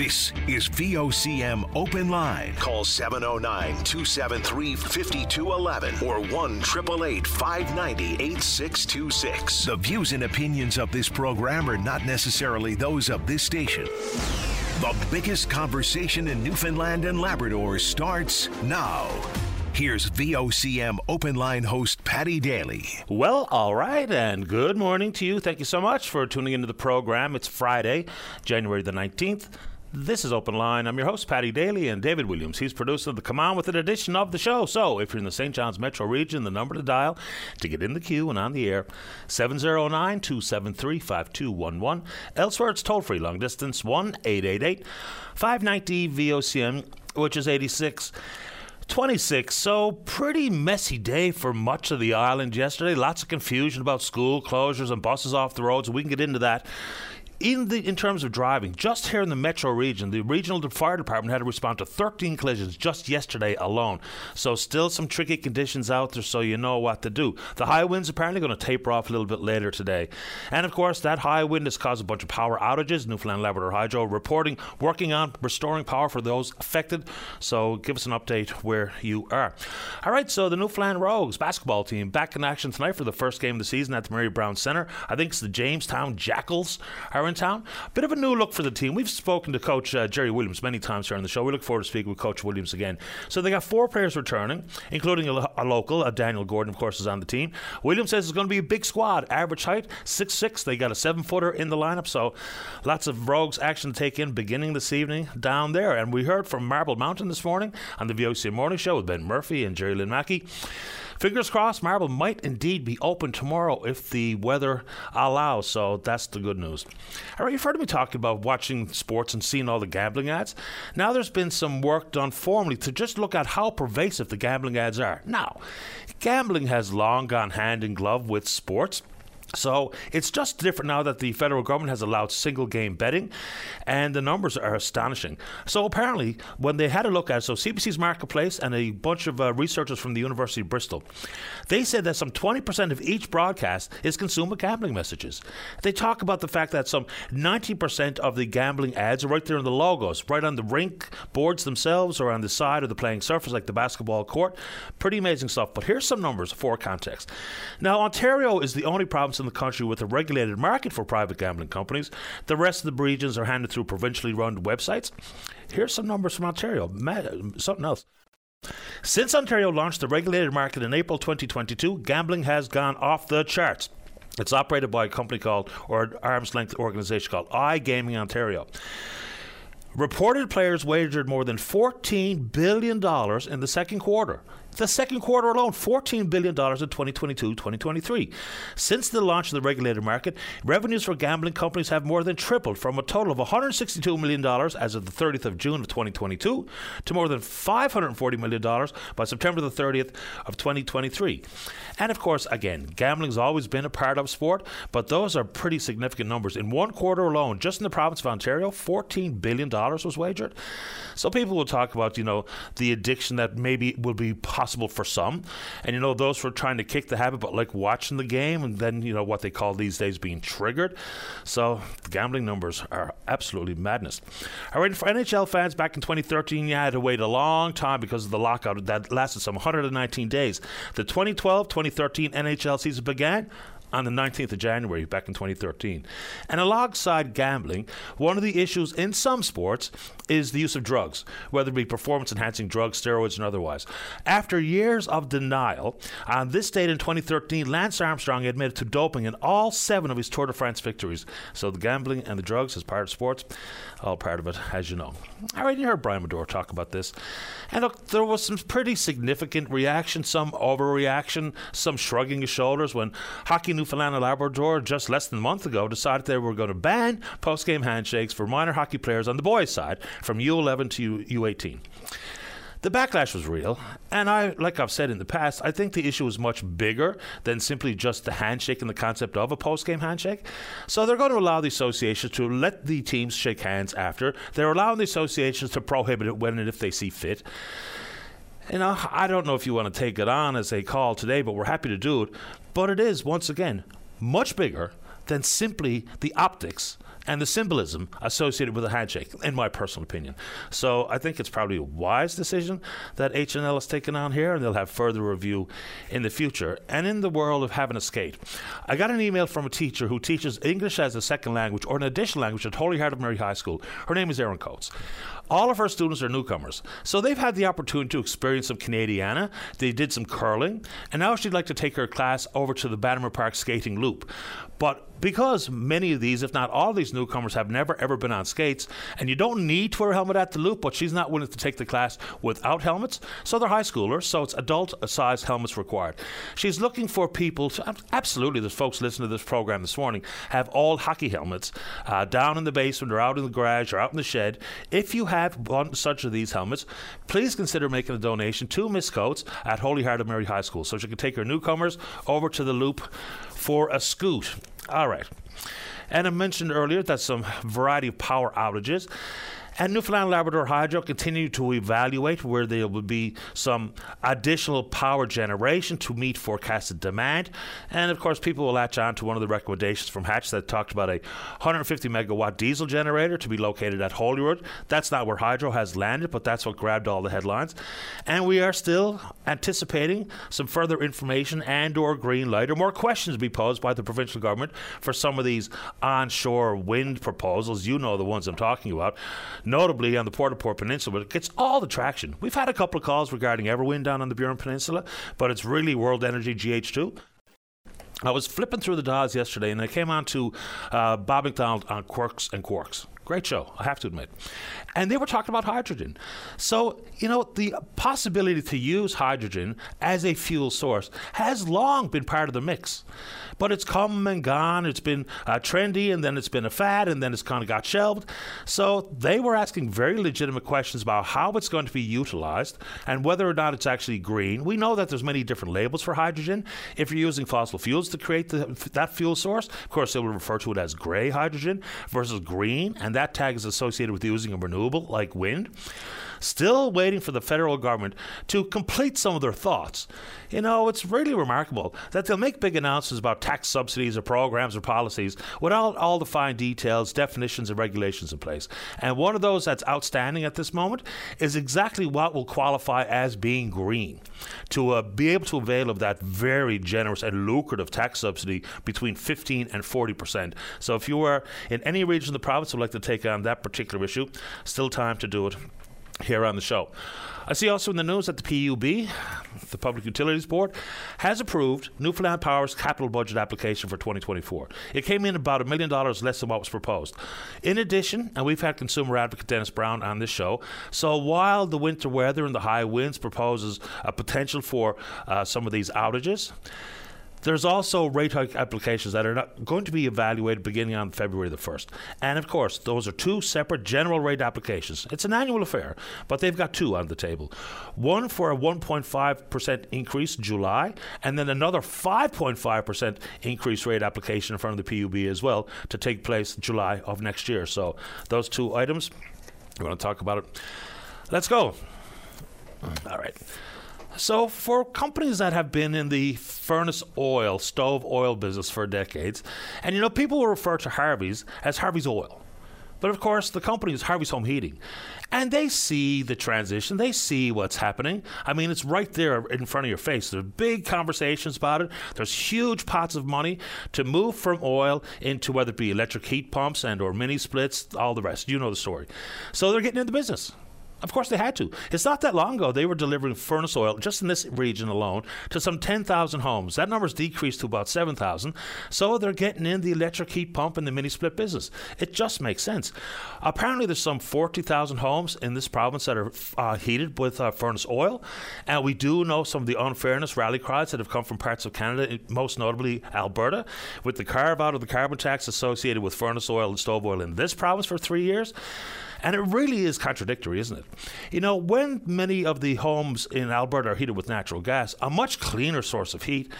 This is VOCM Open Line. Call 709 273 5211 or 1 888 590 8626. The views and opinions of this program are not necessarily those of this station. The biggest conversation in Newfoundland and Labrador starts now. Here's VOCM Open Line host Patty Daly. Well, all right, and good morning to you. Thank you so much for tuning into the program. It's Friday, January the 19th. This is Open Line. I'm your host, Patty Daly, and David Williams. He's producer of the Come On With It edition of the show. So, if you're in the St. John's metro region, the number to dial to get in the queue and on the air, 709 273 5211. Elsewhere, it's toll free, long distance, 1 888 590 VOCM, which is 86. 26. So, pretty messy day for much of the island yesterday. Lots of confusion about school closures and buses off the roads. We can get into that in the in terms of driving, just here in the metro region, the regional fire department had to respond to 13 collisions just yesterday alone. So still some tricky conditions out there, so you know what to do. The high winds apparently going to taper off a little bit later today, and of course that high wind has caused a bunch of power outages. Newfoundland Labrador Hydro reporting working on restoring power for those affected. So give us an update where you are. All right, so the Newfoundland Rogues basketball team back in action tonight for the first game of the season at the Mary Brown Centre. I think it's the Jamestown Jackals are in town. Bit of a new look for the team. We've spoken to Coach uh, Jerry Williams many times here on the show. We look forward to speaking with Coach Williams again. So they got four players returning, including a, a local. Uh, Daniel Gordon, of course, is on the team. Williams says it's going to be a big squad. Average height, six six. They got a seven footer in the lineup. So lots of Rogues action to take in beginning this evening down there. And we heard from Marble Mountain this morning on the VOC Morning Show with Ben Murphy and Jerry Lynn Mackey. Fingers crossed, Marble might indeed be open tomorrow if the weather allows. So that's the good news. All right, you've heard me talking about watching sports and seeing all the gambling ads. Now there's been some work done formally to just look at how pervasive the gambling ads are. Now, gambling has long gone hand in glove with sports. So it's just different now that the federal government has allowed single game betting, and the numbers are astonishing. So apparently, when they had a look at it, so CBC's Marketplace and a bunch of uh, researchers from the University of Bristol, they said that some 20% of each broadcast is consumer gambling messages. They talk about the fact that some 90% of the gambling ads are right there in the logos, right on the rink boards themselves or on the side of the playing surface, like the basketball court. Pretty amazing stuff. But here's some numbers for context. Now, Ontario is the only province in the country with a regulated market for private gambling companies. The rest of the regions are handed through provincially run websites. Here's some numbers from Ontario. Something else. Since Ontario launched the regulated market in April 2022, gambling has gone off the charts. It's operated by a company called, or an arm's length organization called iGaming Ontario. Reported players wagered more than $14 billion in the second quarter. The second quarter alone, $14 billion in 2022 2023. Since the launch of the regulated market, revenues for gambling companies have more than tripled from a total of $162 million as of the 30th of June of 2022 to more than $540 million by September the 30th of 2023. And of course, again, gambling's always been a part of sport, but those are pretty significant numbers. In one quarter alone, just in the province of Ontario, $14 billion was wagered. So people will talk about, you know, the addiction that maybe will be possible for some. And, you know, those who are trying to kick the habit, but like watching the game and then, you know, what they call these days being triggered. So the gambling numbers are absolutely madness. All right, for NHL fans, back in 2013, you had to wait a long time because of the lockout that lasted some 119 days. The 2012 2013 NHL season began on the 19th of January back in 2013. And alongside gambling, one of the issues in some sports is the use of drugs, whether it be performance enhancing drugs, steroids, and otherwise. After years of denial, on this date in 2013, Lance Armstrong admitted to doping in all seven of his Tour de France victories. So the gambling and the drugs is part of sports, all part of it, as you know. All right, you heard Brian Medore talk about this. And look, there was some pretty significant reaction, some overreaction, some shrugging of shoulders when Hockey Newfoundland and Labrador just less than a month ago decided they were going to ban post game handshakes for minor hockey players on the boys' side from U11 to U18. The backlash was real, and I, like I've said in the past, I think the issue is much bigger than simply just the handshake and the concept of a post-game handshake. So they're going to allow the associations to let the teams shake hands after. They're allowing the associations to prohibit it when and if they see fit. You know, I don't know if you want to take it on as a call today, but we're happy to do it. But it is once again much bigger than simply the optics and the symbolism associated with a handshake, in my personal opinion. So I think it's probably a wise decision that HNL has taken on here, and they'll have further review in the future. And in the world of having a skate, I got an email from a teacher who teaches English as a second language or an additional language at Holy Heart of Mary High School. Her name is Erin Coates. All of her students are newcomers, so they've had the opportunity to experience some Canadiana. They did some curling, and now she'd like to take her class over to the Bannerman Park skating loop. But because many of these, if not all these newcomers, have never ever been on skates, and you don't need to wear a helmet at the loop, but she's not willing to take the class without helmets. So they're high schoolers, so it's adult size helmets required. She's looking for people to, absolutely, there's folks listening to this program this morning, have all hockey helmets uh, down in the basement or out in the garage or out in the shed. If you have one such of these helmets, please consider making a donation to Miss Coates at Holy Heart of Mary High School so she can take her newcomers over to the loop for a scoot. All right. And I mentioned earlier that some variety of power outages. And Newfoundland Labrador Hydro continue to evaluate where there will be some additional power generation to meet forecasted demand. And of course, people will latch on to one of the recommendations from Hatch that talked about a 150 megawatt diesel generator to be located at Holyrood. That's not where Hydro has landed, but that's what grabbed all the headlines. And we are still anticipating some further information and or green light or more questions to be posed by the provincial government for some of these onshore wind proposals. You know the ones I'm talking about notably on the Port au Port Peninsula, but it gets all the traction. We've had a couple of calls regarding Everwind down on the Burin Peninsula, but it's really World Energy GH2. I was flipping through the dials yesterday and I came on to uh, Bob McDonald on Quirks and Quarks. Great show, I have to admit. And they were talking about hydrogen. So, you know, the possibility to use hydrogen as a fuel source has long been part of the mix. But it's come and gone. It's been uh, trendy, and then it's been a fad, and then it's kind of got shelved. So they were asking very legitimate questions about how it's going to be utilized and whether or not it's actually green. We know that there's many different labels for hydrogen. If you're using fossil fuels to create the, that fuel source, of course, they will refer to it as gray hydrogen versus green, and that tag is associated with using a renewable like wind. Still waiting for the federal government to complete some of their thoughts. You know, it's really remarkable that they'll make big announcements about tax subsidies or programs or policies without all the fine details, definitions, and regulations in place. And one of those that's outstanding at this moment is exactly what will qualify as being green. To uh, be able to avail of that very generous and lucrative tax subsidy between 15 and 40 percent. So if you are in any region of the province would like to take on that particular issue, still time to do it here on the show. I see also in the news that the PUB, the Public Utilities Board, has approved Newfoundland Power's capital budget application for 2024. It came in about a million dollars less than what was proposed. In addition, and we've had consumer advocate Dennis Brown on this show, so while the winter weather and the high winds proposes a potential for uh, some of these outages, there's also rate hike applications that are not going to be evaluated beginning on February the 1st. And of course, those are two separate general rate applications. It's an annual affair, but they've got two on the table. One for a 1.5% increase in July, and then another 5.5% increase rate application in front of the PUB as well to take place July of next year. So those two items, we want to talk about it. Let's go. All right. So, for companies that have been in the furnace oil, stove oil business for decades, and you know, people will refer to Harvey's as Harvey's Oil. But of course, the company is Harvey's Home Heating. And they see the transition. They see what's happening. I mean, it's right there in front of your face. There's big conversations about it. There's huge pots of money to move from oil into whether it be electric heat pumps and or mini splits, all the rest. You know the story. So they're getting into business. Of course, they had to. It's not that long ago they were delivering furnace oil just in this region alone to some 10,000 homes. That number's decreased to about 7,000. So they're getting in the electric heat pump and the mini split business. It just makes sense. Apparently, there's some 40,000 homes in this province that are uh, heated with uh, furnace oil, and we do know some of the unfairness rally cries that have come from parts of Canada, most notably Alberta, with the carve out of the carbon tax associated with furnace oil and stove oil in this province for three years. And it really is contradictory, isn't it? You know, when many of the homes in Alberta are heated with natural gas, a much cleaner source of heat,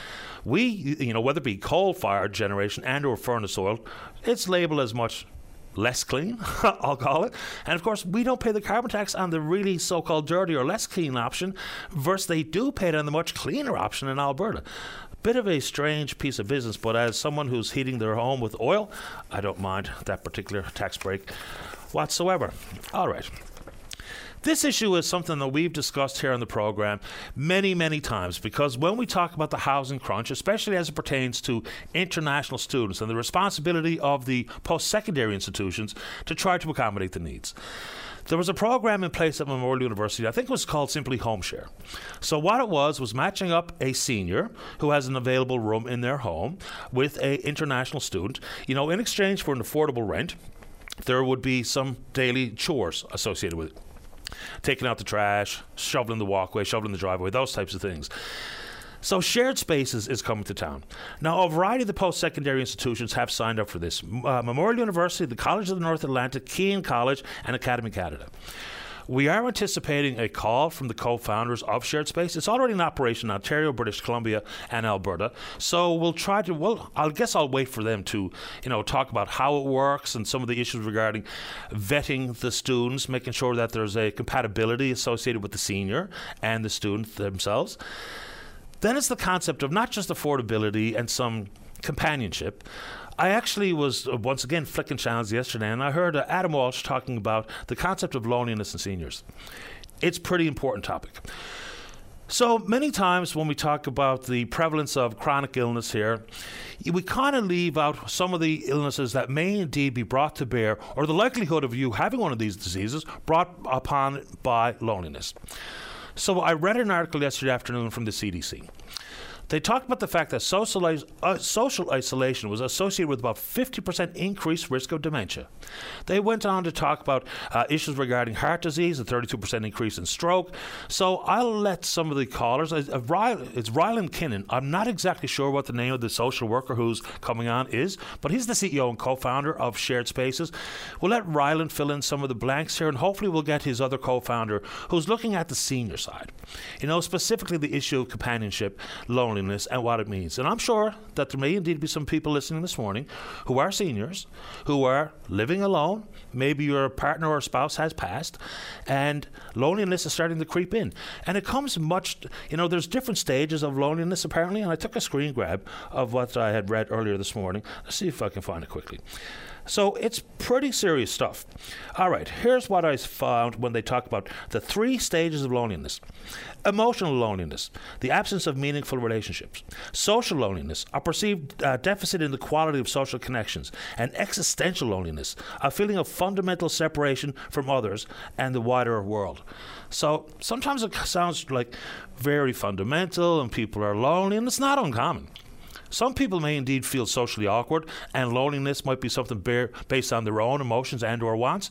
we, you know, whether it be coal fired generation and or furnace oil, it's labeled as much less clean, I'll call it. And of course, we don't pay the carbon tax on the really so called dirty or less clean option, versus they do pay it on the much cleaner option in Alberta. Bit of a strange piece of business, but as someone who's heating their home with oil, I don't mind that particular tax break whatsoever. All right. This issue is something that we've discussed here on the program many, many times because when we talk about the housing crunch, especially as it pertains to international students and the responsibility of the post secondary institutions to try to accommodate the needs. There was a program in place at Memorial University, I think it was called simply HomeShare. So, what it was was matching up a senior who has an available room in their home with an international student, you know, in exchange for an affordable rent. There would be some daily chores associated with it taking out the trash, shoveling the walkway, shoveling the driveway, those types of things. So shared spaces is coming to town. Now, a variety of the post-secondary institutions have signed up for this. Uh, Memorial University, the College of the North Atlantic, Keyin College, and Academy Canada. We are anticipating a call from the co founders of Shared Space. It's already in operation in Ontario, British Columbia, and Alberta. So we'll try to, well, I guess I'll wait for them to, you know, talk about how it works and some of the issues regarding vetting the students, making sure that there's a compatibility associated with the senior and the student themselves. Then it's the concept of not just affordability and some companionship, I actually was uh, once again flicking channels yesterday, and I heard uh, Adam Walsh talking about the concept of loneliness in seniors. It's a pretty important topic. So many times when we talk about the prevalence of chronic illness here, we kind of leave out some of the illnesses that may indeed be brought to bear, or the likelihood of you having one of these diseases brought upon by loneliness. So I read an article yesterday afternoon from the CDC. They talked about the fact that social, uh, social isolation was associated with about 50% increased risk of dementia. They went on to talk about uh, issues regarding heart disease, a 32% increase in stroke. So I'll let some of the callers, uh, it's Ryland Kinnan. I'm not exactly sure what the name of the social worker who's coming on is, but he's the CEO and co founder of Shared Spaces. We'll let Ryland fill in some of the blanks here, and hopefully we'll get his other co founder who's looking at the senior side. You know, specifically the issue of companionship, loneliness loneliness and what it means. And I'm sure that there may indeed be some people listening this morning who are seniors, who are living alone. Maybe your partner or spouse has passed, and loneliness is starting to creep in. And it comes much, you know, there's different stages of loneliness apparently. And I took a screen grab of what I had read earlier this morning. Let's see if I can find it quickly. So it's pretty serious stuff. All right, here's what I found when they talk about the three stages of loneliness emotional loneliness, the absence of meaningful relationships, social loneliness, a perceived uh, deficit in the quality of social connections, and existential loneliness, a feeling of fundamental separation from others and the wider world. So sometimes it sounds like very fundamental and people are lonely, and it's not uncommon. Some people may indeed feel socially awkward, and loneliness might be something bare, based on their own emotions and/or wants.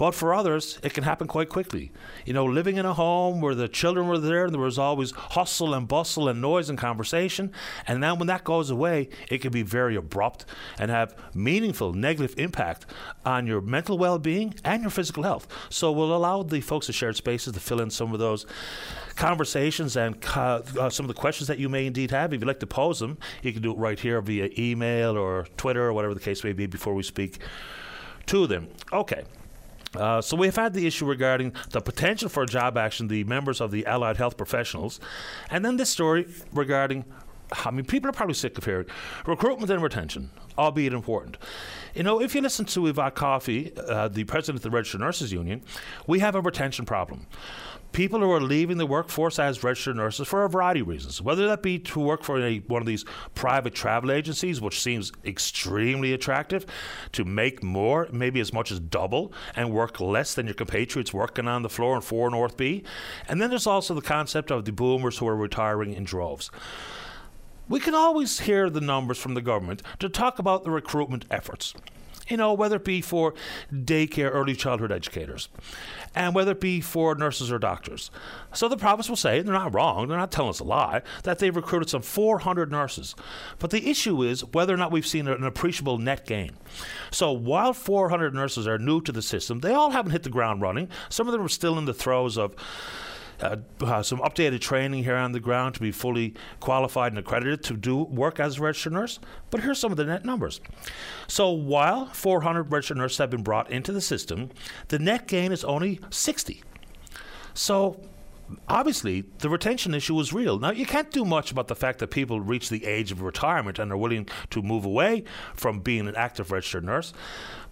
But for others, it can happen quite quickly. You know, living in a home where the children were there and there was always hustle and bustle and noise and conversation, and then when that goes away, it can be very abrupt and have meaningful negative impact on your mental well-being and your physical health. So we'll allow the folks at Shared Spaces to fill in some of those conversations and uh, some of the questions that you may indeed have. If you'd like to pose them, you can do it right here via email or Twitter or whatever the case may be before we speak to them. Okay. Uh, so we've had the issue regarding the potential for job action, the members of the allied health professionals, and then this story regarding. I mean, people are probably sick of hearing recruitment and retention, albeit important. You know, if you listen to Yvette Coffey, uh, the president of the Registered Nurses Union, we have a retention problem people who are leaving the workforce as registered nurses for a variety of reasons, whether that be to work for a, one of these private travel agencies, which seems extremely attractive, to make more, maybe as much as double, and work less than your compatriots working on the floor in 4 North B. And then there's also the concept of the boomers who are retiring in droves. We can always hear the numbers from the government to talk about the recruitment efforts you know, whether it be for daycare, early childhood educators, and whether it be for nurses or doctors. So the province will say, they're not wrong, they're not telling us a lie, that they've recruited some 400 nurses. But the issue is whether or not we've seen an appreciable net gain. So while 400 nurses are new to the system, they all haven't hit the ground running. Some of them are still in the throes of uh, uh, some updated training here on the ground to be fully qualified and accredited to do work as a registered nurse. But here's some of the net numbers. So while 400 registered nurses have been brought into the system, the net gain is only 60. So obviously the retention issue is real. Now, you can't do much about the fact that people reach the age of retirement and are willing to move away from being an active registered nurse,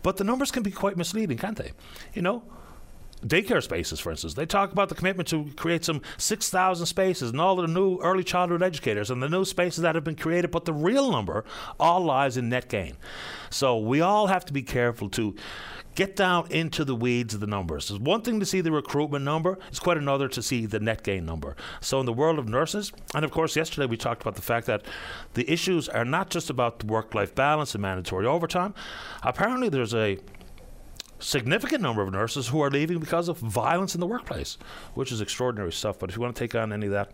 but the numbers can be quite misleading, can't they? You know, daycare spaces, for instance. They talk about the commitment to create some 6,000 spaces and all the new early childhood educators and the new spaces that have been created, but the real number all lies in net gain. So we all have to be careful to get down into the weeds of the numbers. It's one thing to see the recruitment number, it's quite another to see the net gain number. So, in the world of nurses, and of course, yesterday we talked about the fact that the issues are not just about the work life balance and mandatory overtime. Apparently, there's a significant number of nurses who are leaving because of violence in the workplace, which is extraordinary stuff. But if you want to take on any of that,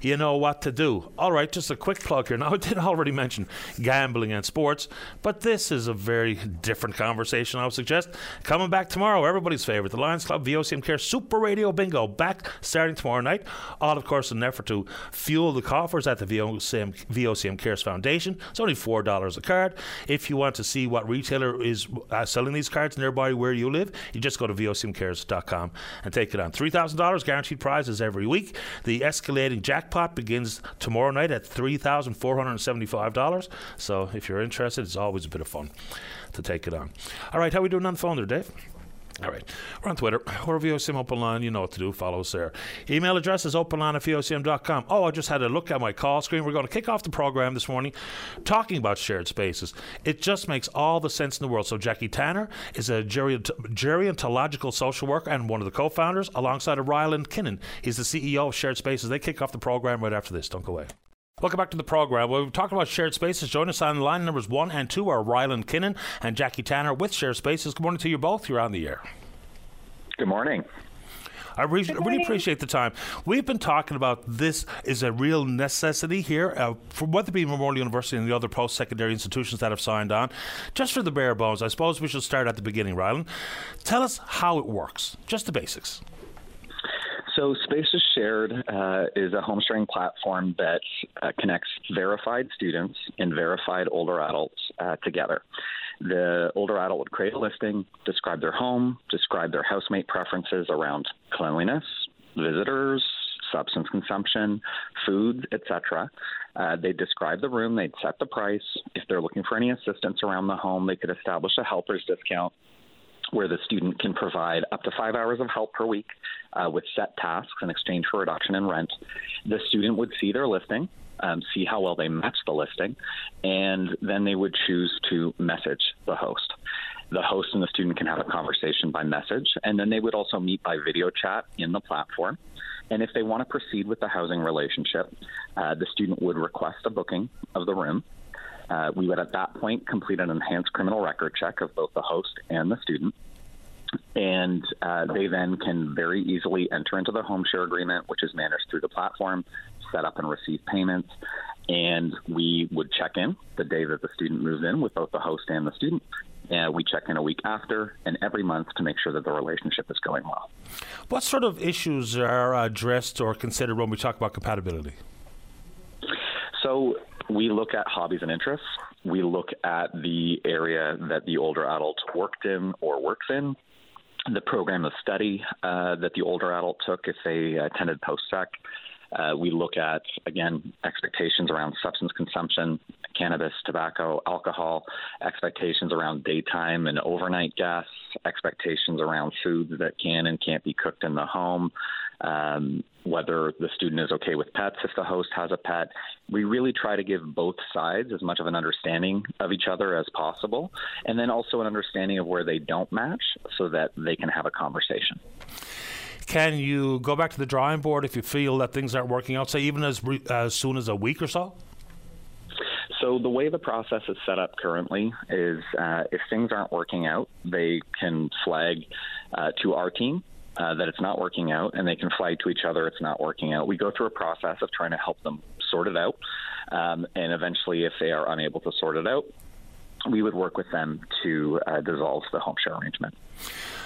you know what to do. All right, just a quick plug here. Now, I did already mention gambling and sports, but this is a very different conversation, I would suggest. Coming back tomorrow, everybody's favorite, the Lions Club VOCM Care Super Radio Bingo, back starting tomorrow night. All, of course, in an effort to fuel the coffers at the VOCM, VOCM Cares Foundation. It's only $4 a card. If you want to see what retailer is uh, selling these cards nearby where you live, you just go to VOCMCares.com and take it on. $3,000 guaranteed prizes every week. The escalating jack jackpot begins tomorrow night at $3,475. So if you're interested, it's always a bit of fun to take it on. All right, how are we doing on the phone there, Dave? All right. We're on Twitter. We're VOCM Open Line. You know what to do. Follow us there. Email address is openline at VOCM.com. Oh, I just had a look at my call screen. We're going to kick off the program this morning talking about shared spaces. It just makes all the sense in the world. So, Jackie Tanner is a geriont- gerontological social worker and one of the co founders, alongside of Ryland Kinnan. He's the CEO of Shared Spaces. They kick off the program right after this. Don't go away. Welcome back to the program. Well, we've talked about shared spaces. Join us on line numbers one and two are Ryland Kinnan and Jackie Tanner with Shared Spaces. Good morning to you both. You're on the air. Good morning. I re- really appreciate the time. We've been talking about this is a real necessity here uh, for whether it be Memorial University and the other post secondary institutions that have signed on. Just for the bare bones, I suppose we should start at the beginning, Ryland. Tell us how it works, just the basics. So, Spaces Shared uh, is a home sharing platform that uh, connects verified students and verified older adults uh, together. The older adult would create a listing, describe their home, describe their housemate preferences around cleanliness, visitors, substance consumption, foods, etc. Uh, they'd describe the room, they'd set the price. If they're looking for any assistance around the home, they could establish a helper's discount where the student can provide up to five hours of help per week uh, with set tasks in exchange for reduction in rent. The student would see their listing, um, see how well they match the listing, and then they would choose to message the host. The host and the student can have a conversation by message, and then they would also meet by video chat in the platform. And if they want to proceed with the housing relationship, uh, the student would request a booking of the room. Uh, we would at that point complete an enhanced criminal record check of both the host and the student. And uh, they then can very easily enter into the home share agreement, which is managed through the platform, set up and receive payments. And we would check in the day that the student moves in with both the host and the student. And we check in a week after and every month to make sure that the relationship is going well. What sort of issues are addressed or considered when we talk about compatibility? So we look at hobbies and interests. We look at the area that the older adult worked in or works in, the program of study uh, that the older adult took if they attended post sec. Uh, we look at, again, expectations around substance consumption, cannabis, tobacco, alcohol, expectations around daytime and overnight guests, expectations around foods that can and can't be cooked in the home, um, whether the student is okay with pets if the host has a pet. We really try to give both sides as much of an understanding of each other as possible, and then also an understanding of where they don't match so that they can have a conversation. Can you go back to the drawing board if you feel that things aren't working out, say even as, re- as soon as a week or so? So the way the process is set up currently is uh, if things aren't working out, they can flag uh, to our team uh, that it's not working out, and they can flag to each other it's not working out. We go through a process of trying to help them sort it out, um, and eventually, if they are unable to sort it out, we would work with them to uh, dissolve the home share arrangement.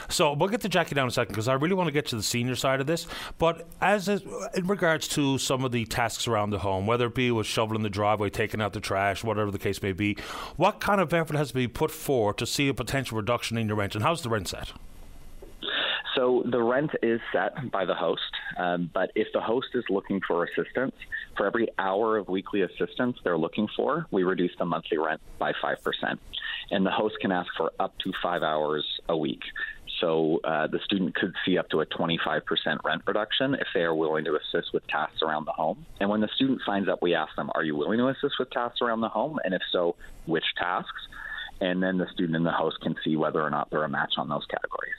So we'll get to Jackie down in a second because I really want to get to the senior side of this. But as a, in regards to some of the tasks around the home, whether it be with shoveling the driveway, taking out the trash, whatever the case may be, what kind of effort has to be put forward to see a potential reduction in your rent, and how's the rent set? So the rent is set by the host, um, but if the host is looking for assistance, for every hour of weekly assistance they're looking for, we reduce the monthly rent by 5%. And the host can ask for up to five hours a week. So uh, the student could see up to a 25% rent reduction if they are willing to assist with tasks around the home. And when the student signs up, we ask them, Are you willing to assist with tasks around the home? And if so, which tasks? And then the student and the host can see whether or not they're a match on those categories.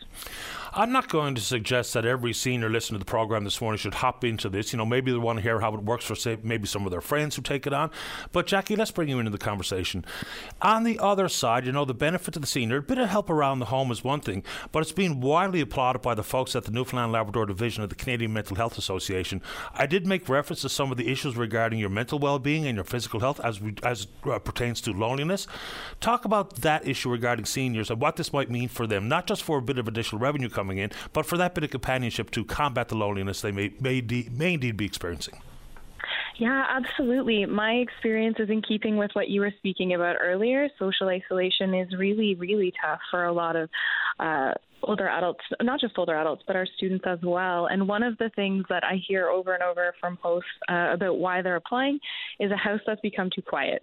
I'm not going to suggest that every senior listening to the program this morning should hop into this. You know, maybe they want to hear how it works for, say, maybe some of their friends who take it on. But Jackie, let's bring you into the conversation. On the other side, you know, the benefit to the senior, a bit of help around the home is one thing, but it's been widely applauded by the folks at the Newfoundland Labrador division of the Canadian Mental Health Association. I did make reference to some of the issues regarding your mental well-being and your physical health as we, as uh, pertains to loneliness. Talk about that issue regarding seniors and what this might mean for them, not just for a bit of additional revenue coming coming in, but for that bit of companionship to combat the loneliness they may, may, de- may indeed be experiencing. Yeah, absolutely. My experience is in keeping with what you were speaking about earlier. Social isolation is really, really tough for a lot of uh, older adults, not just older adults, but our students as well. And one of the things that I hear over and over from hosts uh, about why they're applying is a house that's become too quiet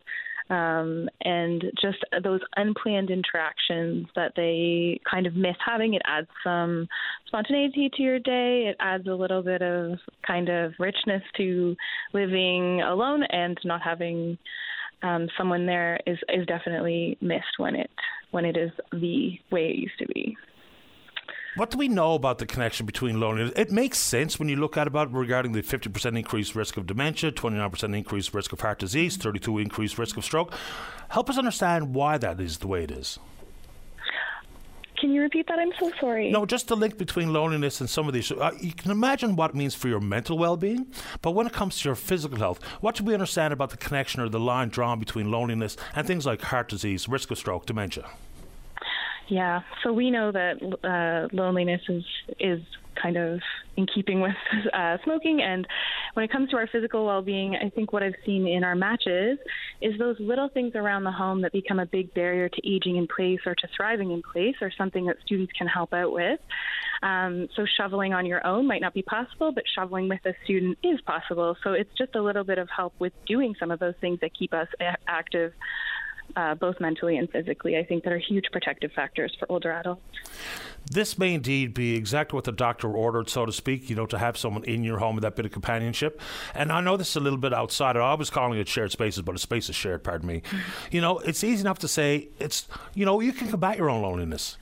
um, and just those unplanned interactions that they kind of miss having. It adds some spontaneity to your day. It adds a little bit of kind of richness to living alone and not having um, someone there is is definitely missed when it when it is the way it used to be. What do we know about the connection between loneliness? It makes sense when you look at about regarding the 50% increased risk of dementia, 29% increased risk of heart disease, 32 increased risk of stroke. Help us understand why that is the way it is. Can you repeat that? I'm so sorry. No, just the link between loneliness and some of these. Uh, you can imagine what it means for your mental well being, but when it comes to your physical health, what do we understand about the connection or the line drawn between loneliness and things like heart disease, risk of stroke, dementia? Yeah, so we know that uh, loneliness is is kind of in keeping with uh, smoking. And when it comes to our physical well being, I think what I've seen in our matches is those little things around the home that become a big barrier to aging in place or to thriving in place or something that students can help out with. Um, so, shoveling on your own might not be possible, but shoveling with a student is possible. So, it's just a little bit of help with doing some of those things that keep us active uh, both mentally and physically, I think that are huge protective factors for older adults. This may indeed be exactly what the doctor ordered, so to speak, you know, to have someone in your home with that bit of companionship. And I know this is a little bit outside. I was calling it shared spaces, but a space is shared, pardon me. you know, it's easy enough to say it's, you know, you can combat your own loneliness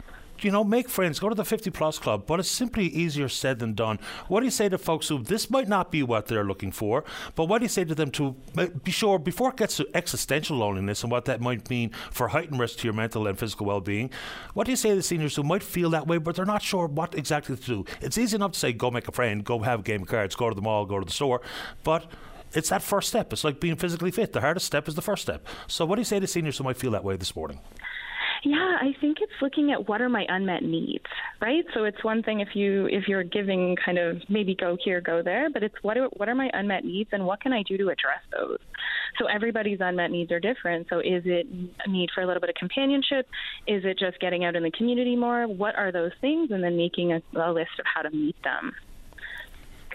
you know, make friends, go to the 50 plus club, but it's simply easier said than done. What do you say to folks who this might not be what they're looking for, but what do you say to them to uh, be sure before it gets to existential loneliness and what that might mean for heightened risk to your mental and physical well being? What do you say to seniors who might feel that way, but they're not sure what exactly to do? It's easy enough to say, go make a friend, go have a game of cards, go to the mall, go to the store, but it's that first step. It's like being physically fit. The hardest step is the first step. So, what do you say to seniors who might feel that way this morning? Yeah, I think it's looking at what are my unmet needs, right? So it's one thing if you if you're giving kind of maybe go here, go there, but it's what are, what are my unmet needs and what can I do to address those? So everybody's unmet needs are different. So is it a need for a little bit of companionship? Is it just getting out in the community more? What are those things? And then making a, a list of how to meet them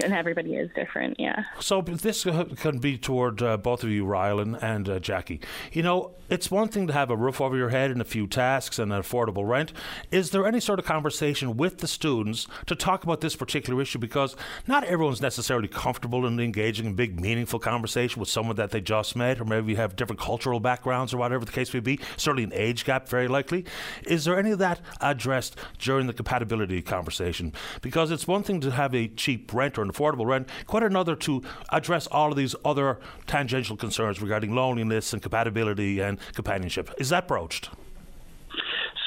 and everybody is different. Yeah. So this can be toward uh, both of you, Ryland and uh, Jackie. You know, it's one thing to have a roof over your head and a few tasks and an affordable rent. Is there any sort of conversation with the students to talk about this particular issue? Because not everyone's necessarily comfortable in engaging in big, meaningful conversation with someone that they just met, or maybe you have different cultural backgrounds or whatever the case may be. Certainly, an age gap, very likely. Is there any of that addressed during the compatibility conversation? Because it's one thing to have a cheap rent or an affordable rent, quite another to address all of these other tangential concerns regarding loneliness and compatibility and companionship. Is that broached?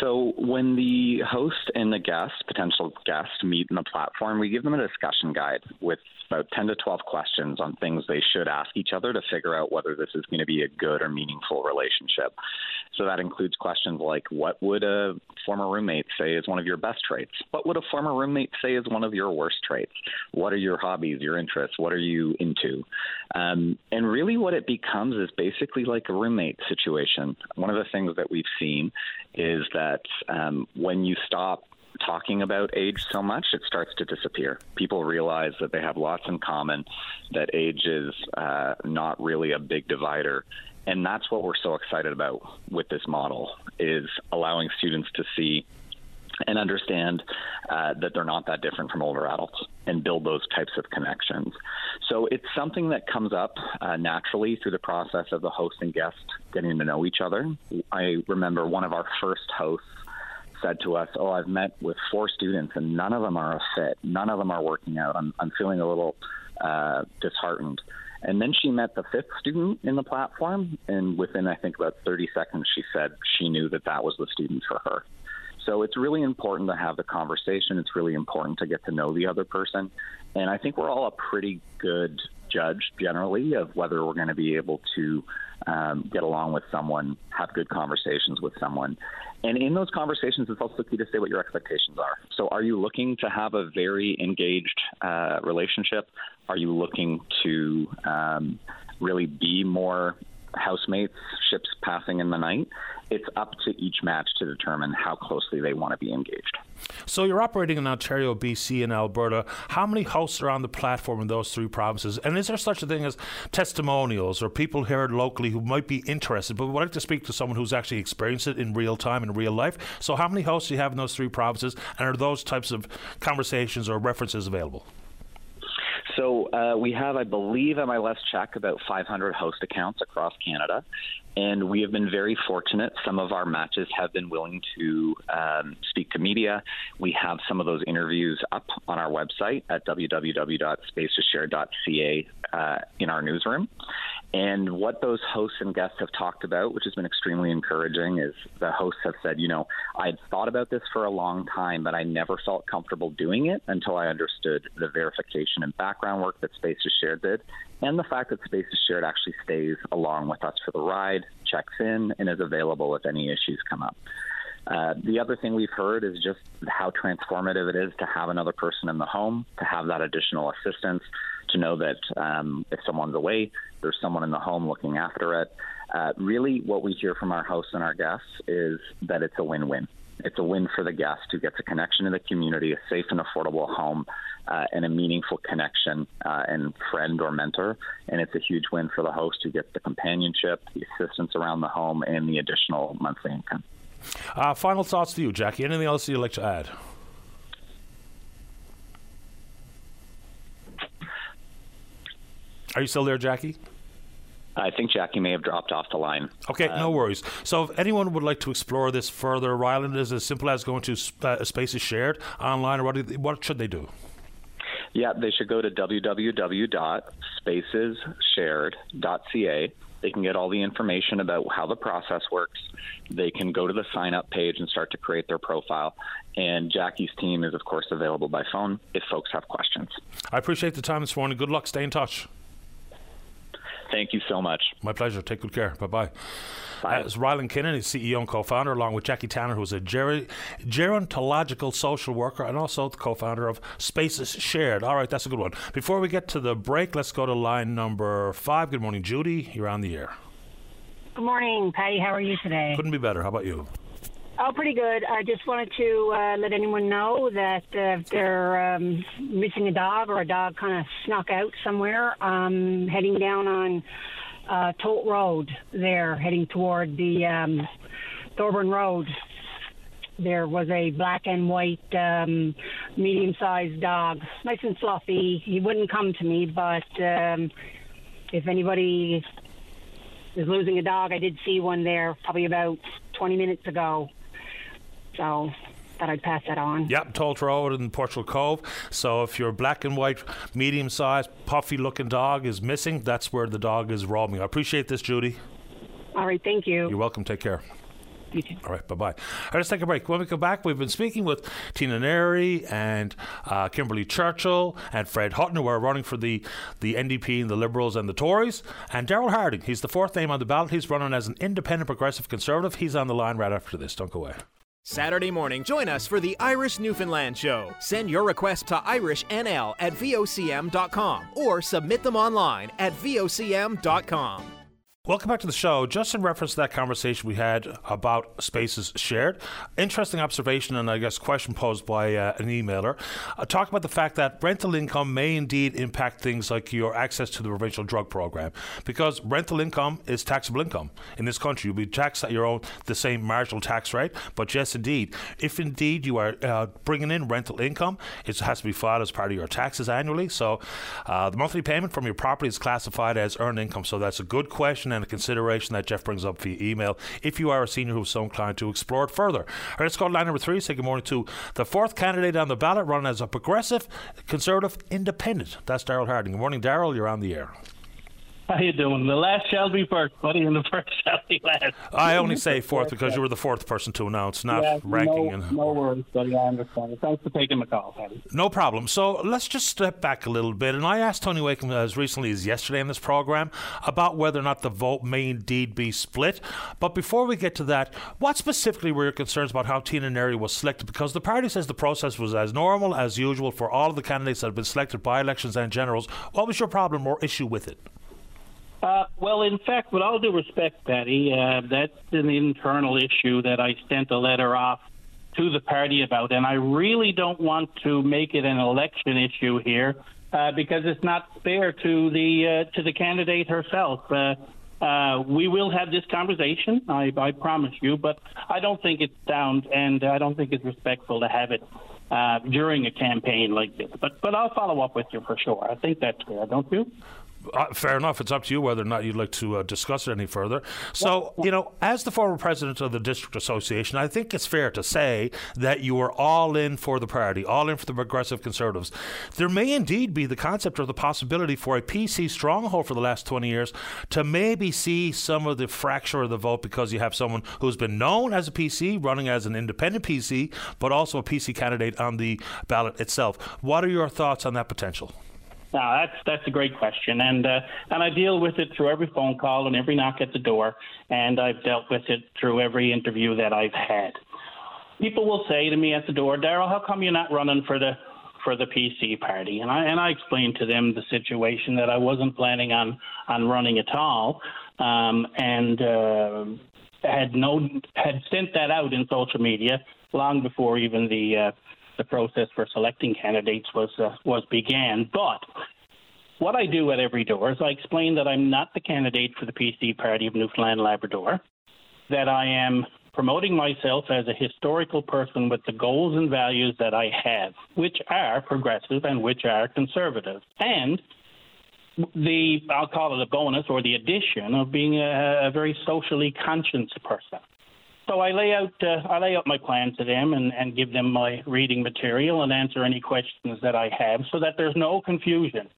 So when the host and the guest, potential guest, meet in the platform, we give them a discussion guide with about 10 to 12 questions on things they should ask each other to figure out whether this is going to be a good or meaningful relationship. So that includes questions like what would a former roommate say is one of your best traits? What would a former roommate say is one of your worst traits? What are your hobbies, your interests? What are you into? Um, and really, what it becomes is basically like a roommate situation. One of the things that we've seen is that um, when you stop talking about age so much, it starts to disappear. People realize that they have lots in common, that age is uh, not really a big divider. And that's what we're so excited about with this model is allowing students to see and understand uh, that they're not that different from older adults and build those types of connections. So it's something that comes up uh, naturally through the process of the host and guest getting to know each other. I remember one of our first hosts said to us, "Oh, I've met with four students and none of them are a fit. None of them are working out. I'm, I'm feeling a little uh, disheartened." And then she met the fifth student in the platform, and within I think about 30 seconds, she said she knew that that was the student for her. So it's really important to have the conversation. It's really important to get to know the other person. And I think we're all a pretty good judge generally of whether we're going to be able to um, get along with someone, have good conversations with someone. And in those conversations, it's also key to say what your expectations are. So, are you looking to have a very engaged uh, relationship? Are you looking to um, really be more housemates, ships passing in the night. It's up to each match to determine how closely they want to be engaged. So you're operating in Ontario, BC, and Alberta. How many hosts are on the platform in those three provinces? And is there such a thing as testimonials or people here locally who might be interested but we'd like to speak to someone who's actually experienced it in real time, in real life? So how many hosts do you have in those three provinces? And are those types of conversations or references available? So uh, we have, I believe, at my last check, about 500 host accounts across Canada, and we have been very fortunate. Some of our matches have been willing to um, speak to media. We have some of those interviews up on our website at www.spacesshared.ca uh, in our newsroom. And what those hosts and guests have talked about, which has been extremely encouraging, is the hosts have said, you know, I had thought about this for a long time, but I never felt comfortable doing it until I understood the verification and background work that Spaces Shared did, and the fact that Spaces Shared actually stays along with us for the ride, checks in, and is available if any issues come up. Uh, the other thing we've heard is just how transformative it is to have another person in the home, to have that additional assistance, to know that um, if someone's away, there's someone in the home looking after it. Uh, really, what we hear from our hosts and our guests is that it's a win win. It's a win for the guest who gets a connection to the community, a safe and affordable home, uh, and a meaningful connection uh, and friend or mentor. And it's a huge win for the host who gets the companionship, the assistance around the home, and the additional monthly income. Uh, final thoughts to you, Jackie. Anything else you'd like to add? Are you still there, Jackie? I think Jackie may have dropped off the line. Okay, no worries. So, if anyone would like to explore this further, Ryland is as simple as going to uh, Spaces Shared online, or what, they, what should they do? Yeah, they should go to www.spacesshared.ca. They can get all the information about how the process works. They can go to the sign up page and start to create their profile. And Jackie's team is, of course, available by phone if folks have questions. I appreciate the time this morning. Good luck. Stay in touch. Thank you so much. My pleasure. Take good care. Bye bye. Bye. Uh, it's Ryland Kinnan, he's CEO and co-founder, along with Jackie Tanner, who's a ger- gerontological social worker and also the co-founder of Spaces Shared. All right, that's a good one. Before we get to the break, let's go to line number five. Good morning, Judy. You're on the air. Good morning, Patty. How are you today? Couldn't be better. How about you? Oh, pretty good. I just wanted to uh, let anyone know that uh, if they're um, missing a dog or a dog kind of snuck out somewhere, um, heading down on uh, Tolt Road there, heading toward the um, Thorburn Road. There was a black and white um, medium sized dog, nice and fluffy. He wouldn't come to me, but um, if anybody is losing a dog, I did see one there probably about 20 minutes ago. So thought I'd pass that on. Yep, Tolt Road in Portugal Cove. So if your black and white, medium sized, puffy looking dog is missing, that's where the dog is roaming. I appreciate this, Judy. All right, thank you. You're welcome. Take care. You too. All right, bye bye. All right, let's take a break. When we come back, we've been speaking with Tina Neri and uh, Kimberly Churchill and Fred Hutton, who are running for the, the NDP and the Liberals and the Tories, and Daryl Harding. He's the fourth name on the ballot. He's running as an independent progressive conservative. He's on the line right after this. Don't go away. Saturday morning, join us for the Irish Newfoundland Show. Send your request to IrishNL at VOCM.com or submit them online at VOCM.com. Welcome back to the show. Just in reference to that conversation we had about spaces shared, interesting observation and I guess question posed by uh, an emailer. Uh, talk about the fact that rental income may indeed impact things like your access to the provincial drug program because rental income is taxable income in this country. You'll be taxed at your own the same marginal tax rate. But yes, indeed, if indeed you are uh, bringing in rental income, it has to be filed as part of your taxes annually. So uh, the monthly payment from your property is classified as earned income. So that's a good question and a consideration that Jeff brings up via email if you are a senior who's so inclined to explore it further. All right, let's go to line number three. Say good morning to the fourth candidate on the ballot, running as a progressive, conservative, independent. That's Daryl Harding. Good morning, Daryl. You're on the air. How you doing? The last shall be first, buddy, and the first shall be last. I only say fourth because you were the fourth person to announce, not yeah, ranking. No, and, no worries, buddy. I understand. Thanks for taking my call, Paddy. No problem. So let's just step back a little bit. And I asked Tony Wakeham as recently as yesterday in this program about whether or not the vote may indeed be split. But before we get to that, what specifically were your concerns about how Tina Neary was selected? Because the party says the process was as normal as usual for all of the candidates that have been selected by elections and generals. What was your problem or issue with it? Uh, well, in fact, with all due respect, Paddy, uh, that's an internal issue that I sent a letter off to the party about, and I really don't want to make it an election issue here uh, because it's not fair to the uh, to the candidate herself. Uh, uh, we will have this conversation, I, I promise you, but I don't think it's sound and I don't think it's respectful to have it uh, during a campaign like this. But but I'll follow up with you for sure. I think that's fair, don't you? Uh, fair enough. It's up to you whether or not you'd like to uh, discuss it any further. So, you know, as the former president of the district association, I think it's fair to say that you are all in for the party, all in for the progressive conservatives. There may indeed be the concept or the possibility for a PC stronghold for the last 20 years to maybe see some of the fracture of the vote because you have someone who's been known as a PC, running as an independent PC, but also a PC candidate on the ballot itself. What are your thoughts on that potential? No, that's that's a great question, and uh, and I deal with it through every phone call and every knock at the door, and I've dealt with it through every interview that I've had. People will say to me at the door, Daryl, how come you're not running for the for the PC party? And I and I explained to them the situation that I wasn't planning on on running at all, um, and uh, had no had sent that out in social media long before even the uh, the process for selecting candidates was uh, was began. But what I do at every door is I explain that I'm not the candidate for the PC Party of Newfoundland Labrador, that I am promoting myself as a historical person with the goals and values that I have, which are progressive and which are conservative, and the I'll call it a bonus or the addition of being a, a very socially conscious person. So I lay out uh, I lay out my plan to them and, and give them my reading material and answer any questions that I have, so that there's no confusion.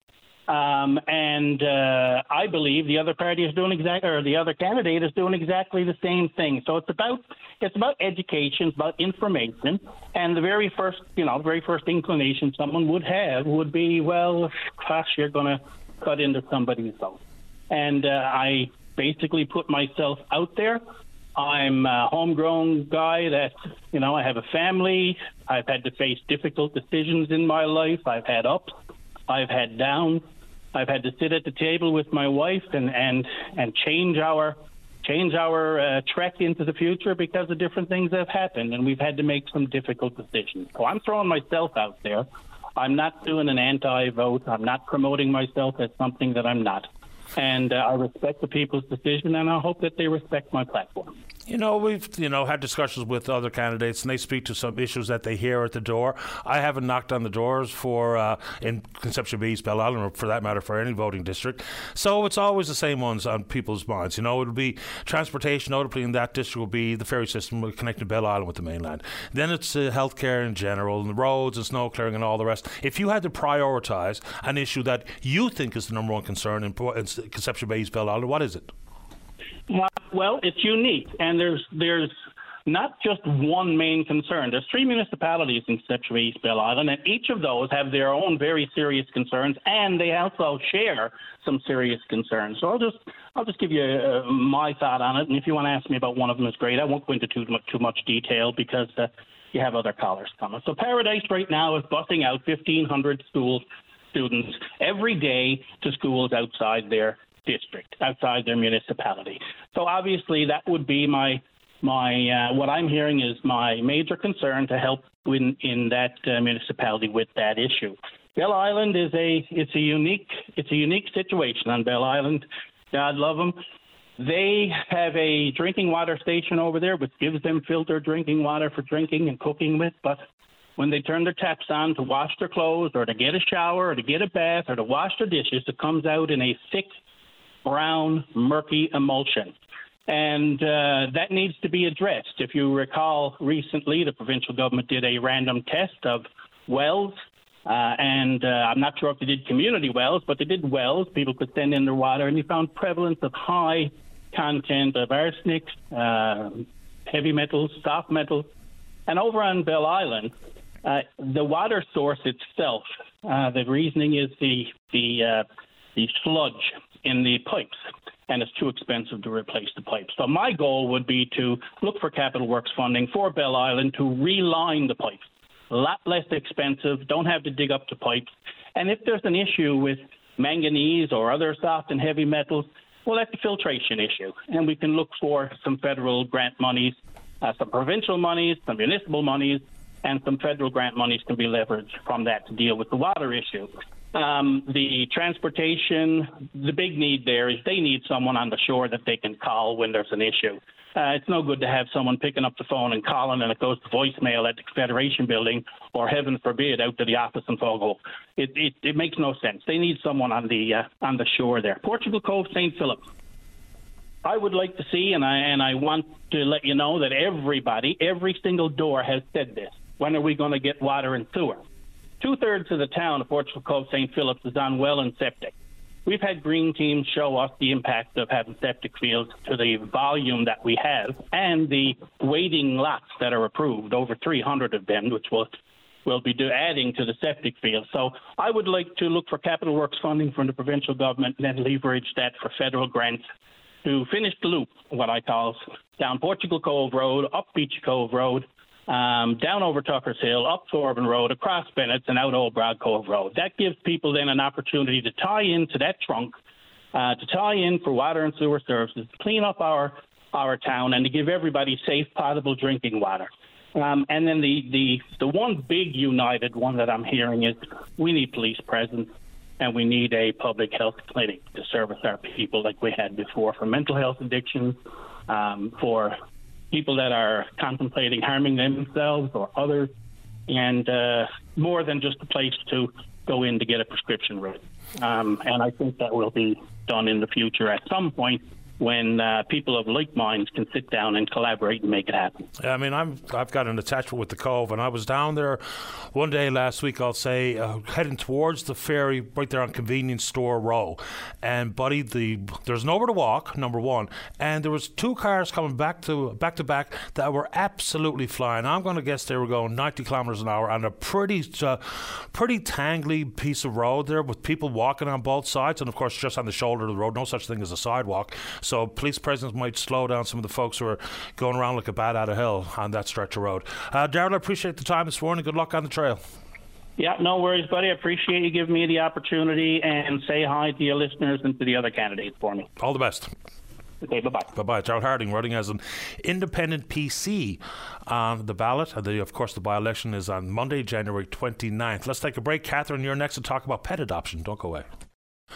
Um, and uh, I believe the other party is doing exactly, or the other candidate is doing exactly the same thing. So it's about it's about education, it's about information, and the very first you know very first inclination someone would have would be, well, gosh, you're going to cut into somebody's vote. And uh, I basically put myself out there I'm a homegrown guy that, you know, I have a family. I've had to face difficult decisions in my life. I've had ups, I've had downs. I've had to sit at the table with my wife and and and change our change our uh, trek into the future because of different things that have happened, and we've had to make some difficult decisions. So I'm throwing myself out there. I'm not doing an anti-vote. I'm not promoting myself as something that I'm not and uh, I respect the people's decision, and I hope that they respect my platform. You know, we've you know had discussions with other candidates, and they speak to some issues that they hear at the door. I haven't knocked on the doors for uh, in Conception Bay, East Bell Island, or for that matter, for any voting district. So it's always the same ones on people's minds. You know, it'll be transportation. Notably, in that district will be the ferry system connecting Bell Island with the mainland. Then it's uh, healthcare in general, and the roads and snow clearing and all the rest. If you had to prioritise an issue that you think is the number one concern in, in Conception Bay, East Bell Island, what is it? Well, it's unique, and there's there's not just one main concern. There's three municipalities in Conception East Bell Island, and each of those have their own very serious concerns, and they also share some serious concerns. So I'll just I'll just give you uh, my thought on it, and if you want to ask me about one of them, is great. I won't go into too much too much detail because uh, you have other callers coming. So Paradise right now is busing out 1,500 schools students every day to schools outside their district, outside their municipality. So obviously, that would be my my uh, what I'm hearing is my major concern to help in in that uh, municipality with that issue. Bell Island is a it's a unique it's a unique situation on Bell Island. God love them. They have a drinking water station over there, which gives them filtered drinking water for drinking and cooking with. But when they turn their taps on to wash their clothes, or to get a shower, or to get a bath, or to wash their dishes, it comes out in a thick, brown, murky emulsion and uh, that needs to be addressed. If you recall, recently the provincial government did a random test of wells, uh, and uh, I'm not sure if they did community wells, but they did wells. People could send in their water, and they found prevalence of high content of arsenic, uh, heavy metals, soft metals, and over on Bell Island. Uh, the water source itself, uh, the reasoning is the the the sludge in the pipes and it's too expensive to replace the pipes. So my goal would be to look for capital works funding for Bell Island to reline the pipes. A lot less expensive, don't have to dig up the pipes. And if there's an issue with manganese or other soft and heavy metals, well, that's a filtration issue. And we can look for some federal grant monies, uh, some provincial monies, some municipal monies, and some federal grant monies can be leveraged from that to deal with the water issue. Um, the transportation, the big need there is they need someone on the shore that they can call when there's an issue. Uh, it's no good to have someone picking up the phone and calling and it goes to voicemail at the Federation building or heaven forbid out to the office in Fogo. It, it, it makes no sense. They need someone on the uh, on the shore there. Portugal Cove, St. Philip. I would like to see, and I and I want to let you know that everybody, every single door has said this. When are we going to get water and sewer? Two thirds of the town of Portugal Cove St. Philip's is on well and septic. We've had green teams show us the impact of having septic fields to the volume that we have and the waiting lots that are approved, over 300 of them, which will will be do, adding to the septic field. So I would like to look for capital works funding from the provincial government and then leverage that for federal grants to finish the loop, what I call down Portugal Cove Road, up Beach Cove Road, um, down over Tuckers Hill, up Thorburn Road, across Bennett's, and out Old Broad Cove Road. That gives people then an opportunity to tie into that trunk, uh, to tie in for water and sewer services, to clean up our our town, and to give everybody safe, potable drinking water. Um, and then the, the the one big united one that I'm hearing is we need police presence and we need a public health clinic to service our people like we had before for mental health addiction, um, for people that are contemplating harming themselves or others, and uh, more than just a place to go in to get a prescription written. Um, and I think that will be done in the future at some point when uh, people of like minds can sit down and collaborate and make it happen. I mean, I'm I've got an attachment with the Cove, and I was down there one day last week. I'll say uh, heading towards the ferry, right there on Convenience Store Row, and buddy, the there's nowhere to walk. Number one, and there was two cars coming back to back to back that were absolutely flying. I'm going to guess they were going 90 kilometers an hour on a pretty uh, pretty tangly piece of road there with people walking on both sides, and of course just on the shoulder of the road. No such thing as a sidewalk. Police presence might slow down some of the folks who are going around like a bat out of hell on that stretch of road. Uh, Daryl, I appreciate the time this morning. Good luck on the trail. Yeah, no worries, buddy. I appreciate you giving me the opportunity and say hi to your listeners and to the other candidates for me. All the best. Okay, bye bye. Bye bye. Charles Harding running as an independent PC on the ballot. And the, of course, the by election is on Monday, January 29th. Let's take a break. Catherine, you're next to talk about pet adoption. Don't go away.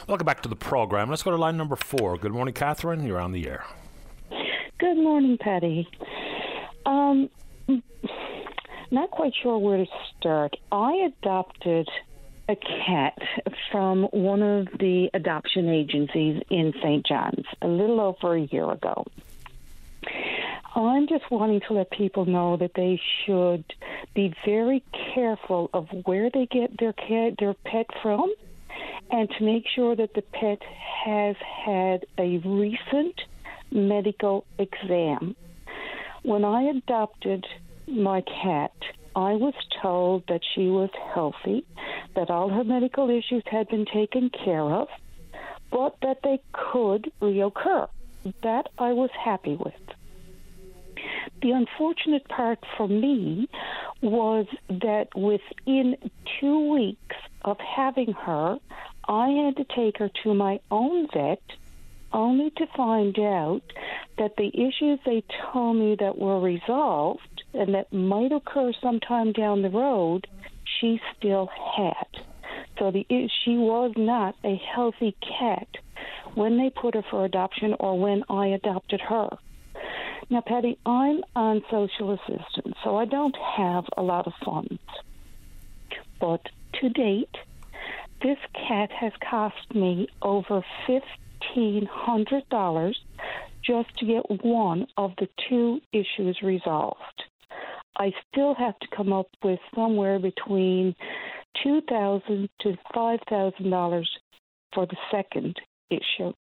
Welcome back to the program. Let's go to line number four. Good morning, Catherine. You're on the air. Good morning, Paddy. Um, not quite sure where to start. I adopted a cat from one of the adoption agencies in St. John's a little over a year ago. I'm just wanting to let people know that they should be very careful of where they get their cat, their pet from and to make sure that the pet has had a recent medical exam. When I adopted my cat, I was told that she was healthy, that all her medical issues had been taken care of, but that they could reoccur. That I was happy with. The unfortunate part for me was that within two weeks of having her, I had to take her to my own vet only to find out that the issues they told me that were resolved and that might occur sometime down the road, she still had. So the she was not a healthy cat when they put her for adoption or when I adopted her. Now, Paddy, I'm on social assistance, so I don't have a lot of funds. But to date, this cat has cost me over $1,500 just to get one of the two issues resolved. I still have to come up with somewhere between two thousand to five thousand dollars for the second issue.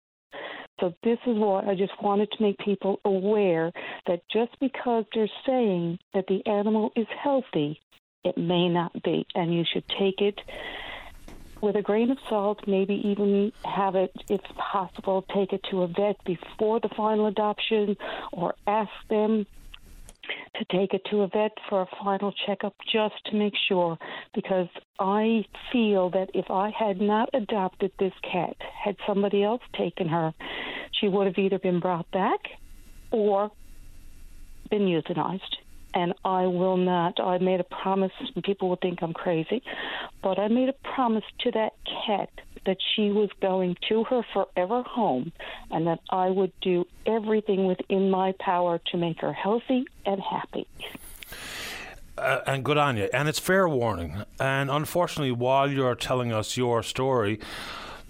So this is what I just wanted to make people aware that just because they're saying that the animal is healthy, it may not be, and you should take it with a grain of salt, maybe even have it, if possible, take it to a vet before the final adoption or ask them to take it to a vet for a final checkup just to make sure because I feel that if I had not adopted this cat, had somebody else taken her, she would have either been brought back or been euthanized and I will not. I made a promise, and people will think I'm crazy, but I made a promise to that cat that she was going to her forever home and that I would do everything within my power to make her healthy and happy. Uh, and good on you. And it's fair warning. And unfortunately, while you're telling us your story,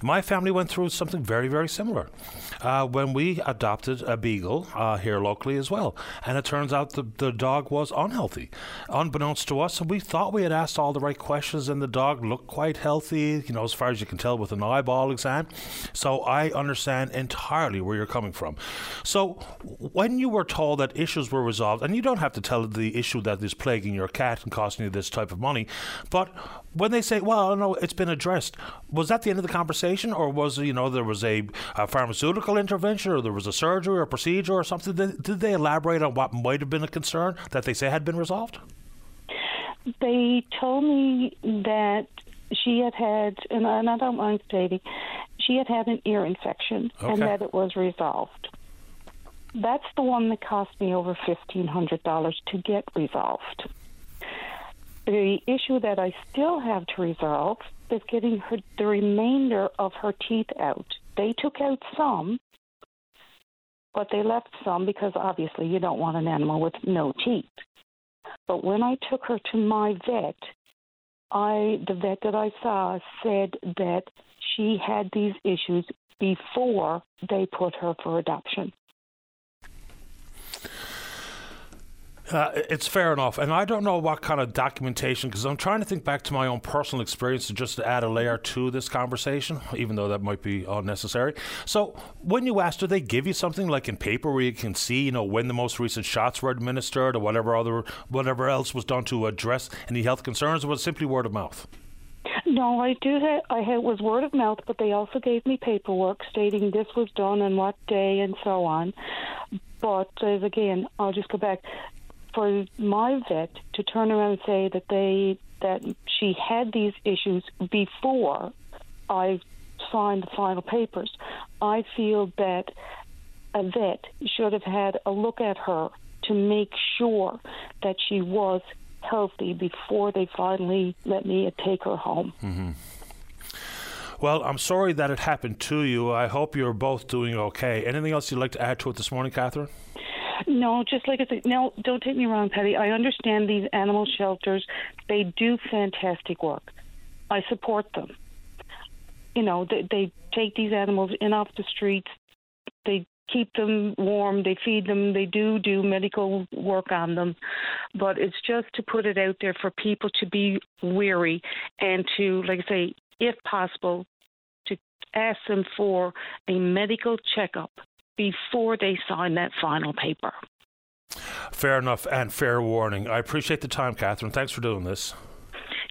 my family went through something very, very similar uh, when we adopted a beagle uh, here locally as well. And it turns out the, the dog was unhealthy, unbeknownst to us. And we thought we had asked all the right questions, and the dog looked quite healthy, you know, as far as you can tell with an eyeball exam. So I understand entirely where you're coming from. So when you were told that issues were resolved, and you don't have to tell the issue that is plaguing your cat and costing you this type of money, but when they say, "Well, no, it's been addressed," was that the end of the conversation, or was you know there was a, a pharmaceutical intervention, or there was a surgery or procedure or something? Did, did they elaborate on what might have been a concern that they say had been resolved? They told me that she had had, and I don't mind stating, she had had an ear infection, okay. and that it was resolved. That's the one that cost me over fifteen hundred dollars to get resolved. The issue that I still have to resolve is getting her the remainder of her teeth out. They took out some, but they left some because obviously you don't want an animal with no teeth. But when I took her to my vet, I the vet that I saw said that she had these issues before they put her for adoption. Uh, it's fair enough. And I don't know what kind of documentation, because I'm trying to think back to my own personal experience to just add a layer to this conversation, even though that might be unnecessary. So, when you asked, do they give you something like in paper where you can see, you know, when the most recent shots were administered or whatever other, whatever else was done to address any health concerns, or was it simply word of mouth? No, I do have. I had was word of mouth, but they also gave me paperwork stating this was done on what day and so on. But as again, I'll just go back for my vet to turn around and say that they that she had these issues before I signed the final papers, I feel that a vet should have had a look at her to make sure that she was healthy before they finally let me take her home. Mm-hmm. Well, I'm sorry that it happened to you. I hope you're both doing okay. Anything else you'd like to add to it this morning, Catherine? No, just like I said, no, don't take me wrong, Paddy. I understand these animal shelters, they do fantastic work. I support them. You know, they, they take these animals in off the streets, they keep them warm, they feed them, they do do medical work on them. But it's just to put it out there for people to be weary and to, like I say, if possible, to ask them for a medical checkup before they sign that final paper. Fair enough and fair warning. I appreciate the time, Catherine. Thanks for doing this.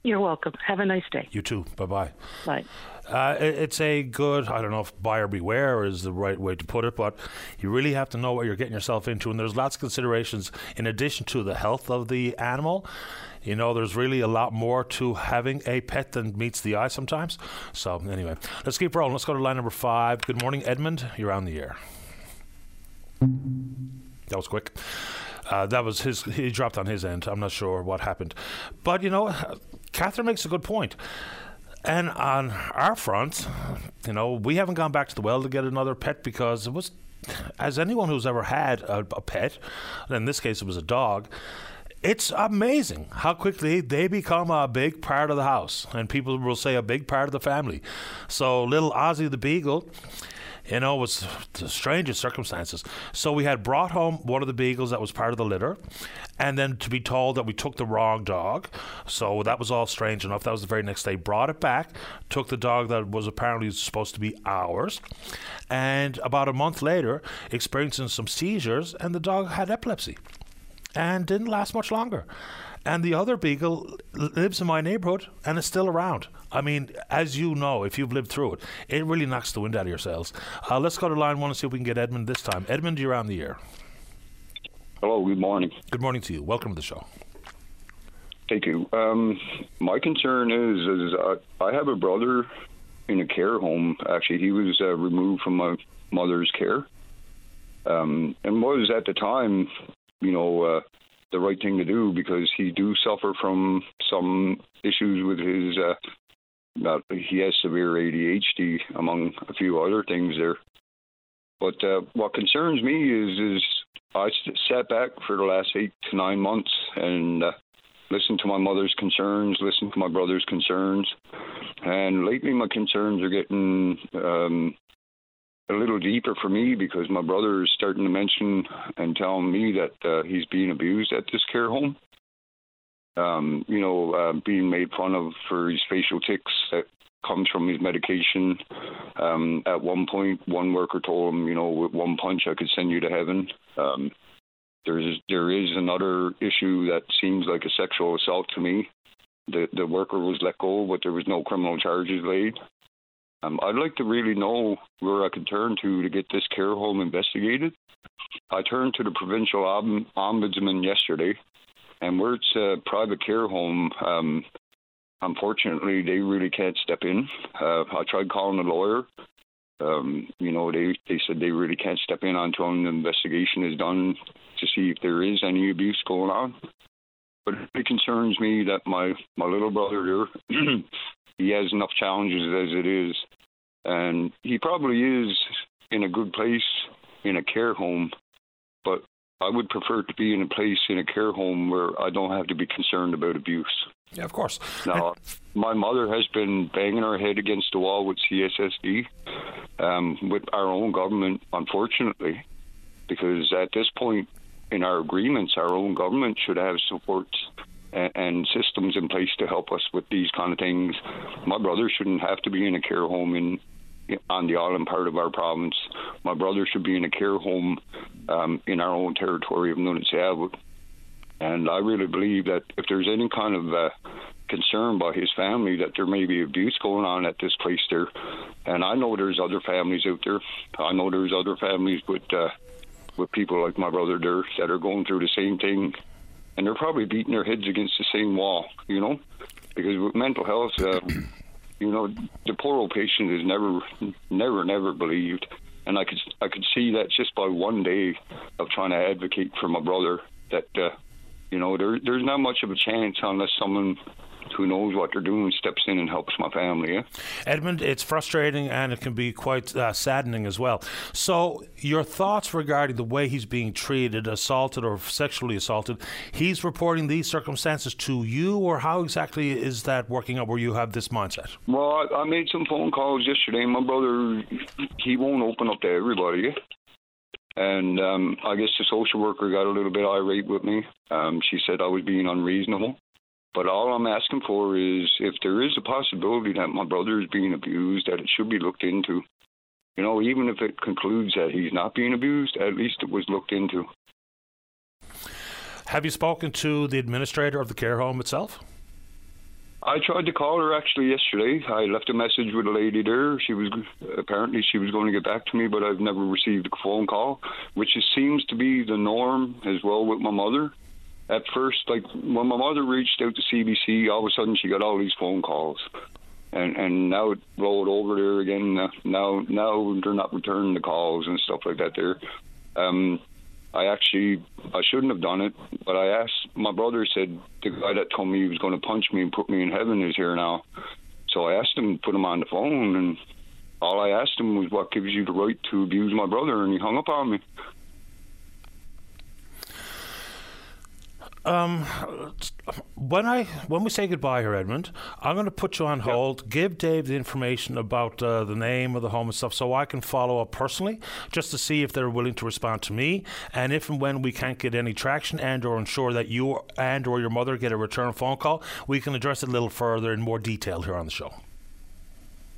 You're welcome. Have a nice day. You too. Bye bye. Bye. Uh, it's a good, I don't know if buyer beware is the right way to put it, but you really have to know what you're getting yourself into. And there's lots of considerations in addition to the health of the animal. You know, there's really a lot more to having a pet than meets the eye sometimes. So, anyway, let's keep rolling. Let's go to line number five. Good morning, Edmund. You're on the air. That was quick. Uh, that was his. He dropped on his end. I'm not sure what happened, but you know, Catherine makes a good point. And on our front, you know, we haven't gone back to the well to get another pet because it was, as anyone who's ever had a, a pet, in this case it was a dog, it's amazing how quickly they become a big part of the house, and people will say a big part of the family. So, little Ozzy the Beagle you know, it was the strangest circumstances. So we had brought home one of the beagles that was part of the litter, and then to be told that we took the wrong dog. So that was all strange enough. That was the very next day. Brought it back, took the dog that was apparently supposed to be ours, and about a month later, experiencing some seizures, and the dog had epilepsy, and didn't last much longer. And the other beagle lives in my neighborhood and is still around. I mean, as you know, if you've lived through it, it really knocks the wind out of yourselves. Uh, let's go to line one and see if we can get Edmund this time. Edmund, you're on the air. Hello, good morning. Good morning to you. Welcome to the show. Thank you. Um, my concern is, is uh, I have a brother in a care home. Actually, he was uh, removed from my mother's care, um, and was at the time, you know, uh, the right thing to do because he do suffer from some issues with his. Uh, he has severe ADHD among a few other things there. But uh, what concerns me is is I sat back for the last eight to nine months and uh, listened to my mother's concerns, listened to my brother's concerns, and lately my concerns are getting um, a little deeper for me because my brother is starting to mention and telling me that uh, he's being abused at this care home. Um, you know, uh, being made fun of for his facial tics that comes from his medication. Um, at one point, one worker told him, you know, with one punch I could send you to heaven. Um, there's there is another issue that seems like a sexual assault to me. The the worker was let go, but there was no criminal charges laid. Um, I'd like to really know where I can turn to to get this care home investigated. I turned to the provincial ombudsman yesterday, and where it's a private care home, um, unfortunately, they really can't step in. Uh, I tried calling a lawyer. Um, you know, they, they said they really can't step in until an investigation is done to see if there is any abuse going on. But it concerns me that my, my little brother here he has enough challenges as it is, and he probably is in a good place in a care home, but I would prefer to be in a place in a care home where I don't have to be concerned about abuse. Yeah, of course. Now, my mother has been banging her head against the wall with CSSD, um, with our own government, unfortunately, because at this point in our agreements, our own government should have support and, systems in place to help us with these kind of things. My brother shouldn't have to be in a care home in on the island part of our province. My brother should be in a care home um, in our own territory of Nunavut. And I really believe that if there's any kind of uh, concern by his family that there may be abuse going on at this place there, and I know there's other families out there. I know there's other families with uh, with people like my brother there that are going through the same thing and they're probably beating their heads against the same wall, you know, because with mental health, uh, you know, the poor old patient is never, never, never believed, and I could I could see that just by one day of trying to advocate for my brother that, uh, you know, there there's not much of a chance unless someone who knows what they're doing steps in and helps my family. Yeah? Edmund, it's frustrating and it can be quite uh, saddening as well. So, your thoughts regarding the way he's being treated, assaulted or sexually assaulted? He's reporting these circumstances to you, or how exactly is that working out where you have this mindset? Well, I, I made some phone calls yesterday. My brother, he won't open up to everybody. And um, I guess the social worker got a little bit irate with me. Um, she said I was being unreasonable. But all I'm asking for is if there is a possibility that my brother is being abused, that it should be looked into. You know, even if it concludes that he's not being abused, at least it was looked into. Have you spoken to the administrator of the care home itself? I tried to call her actually yesterday. I left a message with a lady there. She was apparently she was going to get back to me, but I've never received a phone call, which seems to be the norm as well with my mother. At first, like when my mother reached out to CBC, all of a sudden she got all these phone calls, and and now it rolled over there again. Now now they're not returning the calls and stuff like that. There, um, I actually I shouldn't have done it, but I asked my brother said the guy that told me he was going to punch me and put me in heaven is here now. So I asked him put him on the phone, and all I asked him was what gives you the right to abuse my brother, and he hung up on me. Um, when I when we say goodbye here, Edmund, I'm going to put you on hold. Give Dave the information about uh, the name of the home and stuff, so I can follow up personally, just to see if they're willing to respond to me, and if and when we can't get any traction, and or ensure that you and or your mother get a return phone call, we can address it a little further in more detail here on the show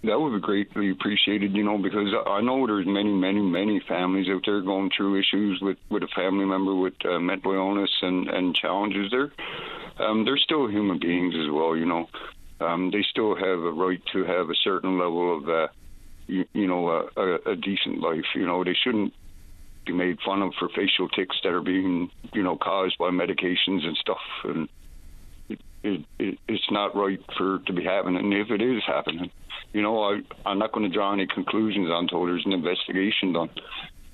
that would be greatly appreciated, you know, because I know there's many, many, many families out there going through issues with, with a family member with uh, mental illness and, and challenges there. Um, they're still human beings as well, you know. Um, they still have a right to have a certain level of, uh, you, you know, a, a, a decent life. You know, they shouldn't be made fun of for facial tics that are being, you know, caused by medications and stuff. And it, it, it, it's not right for it to be happening. And if it is happening, you know, I, I'm not going to draw any conclusions until there's an investigation done.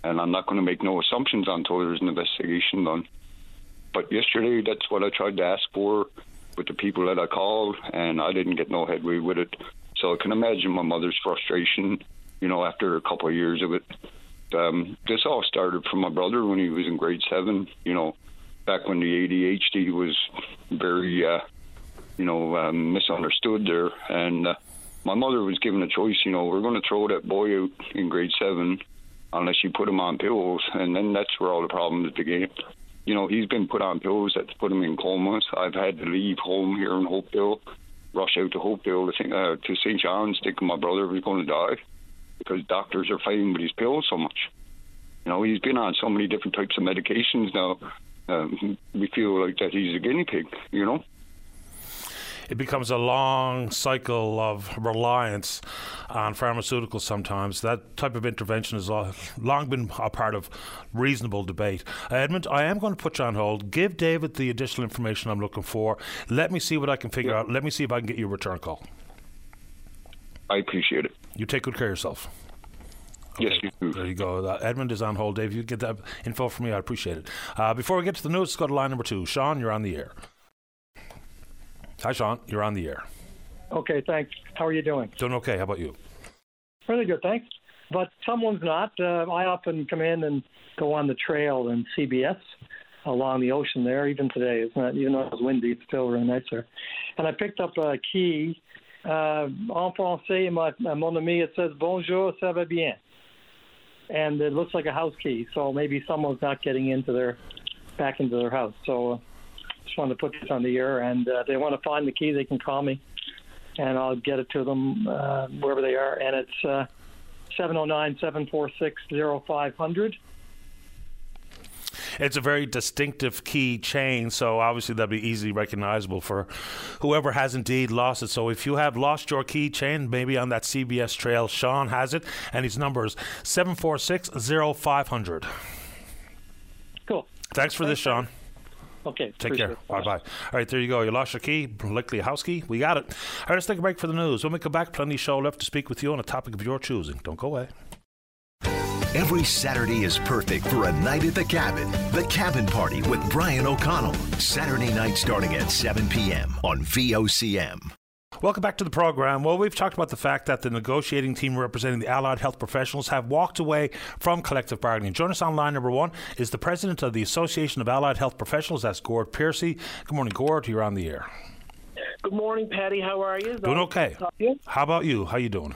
And I'm not going to make no assumptions until there's an investigation done. But yesterday, that's what I tried to ask for with the people that I called, and I didn't get no headway with it. So I can imagine my mother's frustration, you know, after a couple of years of it. Um, this all started from my brother when he was in grade seven, you know, back when the ADHD was very, uh, you know, um, misunderstood there. And uh, my mother was given a choice. You know, we're going to throw that boy out in grade seven unless you put him on pills, and then that's where all the problems began. You know, he's been put on pills that's put him in comas. I've had to leave home here in Hopedale, rush out to Hopedale to, think, uh, to St. John's, thinking my brother was going to die because doctors are fighting with his pills so much. You know, he's been on so many different types of medications now. Um, we feel like that he's a guinea pig. You know it becomes a long cycle of reliance on pharmaceuticals sometimes. That type of intervention has long been a part of reasonable debate. Uh, Edmund, I am going to put you on hold. Give David the additional information I'm looking for. Let me see what I can figure yeah. out. Let me see if I can get you a return call. I appreciate it. You take good care of yourself. Okay. Yes, you do. There you go. Uh, Edmund is on hold. Dave, you get that info from me. I appreciate it. Uh, before we get to the news, let's go to line number two. Sean, you're on the air. Hi, Sean. You're on the air. Okay, thanks. How are you doing? Doing okay. How about you? Really good, thanks. But someone's not. Uh, I often come in and go on the trail in CBS along the ocean there. Even today, it's not. Even though it's windy, it's still really nice there. And I picked up a key. Uh, en français, my, mon ami, it says "Bonjour, ça va bien," and it looks like a house key. So maybe someone's not getting into their back into their house. So uh, just wanted to put this on the air, and uh, if they want to find the key, they can call me, and I'll get it to them uh, wherever they are. And it's uh, 709 746 0500. It's a very distinctive key chain, so obviously that'd be easily recognizable for whoever has indeed lost it. So if you have lost your key chain, maybe on that CBS trail, Sean has it, and his number is 746 0500. Cool. Thanks for Thanks, this, Sean. Okay. Take care. Bye bye. All right, there you go. You lost your key, likely a house key. We got it. All right, let's take a break for the news. When we come back, plenty of show left to speak with you on a topic of your choosing. Don't go away. Every Saturday is perfect for a night at the cabin. The Cabin Party with Brian O'Connell. Saturday night starting at 7 p.m. on VOCM. Welcome back to the program. Well, we've talked about the fact that the negotiating team representing the allied health professionals have walked away from collective bargaining. Join us on line number one is the president of the Association of Allied Health Professionals. That's Gord Piercy. Good morning, Gord. You're on the air. Good morning, Paddy. How are you? Doing okay. How about you? How you doing?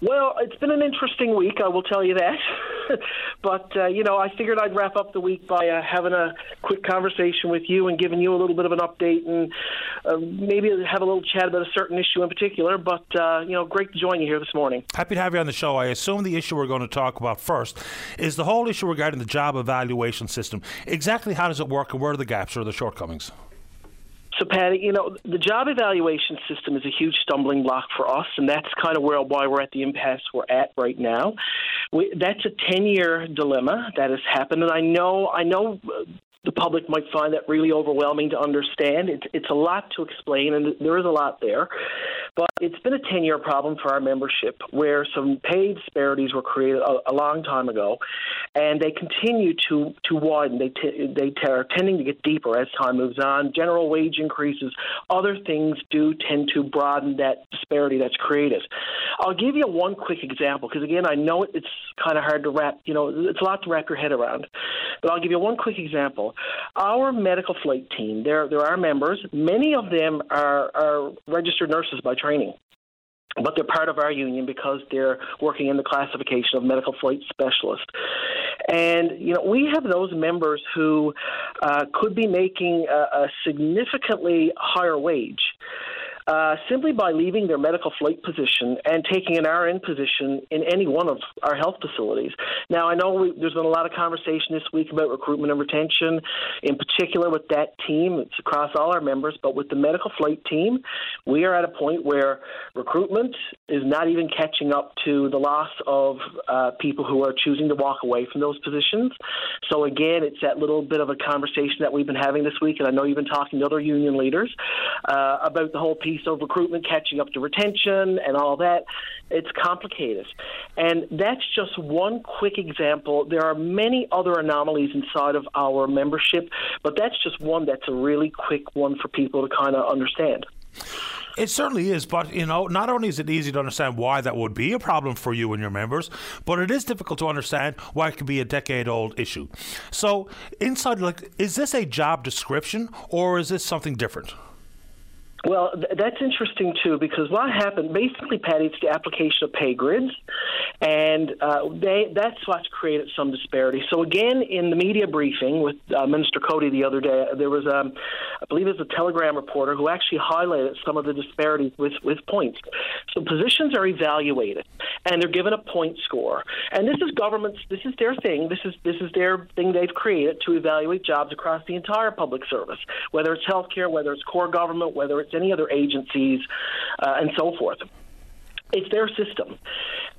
Well, it's been an interesting week, I will tell you that. but, uh, you know, I figured I'd wrap up the week by uh, having a quick conversation with you and giving you a little bit of an update and uh, maybe have a little chat about a certain issue in particular. But, uh, you know, great to join you here this morning. Happy to have you on the show. I assume the issue we're going to talk about first is the whole issue regarding the job evaluation system. Exactly how does it work and where are the gaps or the shortcomings? So, Paddy, you know, the job evaluation system is a huge stumbling block for us, and that's kind of where why we're at the impasse we're at right now. We, that's a ten-year dilemma that has happened, and I know, I know, the public might find that really overwhelming to understand. It's it's a lot to explain, and there is a lot there. But it's been a 10 year problem for our membership where some pay disparities were created a, a long time ago, and they continue to, to widen. They, t- they t- are tending to get deeper as time moves on. General wage increases, other things do tend to broaden that disparity that's created. I'll give you one quick example because, again, I know it's kind of hard to wrap, you know, it's a lot to wrap your head around. But I'll give you one quick example. Our medical flight team, they're, they're our members. Many of them are, are registered nurses by training but they're part of our union because they're working in the classification of medical flight specialist. And you know, we have those members who uh, could be making a, a significantly higher wage uh, simply by leaving their medical flight position and taking an RN position in any one of our health facilities. Now, I know we, there's been a lot of conversation this week about recruitment and retention, in particular with that team. It's across all our members, but with the medical flight team, we are at a point where recruitment is not even catching up to the loss of uh, people who are choosing to walk away from those positions. So, again, it's that little bit of a conversation that we've been having this week, and I know you've been talking to other union leaders uh, about the whole piece of recruitment catching up to retention and all that. It's complicated. And that's just one quick example. There are many other anomalies inside of our membership, but that's just one that's a really quick one for people to kind of understand. It certainly is, but you know, not only is it easy to understand why that would be a problem for you and your members, but it is difficult to understand why it could be a decade-old issue. So, inside, like, is this a job description or is this something different? Well, th- that's interesting too because what happened basically, Paddy, it's the application of pay grids, and uh, they that's what's created some disparity. So again, in the media briefing with uh, Minister Coady the other day, there was, um, I believe, it was a Telegram reporter who actually highlighted some of the disparities with with points. So positions are evaluated, and they're given a point score, and this is government's, this is their thing, this is this is their thing they've created to evaluate jobs across the entire public service, whether it's healthcare, whether it's core government, whether it's any other agencies, uh, and so forth. It's their system.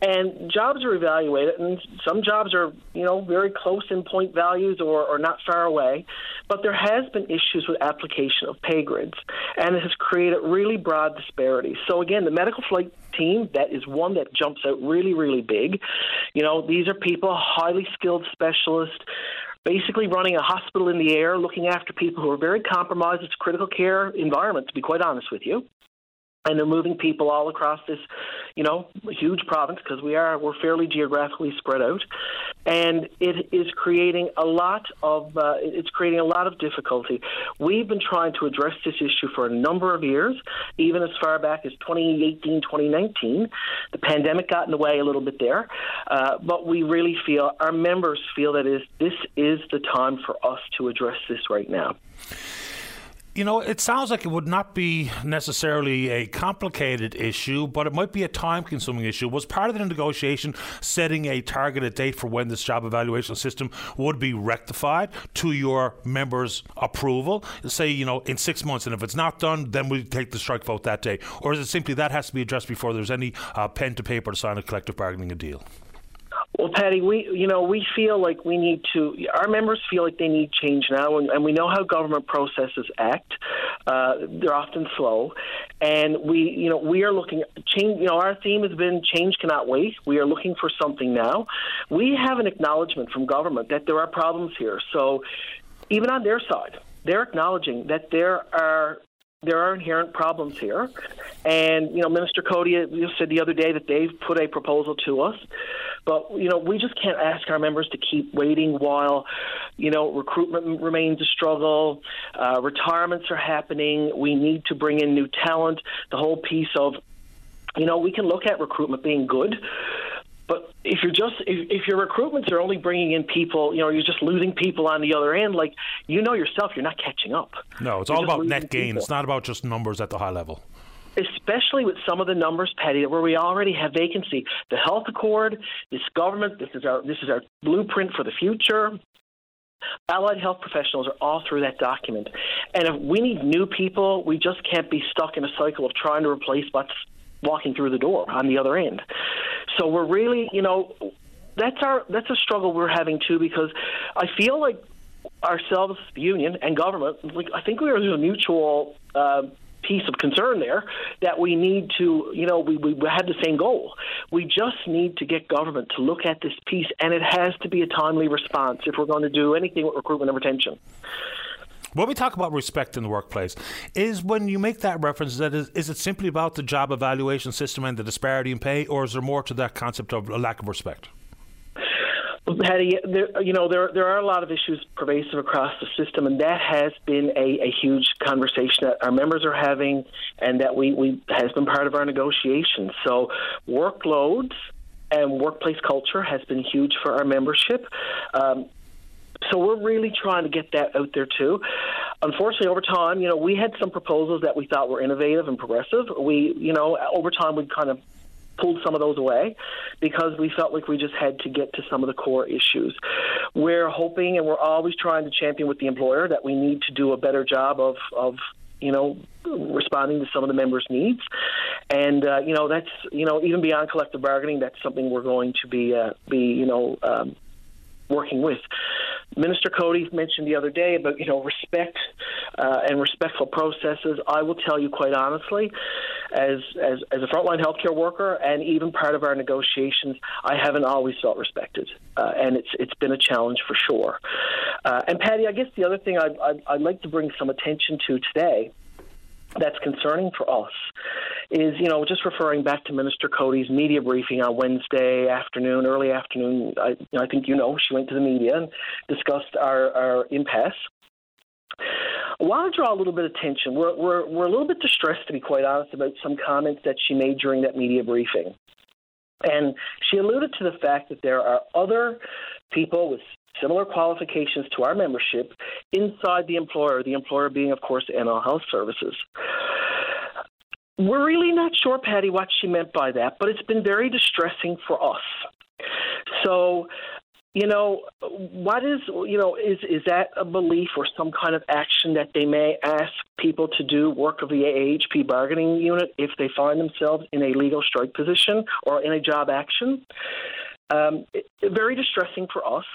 And jobs are evaluated, and some jobs are, you know, very close in point values or, or not far away. But there has been issues with application of pay grids, and it has created really broad disparities. So again, the medical flight team, that is one that jumps out really, really big. You know, these are people, highly skilled specialists, basically running a hospital in the air, looking after people who are very compromised. It's a critical care environment, to be quite honest with you and they're moving people all across this, you know, huge province because we are we're fairly geographically spread out, and it is creating a lot of uh, it's creating a lot of difficulty. We've been trying to address this issue for a number of years, even as far back as 2018, 2019. The pandemic got in the way a little bit there, uh, but we really feel our members feel that is this is the time for us to address this right now. You know, it sounds like it would not be necessarily a complicated issue, but it might be a time consuming issue. Was part of the negotiation setting a targeted date for when this job evaluation system would be rectified to your members' approval? Say, you know, in six months, and if it's not done, then we take the strike vote that day. Or is it simply that has to be addressed before there's any uh, pen to paper to sign a collective bargaining deal? Well, Paddy, we you know we feel like we need to. Our members feel like they need change now, and, and we know how government processes act. Uh, they're often slow, and we you know we are looking change. You know, our theme has been change cannot wait. We are looking for something now. We have an acknowledgement from government that there are problems here. So, even on their side, they're acknowledging that there are there are inherent problems here. And, you know, Minister Coady said the other day that they've put a proposal to us. But, you know, we just can't ask our members to keep waiting while, you know, recruitment remains a struggle, uh, retirements are happening. We need to bring in new talent. The whole piece of, you know, we can look at recruitment being good. But if you're just if, if your recruitments are only bringing in people, you know, you're just losing people on the other end. Like you know yourself, you're not catching up. No, it's you're all about net gain. People. It's not about just numbers at the high level especially with some of the numbers, Paddy, where we already have vacancy. The health accord, this government, this is our this is our blueprint for the future. Allied health professionals are all through that document. And if we need new people, we just can't be stuck in a cycle of trying to replace what's walking through the door on the other end. So we're really, you know, that's our that's a struggle we're having too because I feel like ourselves, the union and government, like I think we are a mutual uh, piece of concern there that we need to, you know, we, we had the same goal. We just need to get government to look at this piece, and it has to be a timely response if we're going to do anything with recruitment and retention. When we talk about respect in the workplace, is when you make that reference that is, is it simply about the job evaluation system and the disparity in pay, or is there more to that concept of a lack of respect? Paddy, there, you know, there there are a lot of issues pervasive across the system, and that has been a, a huge conversation that our members are having, and that we, we has been part of our negotiations. So, workloads and workplace culture has been huge for our membership. Um, so we're really trying to get that out there too. Unfortunately, over time, you know, we had some proposals that we thought were innovative and progressive. We, you know, over time we kind of pulled some of those away because we felt like we just had to get to some of the core issues. We're hoping and we're always trying to champion with the employer that we need to do a better job of, of you know, responding to some of the members' needs. And uh, you know, that's you know, even beyond collective bargaining, that's something we're going to be uh, be you know um, working with. Minister Coady mentioned the other day about you know respect uh, and respectful processes. I will tell you quite honestly, as as as a frontline healthcare worker and even part of our negotiations, I haven't always felt respected, uh, and it's it's been a challenge for sure. Uh, and Paddy, I guess the other thing I'd, I'd, I'd like to bring some attention to today that's concerning for us is, you know, just referring back to Minister Coady's media briefing on Wednesday afternoon, early afternoon. I, you know, I think you know she went to the media and discussed our, our impasse. I want to draw a little bit of attention. We're, we're, we're a little bit distressed, to be quite honest, about some comments that she made during that media briefing. And she alluded to the fact that there are other people with similar qualifications to our membership inside the employer, the employer being, of course, NL Health Services. We're really not sure, Paddy, what she meant by that, but it's been very distressing for us. So, you know, what is, you know, is, is that a belief or some kind of action that they may ask people to do work of the AHP bargaining unit if they find themselves in a legal strike position or in a job action? Um, very distressing for us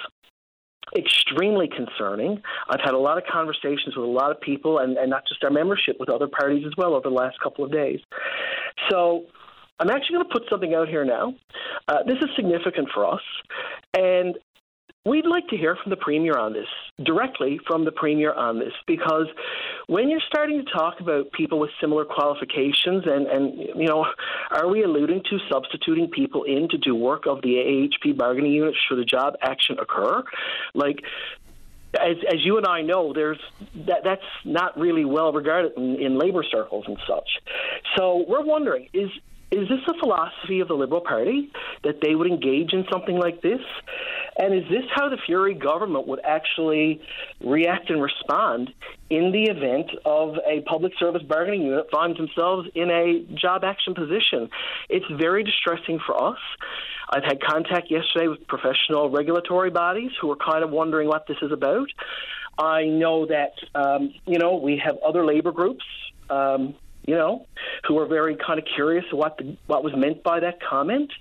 extremely concerning. I've had a lot of conversations with a lot of people, and, and not just our membership, with other parties as well over the last couple of days. So I'm actually going to put something out here now. Uh, this is significant for us, and We'd like to hear from the Premier on this, directly from the Premier on this, because when you're starting to talk about people with similar qualifications, and, and you know, are we alluding to substituting people in to do work of the AHP bargaining unit should a job action occur? Like, as, as you and I know, there's that that's not really well regarded in, in labor circles and such. So we're wondering is is this a philosophy of the Liberal Party that they would engage in something like this? And is this how the Furey government would actually react and respond in the event of a public service bargaining unit finds themselves in a job action position? It's very distressing for us. I've had contact yesterday with professional regulatory bodies who are kind of wondering what this is about. I know that, um, you know, we have other labor groups. Um, you know, who are very kind of curious what the, what was meant by that comment.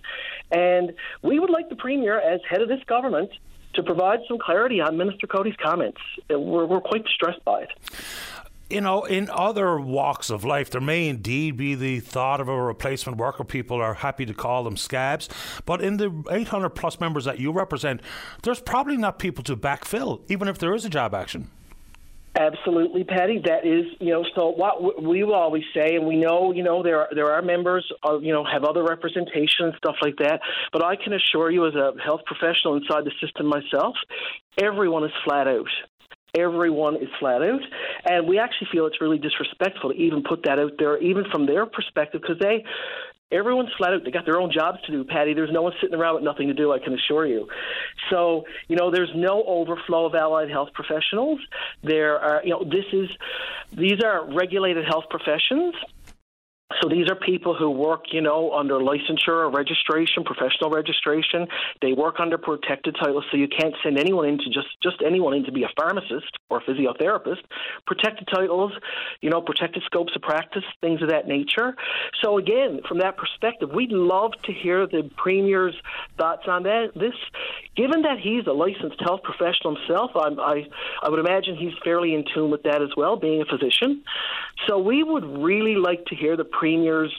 And we would like the premier, as head of this government, to provide some clarity on Minister Coady's comments. Uh, we're, we're quite distressed by it. You know, in other walks of life, there may indeed be the thought of a replacement worker. People are happy to call them scabs. But in the 800 plus members that you represent, there's probably not people to backfill, even if there is a job action. Absolutely, Paddy. That is, you know, so what we will always say, and we know, you know, there are there are members, of, you know, have other representation and stuff like that. But I can assure you, as a health professional inside the system myself, everyone is flat out. Everyone is flat out, and we actually feel it's really disrespectful to even put that out there, even from their perspective, because they Everyone's flat out. They got their own jobs to do, Paddy. There's no one sitting around with nothing to do, I can assure you. So, you know, there's no overflow of allied health professionals. There are, you know, this is, these are regulated health professions. So these are people who work, you know, under licensure or registration, professional registration. They work under protected titles, so you can't send anyone into just just anyone in to be a pharmacist or a physiotherapist. Protected titles, you know, protected scopes of practice, things of that nature. So again, from that perspective, we'd love to hear the premier's thoughts on that. This, given that he's a licensed health professional himself, I'm, I I would imagine he's fairly in tune with that as well, being a physician. So we would really like to hear the Premier's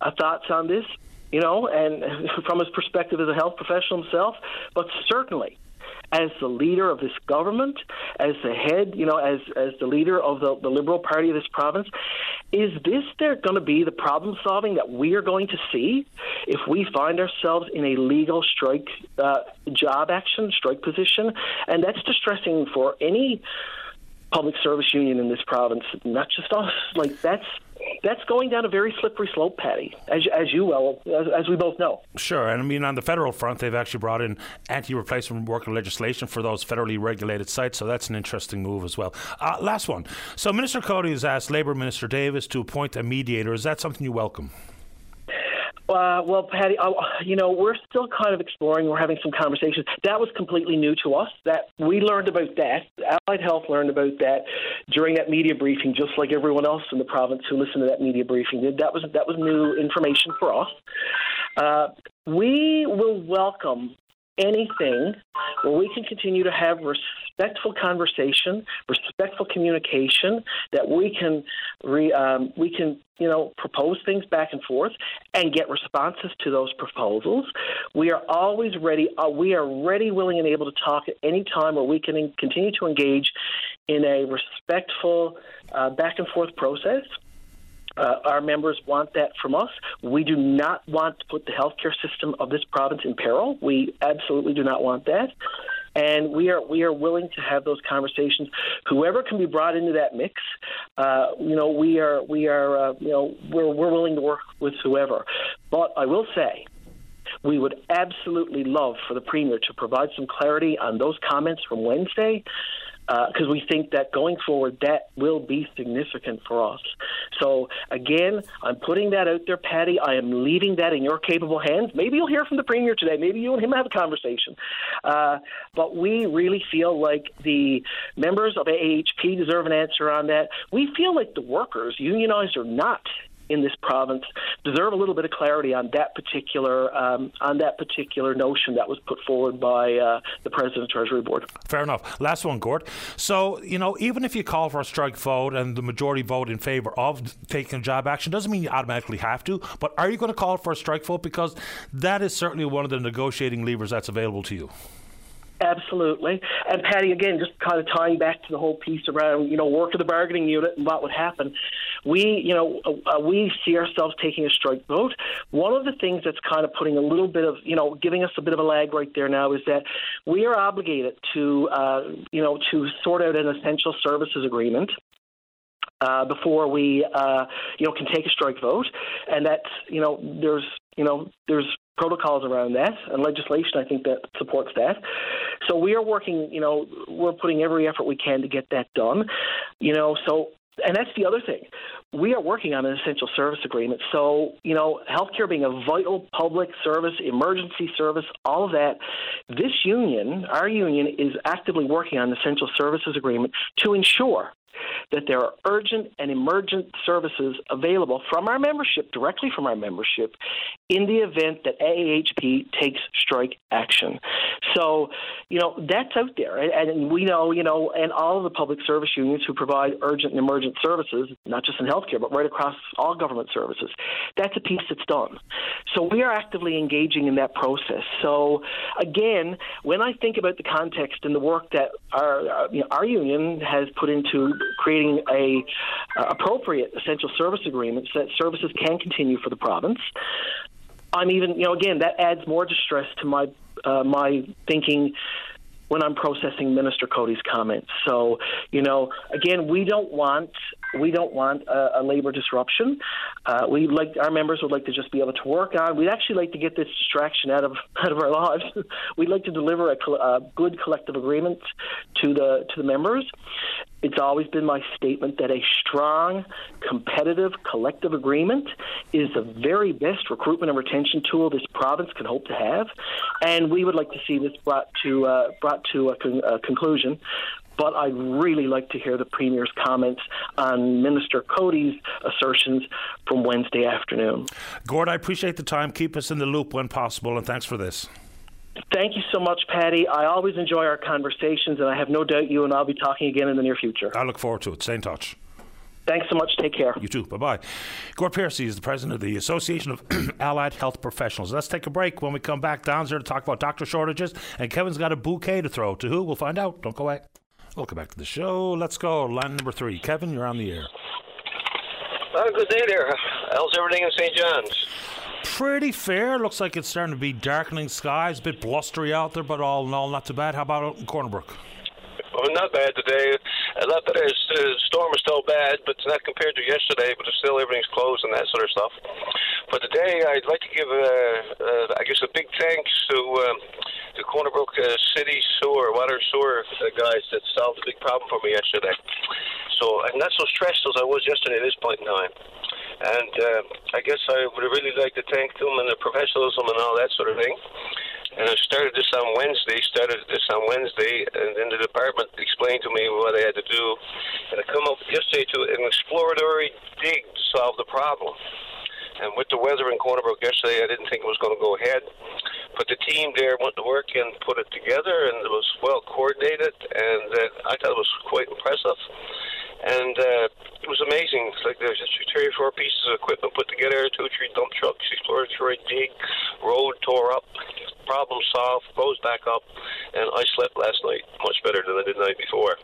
uh, thoughts on this, you know, and from his perspective as a health professional himself, but certainly as the leader of this government, as the head, you know, as as the leader of the, the Liberal Party of this province, is this there going to be the problem solving that we are going to see if we find ourselves in a legal strike uh, job action strike position? And that's distressing for any public service union in this province, not just us. Like that's that's going down a very slippery slope, Paddy, as, as you well, as, as, we both know. Sure. And I mean, on the federal front, they've actually brought in anti replacement worker legislation for those federally regulated sites. So that's an interesting move as well. Uh, last one. So Minister Coady has asked Labour Minister Davis to appoint a mediator. Is that something you welcome? Uh, well, Paddy, uh, you know, we're still kind of exploring. We're having some conversations. That was completely new to us. That we learned about that. Allied Health learned about that during that media briefing, just like everyone else in the province who listened to that media briefing did. That was that was new information for us. Uh, we will welcome anything where we can continue to have respectful conversation, respectful communication, that we can re, um, we can you know propose things back and forth and get responses to those proposals. We are always ready. Uh, we are ready, willing, and able to talk at any time where we can continue to engage in a respectful uh, back and forth process. Uh, our members want that from us. We do not want to put the healthcare system of this province in peril. We absolutely do not want that. And we are we are willing to have those conversations. Whoever can be brought into that mix, uh, you know, we are we are uh, you know we're we're willing to work with whoever. But I will say, we would absolutely love for the Premier to provide some clarity on those comments from Wednesday because uh, we think that going forward that will be significant for us. So again, I'm putting that out there, Paddy. I am leaving that in your capable hands. Maybe you'll hear from the premier today. Maybe you and him have a conversation. Uh, but we really feel like the members of AHP deserve an answer on that. We feel like the workers, unionized or not, in this province deserve a little bit of clarity on that particular um, on that particular notion that was put forward by uh, the president of the Treasury Board. Fair enough. Last one, Gord. So you know, even if you call for a strike vote and the majority vote in favour of taking job action, doesn't mean you automatically have to. But are you going to call for a strike vote because that is certainly one of the negotiating levers that's available to you? Absolutely. And Paddy, again, just kind of tying back to the whole piece around, you know, work of the bargaining unit and what would happen. We, you know, uh, we see ourselves taking a strike vote. One of the things that's kind of putting a little bit of, you know, giving us a bit of a lag right there now is that we are obligated to, uh, you know, to sort out an essential services agreement. Uh, before we, uh, you know, can take a strike vote, and that's, you know, there's, you know, there's protocols around that and legislation I think that supports that. So we are working, you know, we're putting every effort we can to get that done. You know, so and that's the other thing. We are working on an essential service agreement. So, you know, healthcare being a vital public service, emergency service, all of that, this union, our union, is actively working on an essential services agreement to ensure that there are urgent and emergent services available from our membership, directly from our membership, in the event that AAHP takes strike action. So, you know, that's out there. And we know, you know, and all of the public service unions who provide urgent and emergent services, not just in healthcare, but right across all government services, that's a piece that's done. So we are actively engaging in that process. So, again, when I think about the context and the work that our, uh, you know, our union has put into creating a uh, appropriate essential service agreements that services can continue for the province. I'm even, you know, again, that adds more distress to my uh, my thinking when I'm processing Minister Coady's comments. So, you know, again, we don't want we don't want a, a labor disruption. Uh, we like our members would like to just be able to work on. We'd actually like to get this distraction out of out of our lives. We'd like to deliver a, a good collective agreement to the to the members. It's always been my statement that a strong, competitive, collective agreement is the very best recruitment and retention tool this province can hope to have, and we would like to see this brought to uh, brought to a, con- a conclusion but I'd really like to hear the Premier's comments on Minister Coady's assertions from Wednesday afternoon. Gord, I appreciate the time. Keep us in the loop when possible, and thanks for this. Thank you so much, Paddy. I always enjoy our conversations, and I have no doubt you and I'll be talking again in the near future. I look forward to it. Stay in touch. Thanks so much. Take care. You too. Bye bye. Gord Piercy is the president of the Association of Allied Health Professionals. Let's take a break. When we come back, Don's here to talk about doctor shortages, and Kevin's got a bouquet to throw. To who? We'll find out. Don't go away. Welcome back to the show. Let's go. Line number three. Kevin, you're on the air. Uh, good day there. How's everything in St. John's? Pretty fair. Looks like it's starting to be darkening skies. A bit blustery out there, but all in all, not too bad. How about out in Corner Brook? Well, not bad today. A lot better. The storm is still bad, but it's not compared to yesterday. But still, everything's closed and that sort of stuff. But today, I'd like to give, uh, uh, I guess, a big thanks to um, the Corner Brook uh, City Sewer, Water Sewer uh, guys that solved a big problem for me yesterday. So I'm not so stressed as I was yesterday at this point in time. And uh, I guess I would really like to thank them and their professionalism and all that sort of thing. And I started this on Wednesday, started this on Wednesday, and then the department explained to me what I had to do. And I come up yesterday to an exploratory dig to solve the problem. And with the weather in Corner Brook yesterday, I didn't think it was going to go ahead. But the team there went to work and put it together, and it was well coordinated, and uh, I thought it was quite impressive. And uh, it was amazing. It's like there's just three or four pieces of equipment put together, two, or three dump trucks, exploratory dig, road tore up, problem solved, closed back up, and I slept last night much better than I did the night before.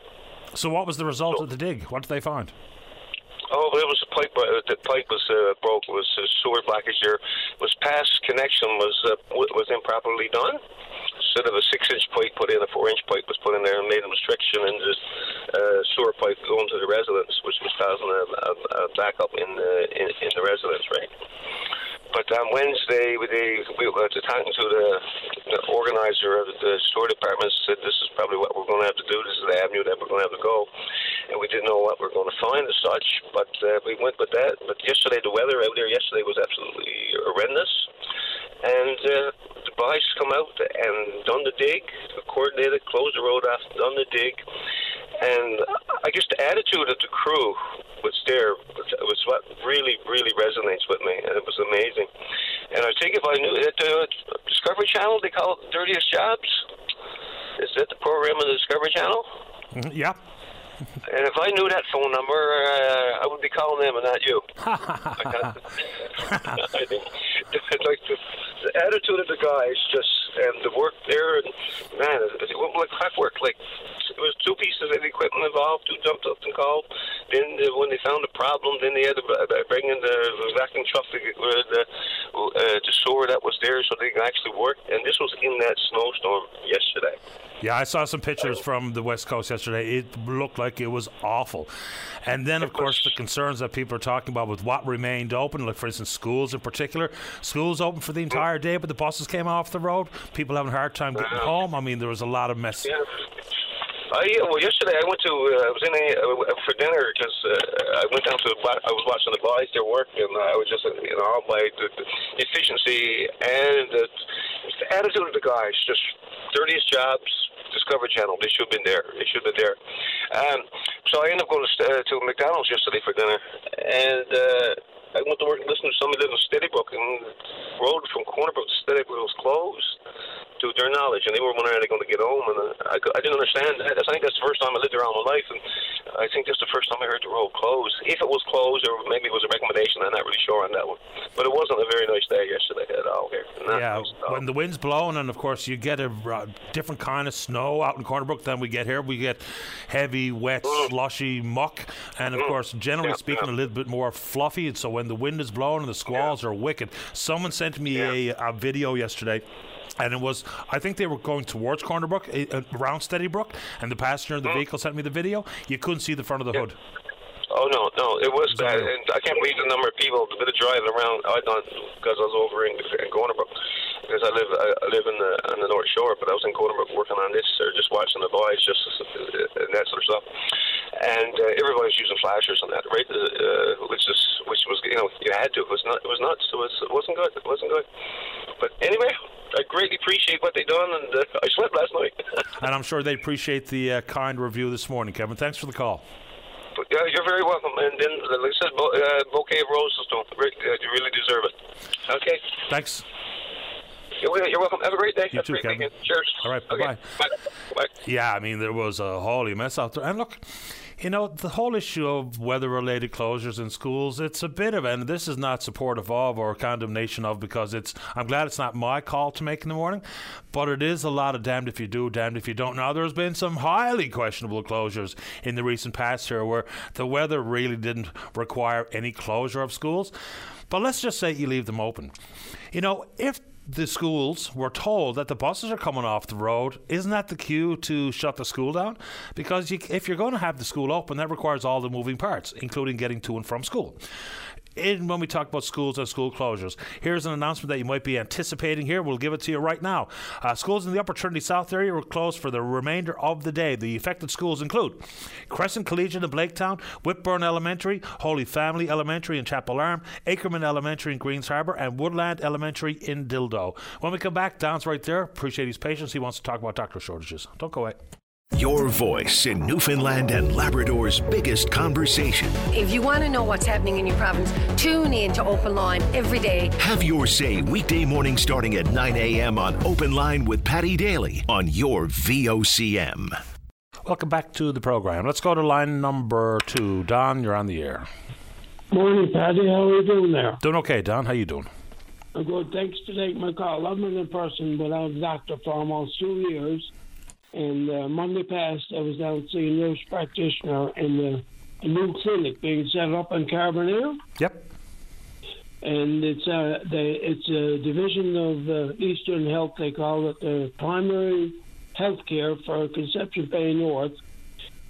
So, what was the result so, of the dig? What did they find? Oh, it was a pipe. Uh, the pipe was uh, broke. It was uh, sewer blockage there. Was past connection was uh, was improperly done. Instead of a six-inch pipe put in, a four-inch pipe was put in there and made a restriction, and just uh, sewer pipe going to the residence, which was causing a, a, a backup in the in, in the residence, right? But on Wednesday, we, they, we were talking to the, the organizer of the store department. Said this is probably what we're going to have to do. This is the avenue that we're going to have to go, and we didn't know what we're going to find as such. But uh, we went with that. But yesterday, the weather out there yesterday was absolutely horrendous, and uh, the boys come out and done the dig, coordinated, closed the road off, done the dig, and I guess the attitude of the crew was there was what really, really resonates with me, and it was amazing. And I think if I knew that the Discovery Channel, they call it Dirtiest Jobs. Is that the program on the Discovery Channel? Mm-hmm. Yeah. And if I knew that phone number, uh, I would be calling them and not you. I think like the, the attitude of the guys, just and the work there, and man, it, went like clockwork. Like it was two pieces of equipment involved. Two jumped up and called. Then uh, when they found a problem, then they had to uh, bring in the vacuum truck to of the uh, the sewer that was there, so they could actually work. And this was in that snowstorm yesterday. Yeah, I saw some pictures from the West Coast yesterday. It looked like it was awful. And then, of course, the concerns that people are talking about with what remained open, like, for instance, schools in particular. Schools open for the entire day, but the buses came off the road. People having a hard time getting home. I mean, there was a lot of mess. Yeah. I well yesterday I went to uh, I was in a uh, for dinner because uh, I went down to I was watching the guys their work and I was just you know all by the, the efficiency and the, the attitude of the guys just dirtiest jobs Discovery Channel they should have been there they should have been there. Um, so I ended up going to, uh, to McDonald's yesterday for dinner and uh, I went to work and listened to somebody live in Steadybrook and road from Corner Brook to Steadybrook was closed to their knowledge, and they were wondering how they're going to get home. And uh, I, I didn't understand that. I think that's the first time I lived around my life, and I think that's the first time I heard the road closed. If it was closed, or maybe it was a recommendation, I'm not really sure on that one. But it wasn't a very nice day yesterday at all here. Yeah, nice when the wind's blowing, and of course you get a uh, different kind of snow out in Corner Brook than we get here. We get heavy, wet, mm. slushy muck, and of mm. course, generally yeah, speaking, yeah. a little bit more fluffy. And so when the wind is blowing and the squalls yeah. are wicked, someone sent me a, a video yesterday and it was I think they were going towards Corner Brook, uh, around Steadybrook, and the passenger in the mm. vehicle sent me the video. You couldn't see the front of the yeah. hood. Oh no, no, it was bad, and I can't believe the number of people. that bit of driving around I done because I was over in, in Corner Brook because I live I, live in the on the North Shore, but I was in Brook working on this or just watching the boys, just and that sort of stuff. and everybody's using flashers and that, right? Uh, uh, which is which was you know you had to. It was not. It was nuts. It was. It wasn't good. It wasn't good. But anyway, I greatly appreciate what they done, and uh, I slept last night. and I'm sure they appreciate the uh, kind review this morning, Kevin. Thanks for the call. Yeah, you're very welcome. And then, like I said, bo- uh, bouquet of roses, don't. You really deserve it. Okay. Thanks. You're, welcome. Have a great day. You Have too, Kevin. weekend. Cheers. All right, Okay. Bye. Bye. Yeah, I mean, there was a holy mess out there. And look, you know, the whole issue of weather related closures in schools, it's a bit of, and this is not supportive of or condemnation of because it's, I'm glad it's not my call to make in the morning, but it is a lot of damned if you do, damned if you don't. Now, there's been some highly questionable closures in the recent past here where the weather really didn't require any closure of schools. But let's just say you leave them open. You know, if the schools were told that the buses are coming off the road, isn't that the cue to shut the school down? Because you, if you're going to have the school open, that requires all the moving parts, including getting to and from school. In, when we talk about schools and school closures, here's an announcement that you might be anticipating here. We'll give it to you right now. Uh, schools in the Upper Trinity South area were closed for the remainder of the day. The affected schools include Crescent Collegiate in Blaketown, Whitbourne Elementary, Holy Family Elementary in Chapel Arm, Ackerman Elementary in Greens Harbour, and Woodland Elementary in Dildo. When we come back, Don's right there. Appreciate his patience. He wants to talk about doctor shortages. Don't go away. Your voice in Newfoundland and Labrador's biggest conversation. If you want to know what's happening in your province, tune in to Open Line every day. Have your say weekday morning starting at 9 a.m. on Open Line with Paddy Daly on your VOCM. Welcome back to the program. Let's go to line number two. Don, you're on the air. Morning, Paddy. How are you doing there? Doing okay, Don. How you doing? I'm good. Thanks to take my call. I'm a person without a doctor for almost two years. And uh, Monday past, I was down seeing a nurse practitioner in the, a new clinic being set up in Carbonear. Yep. And it's a, they, it's a division of uh, Eastern Health. They call it the primary health care for Conception Bay North.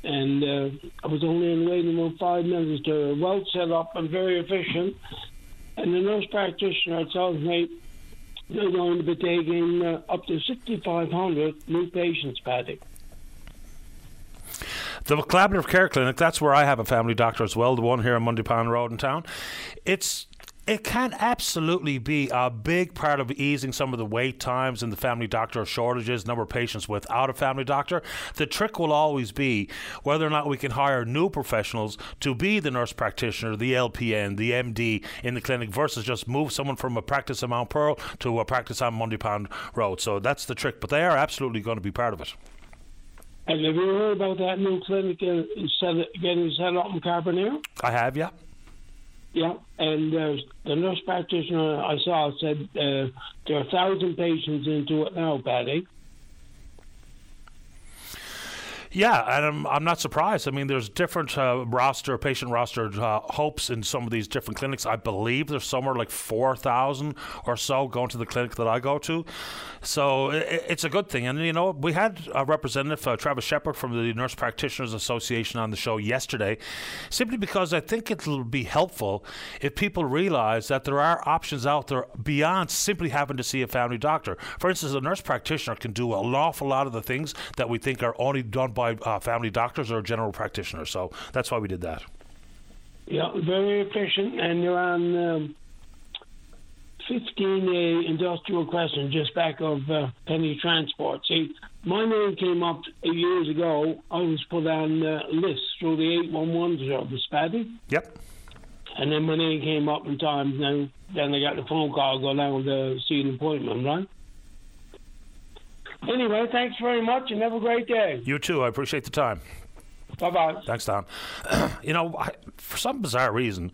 And uh, I was only in waiting room five minutes. They're well set up and very efficient. And the nurse practitioner tells me they're going to be taking uh, up to 6,500 new patients, Paddy. The Collaborative Care Clinic, that's where I have a family doctor as well, the one here on Mundy Pond Road in town. It's it can absolutely be a big part of easing some of the wait times and the family doctor shortages, number of patients without a family doctor. The trick will always be whether or not we can hire new professionals to be the nurse practitioner, the LPN, the MD in the clinic versus just move someone from a practice on Mount Pearl to a practice on Mundy Pond Road. So that's the trick, but they are absolutely going to be part of it. And have you heard about that new clinic set, getting set up in Carbonear? I have, yeah. Yeah, and uh, the nurse practitioner I saw said uh, there are a thousand patients into it now, Paddy. Yeah, and I'm, I'm not surprised. I mean, there's different uh, roster, patient roster uh, hopes in some of these different clinics. I believe there's somewhere like 4,000 or so going to the clinic that I go to. So it, it's a good thing. And, you know, we had a representative, uh, Travis Shepard from the Nurse Practitioners Association on the show yesterday, simply because I think it'll be helpful if people realize that there are options out there beyond simply having to see a family doctor. For instance, a nurse practitioner can do an awful lot of the things that we think are only done by uh, family doctors or general practitioners. So that's why we did that. Yeah, very efficient, and you're on um, 15A Industrial Crescent, just back of uh, Penny Transport. See, my name came up years ago. I was put on uh, lists through the 811 service, Paddy. Yep. And then my name came up in time. Then, then I got the phone call, go down to see an appointment, right? Anyway, thanks very much, and have a great day. You too. I appreciate the time. Bye bye. Thanks, Don. you know, I, for some bizarre reason,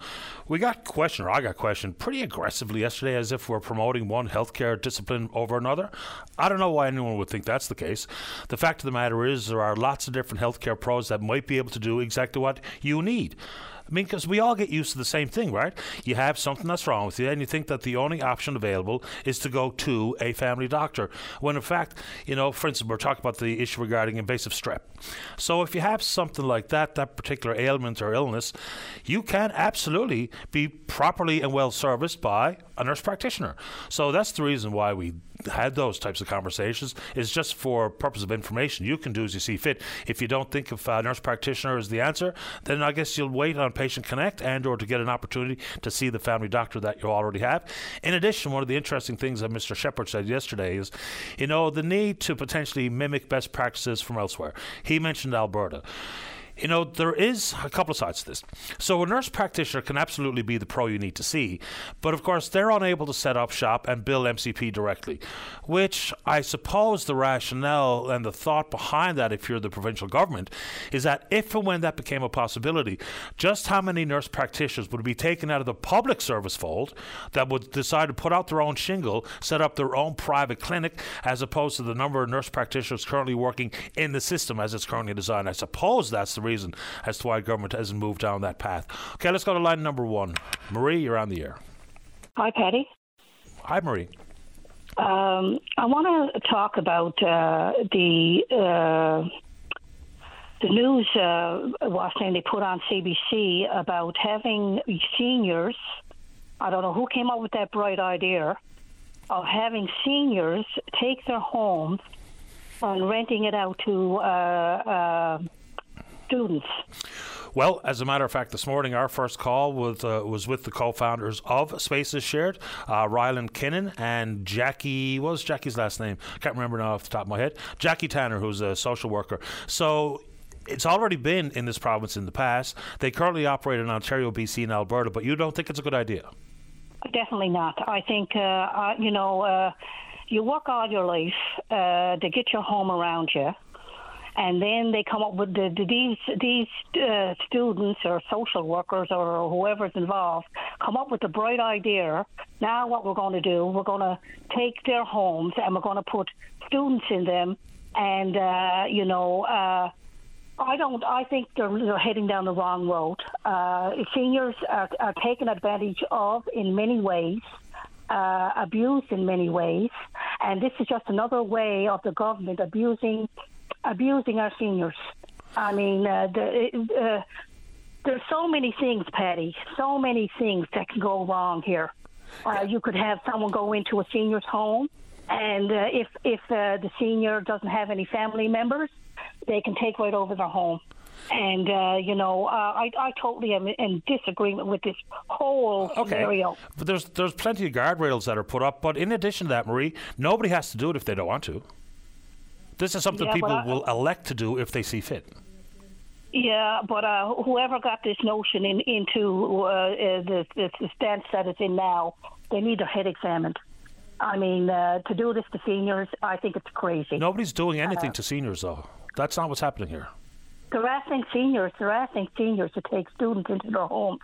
we got questioned, or I got questioned pretty aggressively yesterday as if we're promoting one healthcare discipline over another. I don't know why anyone would think that's the case. The fact of the matter is, there are lots of different healthcare pros that might be able to do exactly what you need. I mean, because we all get used to the same thing, right? You have something that's wrong with you, and you think that the only option available is to go to a family doctor. When in fact, you know, for instance, we're talking about the issue regarding invasive strep. So if you have something like that, that particular ailment or illness, you can absolutely be properly and well serviced by a nurse practitioner. So that's the reason why we had those types of conversations. Is just for purpose of information. You can do as you see fit. If you don't think of a nurse practitioner as the answer, then I guess you'll wait on Patient Connect and or to get an opportunity to see the family doctor that you already have. In addition, one of the interesting things that Mr. Shepard said yesterday is, you know, the need to potentially mimic best practices from elsewhere. He mentioned Alberta you know, there is a couple of sides to this. So a nurse practitioner can absolutely be the pro you need to see, but of course they're unable to set up shop and bill MCP directly, which I suppose the rationale and the thought behind that, if you're the provincial government, is that if and when that became a possibility, just how many nurse practitioners would be taken out of the public service fold that would decide to put out their own shingle, set up their own private clinic, as opposed to the number of nurse practitioners currently working in the system as it's currently designed. I suppose that's the reason as to why government hasn't moved down that path. Okay, let's go to line number one. Marie, you're on the air. Hi, Paddy. Hi, Marie. Um, I want to talk about uh, the uh, the news uh, was saying they put on CBC about having seniors. I don't know who came up with that bright idea of having seniors take their homes and renting it out to uh, uh, students. Well, as a matter of fact, this morning our first call was uh, was with the co-founders of Spaces Shared, uh, Ryland Kinnan and Jackie. What was Jackie's last name? I can't remember now off the top of my head. Jackie Tanner, who's a social worker. So it's already been in this province in the past. They currently operate in Ontario, BC, and Alberta, but you don't think it's a good idea? Definitely not. I think, uh, uh, you know, uh, you work all your life uh, to get your home around you and then they come up with the, the, these these uh, students or social workers or whoever's involved come up with a bright idea. Now, what we're going to do, we're going to take their homes and we're going to put students in them, and uh, you know. Uh, I don't. I think they're, they're heading down the wrong road. Uh, seniors are, are taken advantage of in many ways, uh, abused in many ways, and this is just another way of the government abusing abusing our seniors. I mean, uh, the, uh, there's so many things, Paddy, so many things that can go wrong here. Uh, you could have someone go into a senior's home, and uh, if if uh, the senior doesn't have any family members, they can take right over their home. And uh, you know, uh, I I totally am in disagreement with this whole okay. scenario. But there's there's plenty of guardrails that are put up. But in addition to that, Marie, nobody has to do it if they don't want to. This is something Yeah, people I- will elect to do if they see fit. Yeah, but uh, whoever got this notion in, into uh, uh, the, the, the stance that it's in now, they need their head examined. I mean, uh, to do this to seniors, I think it's crazy. Nobody's doing anything Uh, to seniors, though. That's not what's happening here. They're asking seniors, they're asking seniors to take students into their homes.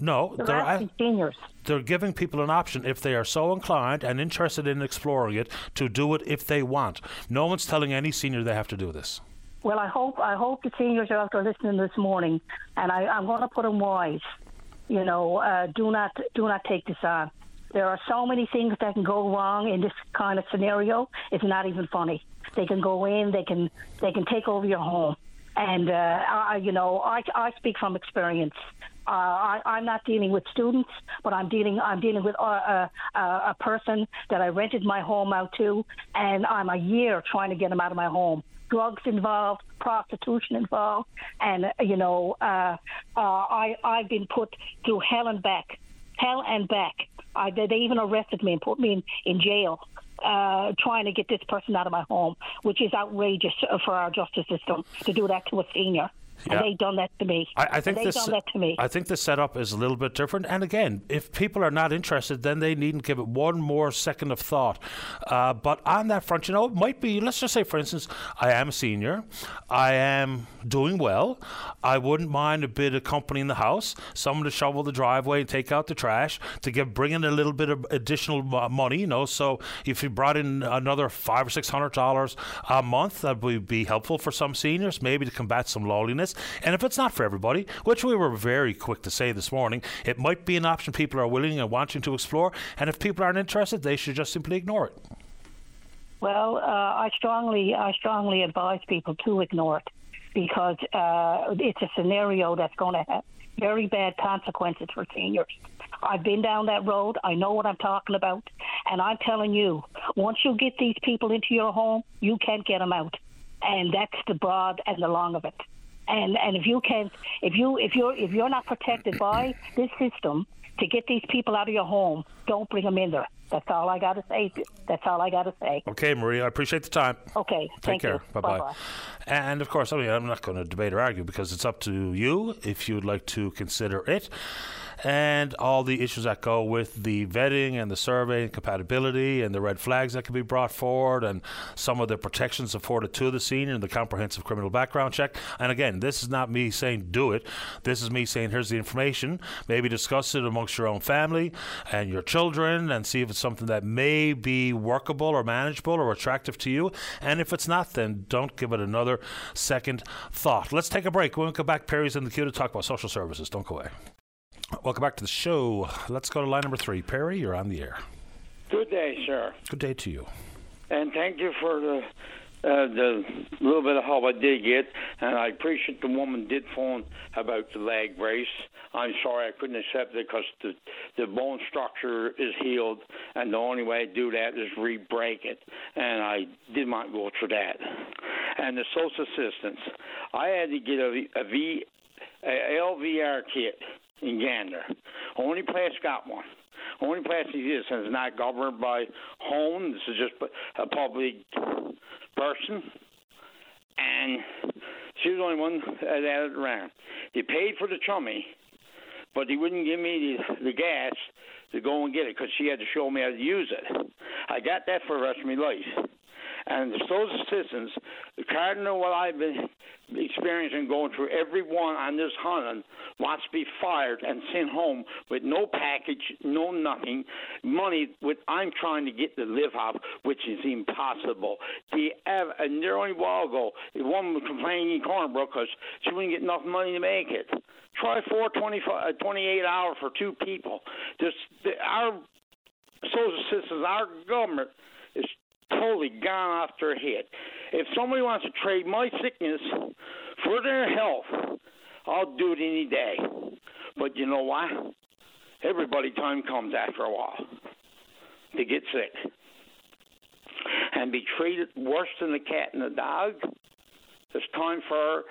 No, They're they're asking seniors. they're giving people an option if they are so inclined and interested in exploring it to do it if they want. No one's telling any senior they have to do this. Well, I hope I hope the seniors are out there listening this morning, and I, I'm going to put them wise. You know, uh, do not do not take this on. There are so many things that can go wrong in this kind of scenario. It's not even funny. They can go in. They can they can take over your home. And uh, I, you know, I, I speak from experience. Uh, I, I'm not dealing with students, but I'm dealing I'm dealing with a, a, a a person that I rented my home out to, and I'm a year trying to get him out of my home. Drugs involved, prostitution involved, and uh, you know, uh, uh, I I've been put through hell and back, hell and back. I, they they even arrested me and put me in, in jail uh, trying to get this person out of my home, which is outrageous uh, for our justice system to do that to a senior. Yeah. And they done that to me. I, I think they this. done that to me. I think the setup is a little bit different. And again, if people are not interested, then they needn't give it one more second of thought. Uh, but on that front, you know, it might be. Let's just say, for instance, I am a senior. I am doing well. I wouldn't mind a bit of company in the house, someone to shovel the driveway and take out the trash, to give bring in a little bit of additional mo- money. You know, so if you brought in another five or six hundred dollars a month, that would be helpful for some seniors, maybe to combat some loneliness. And if it's not for everybody, which we were very quick to say this morning, it might be an option people are willing and wanting to explore. And if people aren't interested, they should just simply ignore it. Well, uh, I strongly, I strongly advise people to ignore it because uh, it's a scenario that's going to have very bad consequences for seniors. I've been down that road. I know what I'm talking about. And I'm telling you, once you get these people into your home, you can't get them out. And that's the broad and the long of it. And and if you can't, if you if you're if you're not protected by this system to get these people out of your home, don't bring them in there. That's all I got to say. That's all I got to say. Okay, Maria, I appreciate the time. Okay, Take thank care. you. Bye bye. And of course, I mean, I'm not going to debate or argue because it's up to you if you'd like to consider it. And all the issues that go with the vetting and the survey and compatibility and the red flags that can be brought forward and some of the protections afforded to the senior and the comprehensive criminal background check. And again, this is not me saying do it. This is me saying here's the information. Maybe discuss it amongst your own family and your children and see if it's something that may be workable or manageable or attractive to you. And if it's not, then don't give it another second thought. Let's take a break. When we come back, Perry's in the queue to talk about social services. Don't go away. Welcome back to the show. Let's go to line number three. Perry, you're on the air. Good day, sir. Good day to you. And thank you for the uh, the little bit of help I did get, and I appreciate the woman did phone about the leg brace. I'm sorry I couldn't accept it because the the bone structure is healed, and the only way to do that is re-break it, and I did not go through that. And the social assistance, I had to get a, a V a LVR kit in Gander. Only place got one. Only place exists and it's not governed by home. This is just a public person. And she was the only one that had it around. He paid for the chummy, but he wouldn't give me the, the gas to go and get it because she had to show me how to use it. I got that for the rest of my life. And the social assistance, the cardinal what I've been experiencing going through everyone on this hunting wants to be fired and sent home with no package, no nothing, money with I'm trying to get to live off, which is impossible. The and there only a while ago, the woman was complaining in Cornbrook because she wouldn't get enough money to make it. Try four twenty five, uh, twenty eight hours for two people. Just the, our social assistance, our government totally gone off their head. If somebody wants to trade my sickness for their health, I'll do it any day. But you know what? Everybody time comes after a while to get sick. And be treated worse than the cat and the dog. It's time for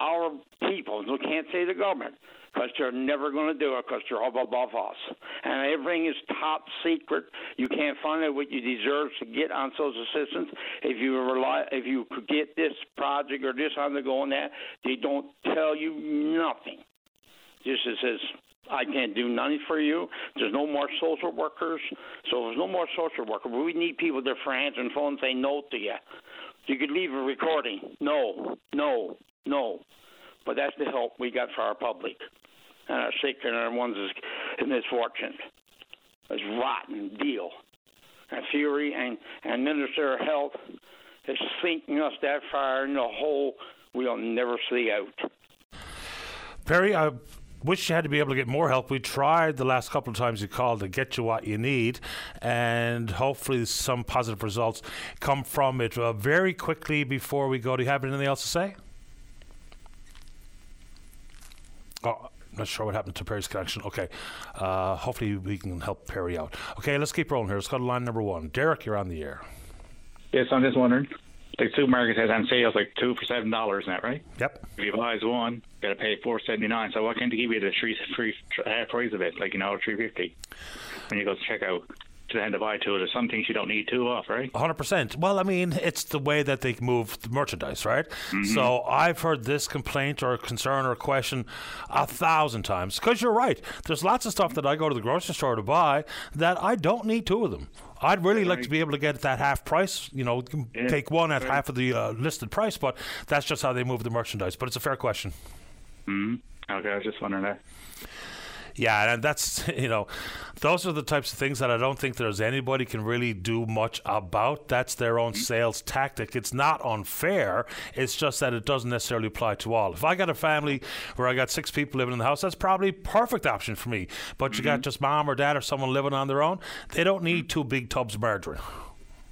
our people. We can't say the government because they're never going to do it because they're up above us. And everything is top secret. You can't find out what you deserve to get on social assistance. If you rely, if you could get this project or this on that, they don't tell you nothing. Just it says. I can't do nothing for you. There's no more social workers. So there's no more social workers. We need people for answering phone and say no to you. You could leave a recording. No, no, no. But that's the help we got for our public and our and our ones in misfortune. It's rotten deal. And Furey and, and Minister of Health is sinking us that far in the hole we'll never see out. Perry, I wish you had to be able to get more help. We tried the last couple of times you called to get you what you need, and hopefully some positive results come from it. Uh, very quickly before we go, do you have anything else to say? Oh, not sure what happened to Perry's connection. Okay. Uh, hopefully we can help Perry out. Okay, let's keep rolling here. Let's go to line number one. Derek, you're on the air. Yes, I'm just wondering. The supermarket has on sales like two for seven dollars, isn't that right? Yep. If you buy one, you got to pay four seventy nine. So why can't they give you the three, three half price of it, like you know, three fifty, when you go to check out? To then to buy two. There's some things you don't need two off, right? 100%. Well, I mean, it's the way that they move the merchandise, right? Mm-hmm. So I've heard this complaint or concern or question a thousand times because you're right. There's lots of stuff that I go to the grocery store to buy that I don't need two of them. I'd really like to be able to get that half price. You know, Yeah. take one at Right. half of the uh, listed price, but that's just how they move the merchandise. But it's a fair question. hmm Okay, I was just wondering that. Yeah, and that's you know, those are the types of things that I don't think there's anybody can really do much about. That's their own mm-hmm. sales tactic. It's not unfair. It's just that it doesn't necessarily apply to all. If I got a family where I got six people living in the house, that's probably a perfect option for me. But you got mm-hmm. just mom or dad or someone living on their own, they don't need mm-hmm. two big tubs of margarine.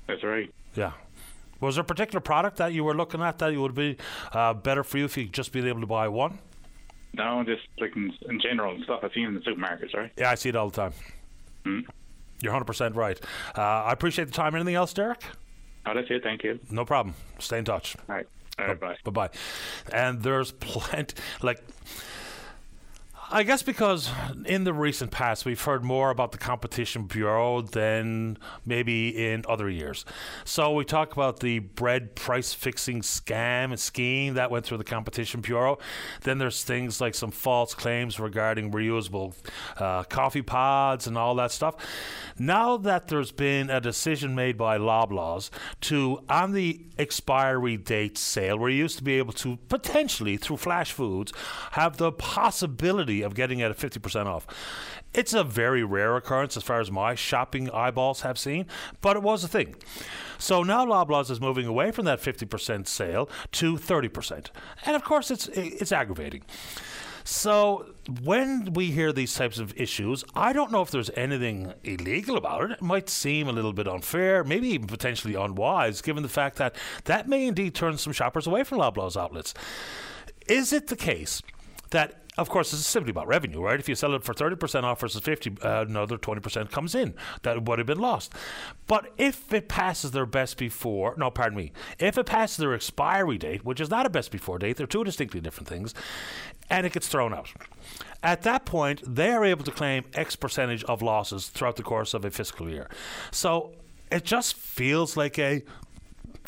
That's right. Yeah. Was there a particular product that you were looking at that you would be uh, better for you if you just been able to buy one? No, just like in, in general and stuff I've seen in the supermarkets, right? Yeah, I see it all the time. Mm. You're 100% right. Uh, I appreciate the time. Anything else, Derek? Oh, that's it. Thank you. No problem. Stay in touch. All right. All right, bye. Bye bye. And there's plenty, like, I guess because in the recent past we've heard more about the Competition Bureau than maybe in other years. So we talk about the bread price fixing scam and scheme that went through the Competition Bureau. Then there's things like some false claims regarding reusable uh, coffee pods and all that stuff. Now that there's been a decision made by Loblaws to, on the expiry date sale, where you used to be able to potentially, through Flash Foods, have the possibility of getting at a 50% off. It's a very rare occurrence as far as my shopping eyeballs have seen, but it was a thing. So now Loblaws is moving away from that 50% sale to 30%. And of course, it's, it's aggravating. So when we hear these types of issues, I don't know if there's anything illegal about it. It might seem a little bit unfair, maybe even potentially unwise, given the fact that that may indeed turn some shoppers away from Loblaws outlets. Is it the case that of course, this is simply about revenue, right? If you sell it for 30% off versus 50, uh, another 20% comes in. That would have been lost. But if it passes their best before, no, pardon me, if it passes their expiry date, which is not a best before date, they're two distinctly different things, and it gets thrown out. At that point, they are able to claim X percentage of losses throughout the course of a fiscal year. So it just feels like a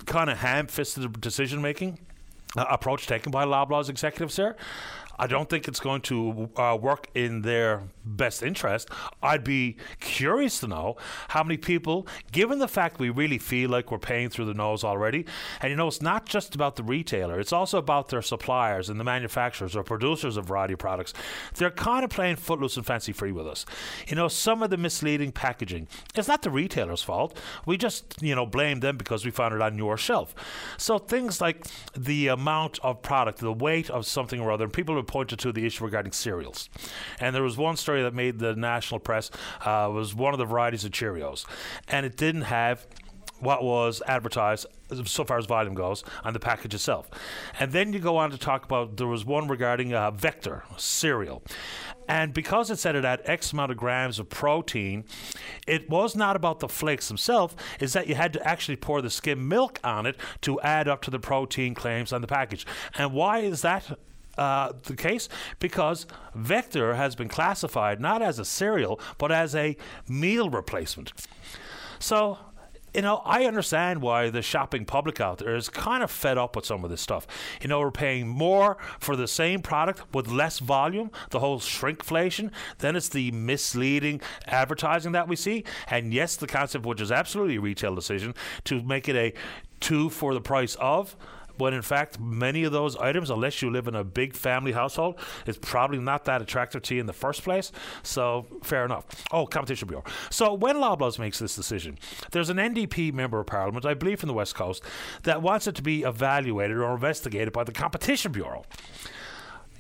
kind of ham fisted decision making uh, approach taken by Loblaw's executives here. I don't think it's going to uh, work in their best interest. I'd be curious to know how many people, given the fact we really feel like we're paying through the nose already, and you know, it's not just about the retailer, it's also about their suppliers and the manufacturers or producers of variety products. They're kind of playing footloose and fancy free with us. You know, some of the misleading packaging, it's not the retailer's fault. We just, you know, blame them because we found it on your shelf. So things like the amount of product, the weight of something or other, and people have pointed to the issue regarding cereals. And there was one story that made the national press uh, was one of the varieties of Cheerios, and it didn't have what was advertised so far as volume goes on the package itself. And then you go on to talk about there was one regarding uh, Vector cereal. And because it said it had X amount of grams of protein, it was not about the flakes themselves, is that you had to actually pour the skim milk on it to add up to the protein claims on the package. And why is that uh, the case because Vector has been classified not as a cereal but as a meal replacement. So you know, I understand why the shopping public out there is kind of fed up with some of this stuff. You know, we're paying more for the same product with less volume, the whole shrinkflation. Then it's the misleading advertising that we see. And yes, the concept, which is absolutely a retail decision, to make it a two for the price of when in fact many of those items, unless you live in a big family household, is probably not that attractive to you in the first place. So fair enough. Oh, Competition Bureau. So when Loblaws makes this decision, there's an NDP member of Parliament, I believe from the West Coast, that wants it to be evaluated or investigated by the Competition Bureau.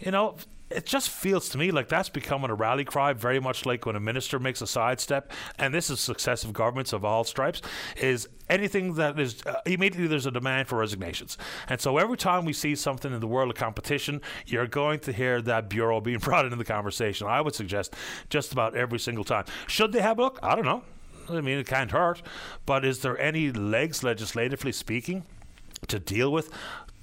You know, it just feels to me like that's becoming a rally cry, very much like when a minister makes a sidestep, and this is successive governments of all stripes, is anything that is uh, immediately there's a demand for resignations. And so every time we see something in the world of competition, you're going to hear that bureau being brought into the conversation. I would suggest just about every single time. Should they have a look? I don't know. I mean, it can't hurt. But is there any legs, legislatively speaking, to deal with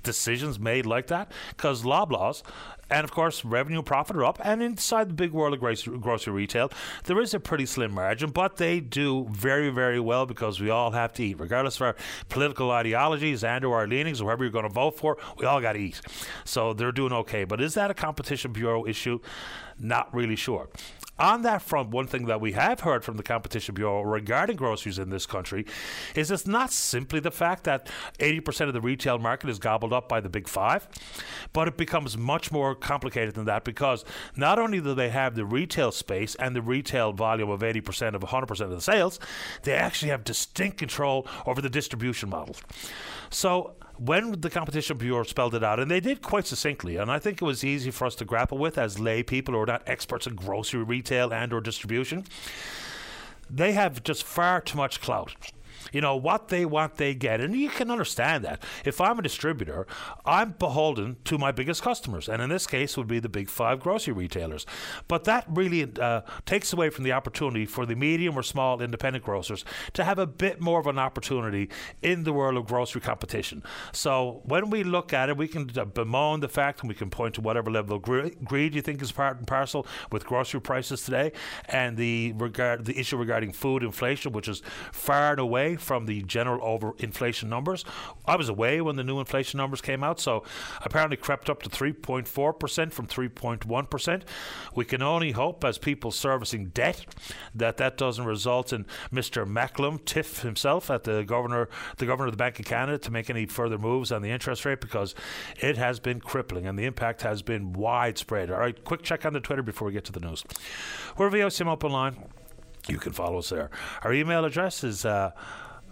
decisions made like that? Because Loblaws and of course, revenue and profit are up. And inside the big world of grocery retail, there is a pretty slim margin, but they do very, very well because we all have to eat, regardless of our political ideologies and or our leanings, or whoever you're going to vote for. We all got to eat, so they're doing okay. But is that a competition bureau issue? Not really sure. On that front, one thing that we have heard from the Competition Bureau regarding groceries in this country is it's not simply the fact that 80% of the retail market is gobbled up by the big five, but it becomes much more complicated than that because not only do they have the retail space and the retail volume of 80% of 100% of the sales, they actually have distinct control over the distribution model. So when the Competition Bureau spelled it out, and they did quite succinctly, and I think it was easy for us to grapple with as lay people who are not experts in grocery retail and or distribution. They have just far too much clout You know, what they want, they get. And you can understand that. If I'm a distributor, I'm beholden to my biggest customers. And in this case, would be the big five grocery retailers. But that really uh, takes away from the opportunity for the medium or small independent grocers to have a bit more of an opportunity in the world of grocery competition. So when we look at it, we can bemoan the fact and we can point to whatever level of greed you think is part and parcel with grocery prices today and the regard the issue regarding food inflation, which is far and away from the general over inflation numbers. I was away when the new inflation numbers came out, so apparently crept up to 3.4% from 3.1%. We can only hope, as people servicing debt, that that doesn't result in Mr. Macklem, Tiff himself, at the governor, the governor of the Bank of Canada, to make any further moves on the interest rate because it has been crippling and the impact has been widespread. All right, quick check on the Twitter before we get to the news. We're VOCM Open Line. You can follow us there. Our email address is uh,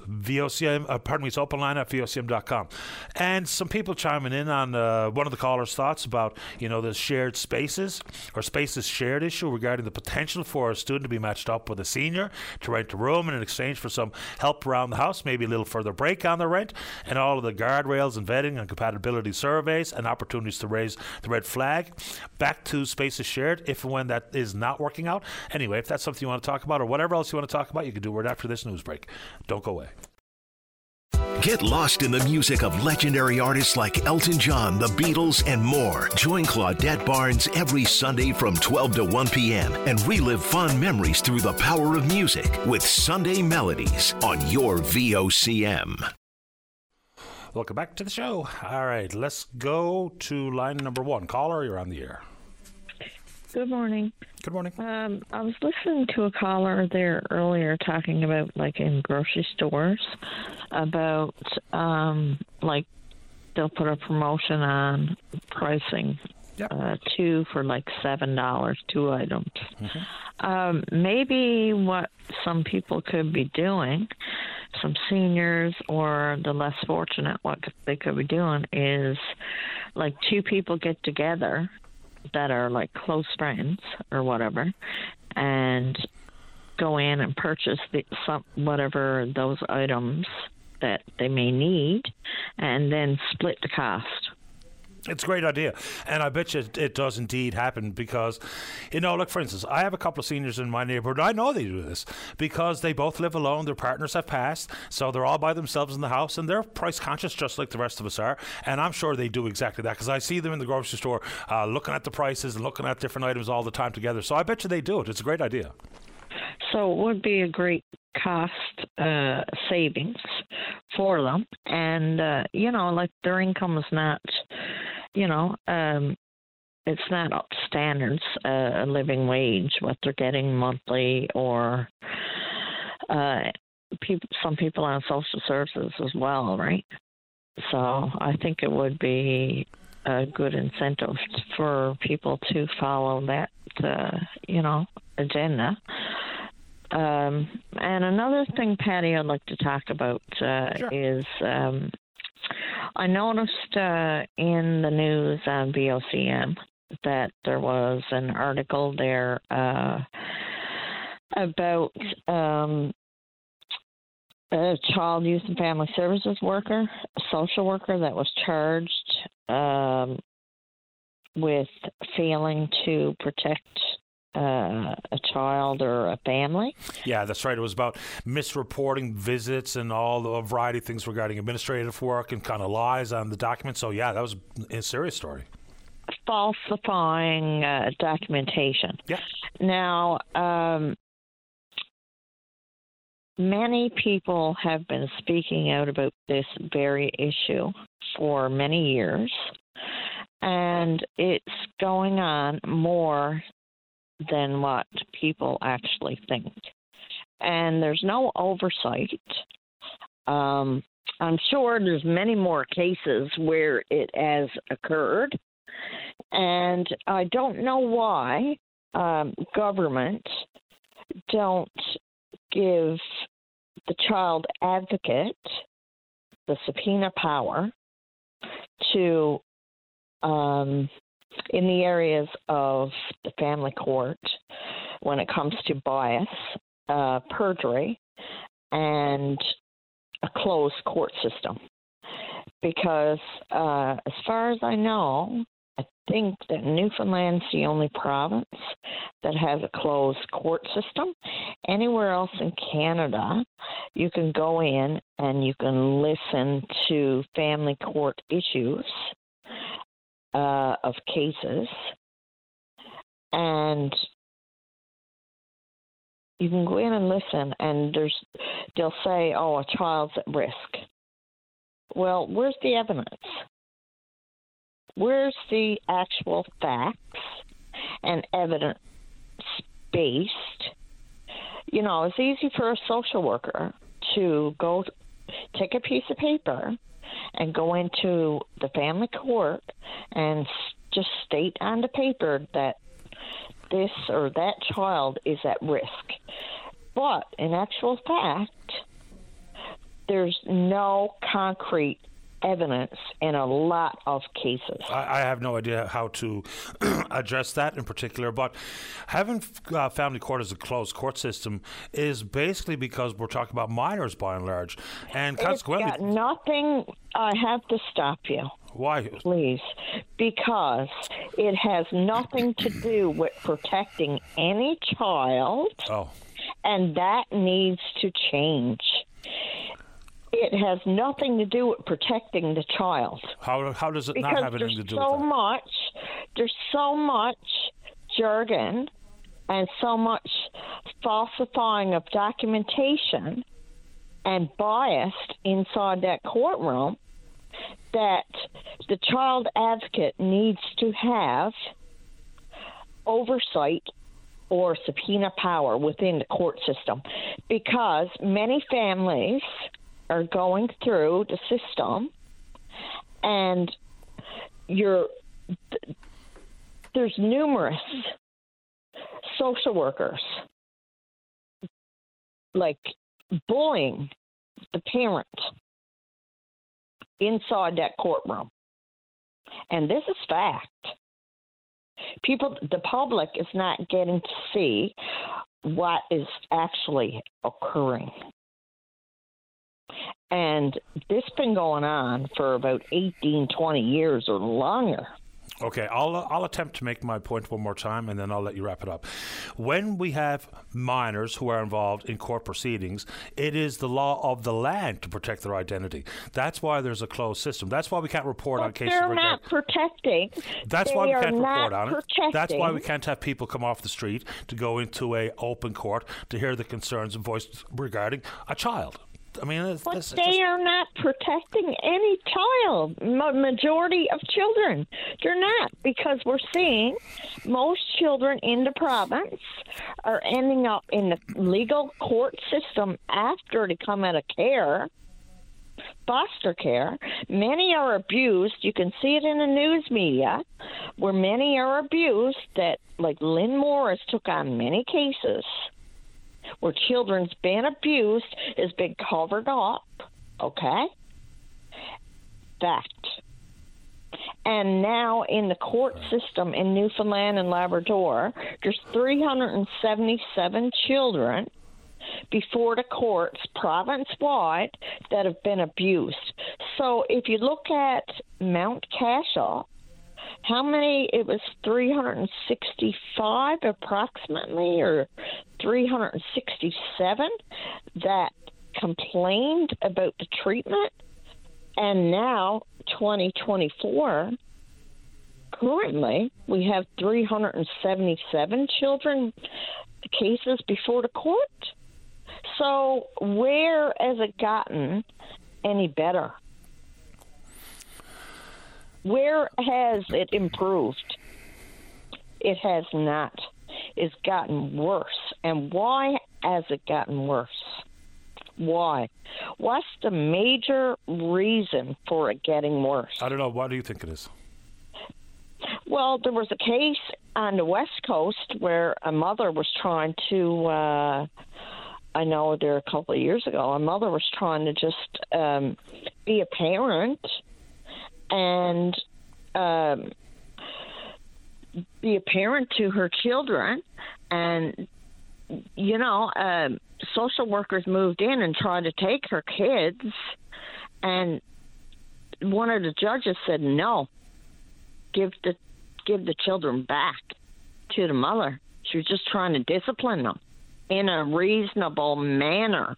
VOCM, uh, pardon me, it's open line at VOCM.com. And some people chiming in on uh, one of the callers' thoughts about, you know, the shared spaces or spaces shared issue regarding the potential for a student to be matched up with a senior to rent a room and in exchange for some help around the house, maybe a little further break on the rent, and all of the guardrails and vetting and compatibility surveys and opportunities to raise the red flag. Back to spaces shared if and when that is not working out. Anyway, if that's something you want to talk about or whatever else you want to talk about, you can do it right after this news break. Don't go away. Get lost in the music of legendary artists like Elton John, the Beatles, and more. Join Claudette Barnes every Sunday from 12 to 1 p.m. and relive fun memories through the power of music with Sunday Melodies on your VOCM. Welcome back to the show. All right, let's go to line number one. Caller, you're on the air. Good morning. Good morning. Um, I was listening to a caller there earlier talking about like in grocery stores about um, like they'll put a promotion on pricing yep. uh, two for like seven dollars two items. Mm-hmm. Um, maybe what some people could be doing, some seniors or the less fortunate, what they could be doing is like two people get together that are like close friends or whatever, and go in and purchase the, some whatever those items that they may need, and then split the cost. It's a great idea. And I bet you it, it, does indeed happen because, you know, look, for instance, I have a couple of seniors in my neighborhood. I know they do this because they both live alone. Their partners have passed. So they're all by themselves in the house and they're price conscious just like the rest of us are. And I'm sure they do exactly that because I see them in the grocery store uh, looking at the prices and looking at different items all the time together. So I bet you they do it. It's a great idea. So it would be a great cost uh, savings for them. And, uh, you know, like their income is not you know, um, it's not up to standards, uh, a living wage, what they're getting monthly, or uh, people, some people on social services as well, right? So I think it would be a good incentive for people to follow that, uh, you know, agenda. Um, and another thing, Paddy, I'd like to talk about uh, sure. is um, I noticed uh, in the news on VOCM that there was an article there uh, about um, a child youth and family services worker, a social worker that was charged um, with failing to protect uh, a child or a family. Yeah, that's right. It was about misreporting visits and all the variety of things regarding administrative work and kind of lies on the document. So, yeah, that was a serious story. Falsifying uh, documentation. Yeah. Now, um, many people have been speaking out about this very issue for many years and it's going on more than what people actually think. And there's no oversight. Um, I'm sure there's many more cases where it has occurred, and I don't know why um, government don't give the child advocate the subpoena power to um, in the areas of the family court when it comes to bias, uh, perjury, and a closed court system because, uh, as far as I know, I think that Newfoundland's the only province that has a closed court system. Anywhere else in Canada, you can go in and you can listen to family court issues uh, of cases, and you can go in and listen, and there's they'll say, "Oh, a child's at risk." Well, where's the evidence? Where's the actual facts and evidence based? You know, it's easy for a social worker to go take a piece of paper and go into the family court and just state on the paper that this or that child is at risk. But in actual fact, there's no concrete evidence in a lot of cases. I, I have no idea how to address that in particular, but having uh, family court as a closed court system is basically because we're talking about minors by and large, and It's consequently, got nothing. I have to stop you. why? Please, because it has nothing to do with protecting any child, Oh, and that needs to change. It has nothing to do with protecting the child. how how does it because not have anything to do so with that? much there's so much jargon and so much falsifying of documentation and biased inside that courtroom that the child advocate needs to have oversight or subpoena power within the court system because many families are going through the system and you're there's numerous social workers like bullying the parent inside that courtroom. And this is fact. People the public is not getting to see what is actually occurring and this been going on for about 18 20 years or longer Okay, I'll uh, I'll attempt to make my point one more time, and then I'll let you wrap it up. When we have minors who are involved in court proceedings, it is the law of the land to protect their identity. That's why there's a closed system. That's why we can't report on cases. they're not protecting That's they why we can't report on it. protecting. That's why we can't have people come off the street to go into a open court to hear the concerns voiced regarding a child. I mean, it's, But it's they just- are not protecting any child. Ma- majority of children, they're not because we're seeing most children in the province are ending up in the legal court system after they come out of care, foster care. Many are abused. You can see it in the news media where many are abused. That like Lynn Morris took on many cases where children's been abused is being covered up. Okay? Fact. And now in the court system in Newfoundland and Labrador, there's 377 children before the courts province wide that have been abused. So if you look at Mount Cashel, how many? It was 365 approximately or 367 that complained about the treatment. And now 2024 currently we have 377 children cases before the court. So where has it gotten any better where has it improved? It has not. It's gotten worse. And why has it gotten worse? Why? What's the major reason for it getting worse? I don't know. What do you think it is? Well, there was a case on the West Coast where a mother was trying to. Uh, I know there a couple of years ago, a mother was trying to just um, be a parent and um, be a parent to her children, and you know, um, social workers moved in and tried to take her kids, and one of the judges said no. Give the give the children back to the mother. She was just trying to discipline them in a reasonable manner.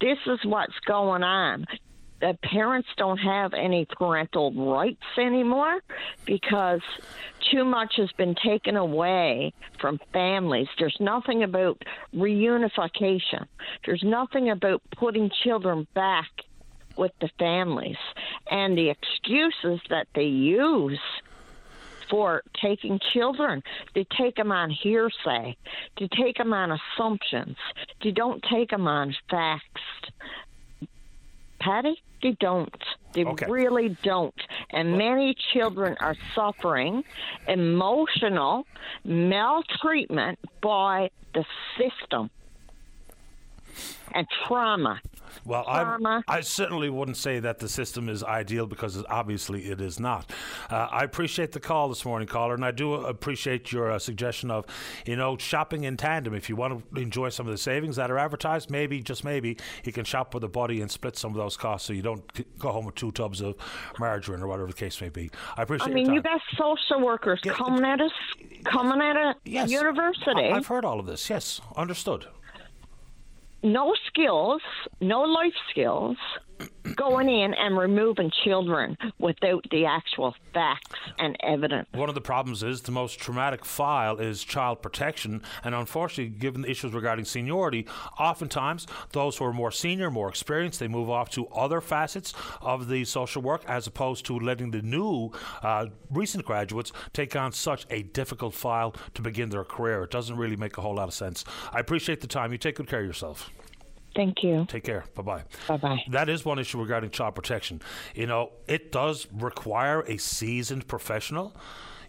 This is what's going on. The parents don't have any parental rights anymore because too much has been taken away from families. There's nothing about reunification. There's nothing about putting children back with the families. And the excuses that they use for taking children. They take them on hearsay. They take them on assumptions. They don't take them on facts. Paddy, they don't. They Okay. really don't. And many children are suffering emotional maltreatment by the system and trauma. Well, I, I certainly wouldn't say that the system is ideal because obviously it is not. Uh, I appreciate the call this morning, caller, and I do appreciate your uh, suggestion of, you know, shopping in tandem. If you want to enjoy some of the savings that are advertised, maybe, just maybe, you can shop with a buddy and split some of those costs so you don't go home with two tubs of margarine or whatever the case may be. I appreciate I mean, you got social workers coming at us, coming at a Yes. university. I- I've heard all of this. Yes, understood. No skills, no life skills, going in and removing children without the actual facts and evidence. One of the problems is the most traumatic file is child protection, and unfortunately, given the issues regarding seniority, oftentimes those who are more senior, more experienced, they move off to other facets of the social work as opposed to letting the new, uh, recent graduates take on such a difficult file to begin their career. It doesn't really make a whole lot of sense. I appreciate the time. You take good care of yourself. Thank you. Take care. Bye bye. Bye bye. That is one issue regarding child protection. You know, it does require a seasoned professional.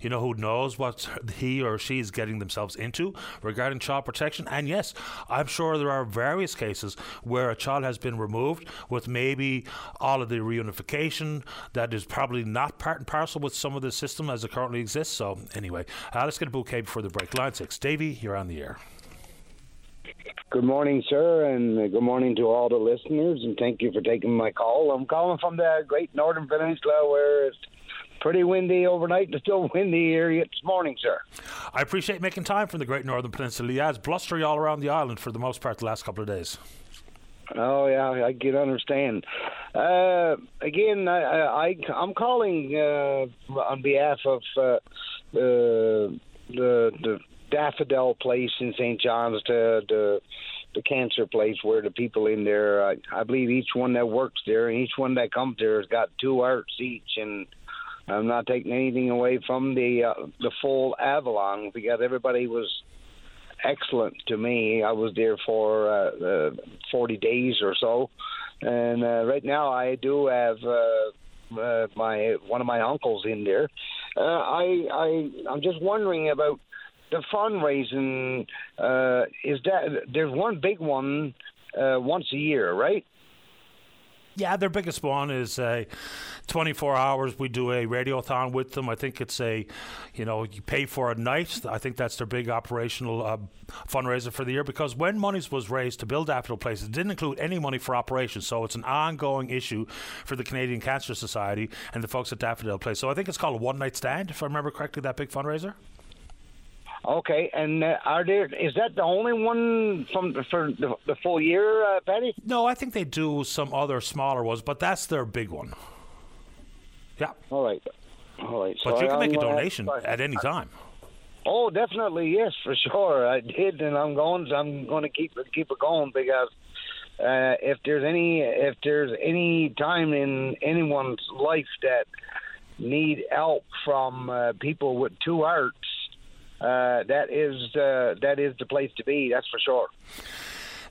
You know, who knows what he or she is getting themselves into regarding child protection. And yes, I'm sure there are various cases where a child has been removed with maybe all of the reunification that is probably not part and parcel with some of the system as it currently exists. So, anyway, uh, let's get a bouquet before the break. Line six. Davey, you're on the air. Good morning, sir, and good morning to all the listeners, and thank you for taking my call. I'm calling from the Great Northern Peninsula where it's pretty windy overnight and still windy here yet this morning, sir. I appreciate making time from the Great Northern Peninsula. Yeah, it's blustery all around the island for the most part the last couple of days. Oh yeah, I can understand. Uh, again, I, I I'm calling uh, on behalf of uh, uh, the the Daffodil Place in St. John's, the the the cancer place where the people in there. I, I believe each one that works there and each one that comes there has got two hearts each, and I'm not taking anything away from the uh, the full Avalon because everybody was excellent to me. I was there for uh, uh, 40 days or so, and uh, right now I do have uh, uh, my one of my uncles in there. Uh, I I I'm just wondering about the fundraising. Uh, is that there's one big one uh, once a year, right? Yeah, their biggest one is uh, 24 hours. We do a radiothon with them. I think it's a, you know, you pay for a night. I think that's their big operational uh, fundraiser for the year because when monies was raised to build Daffodil Place, it didn't include any money for operations. So it's an ongoing issue for the Canadian Cancer Society and the folks at Daffodil Place. So I think it's called a one night stand, if I remember correctly, that big fundraiser. Okay, and uh, are there is that the only one from for the, the full year, uh, Paddy? No, I think they do some other smaller ones, but that's their big one. Yeah. All right. All right. But So you can make a I'm, uh, donation at any time. Oh, definitely, yes, for sure. I did, and I'm going. I'm going to keep it keep it going because uh, if there's any if there's any time in anyone's life that need help from uh, people with two hearts, uh, that is uh, that is the place to be. That's for sure.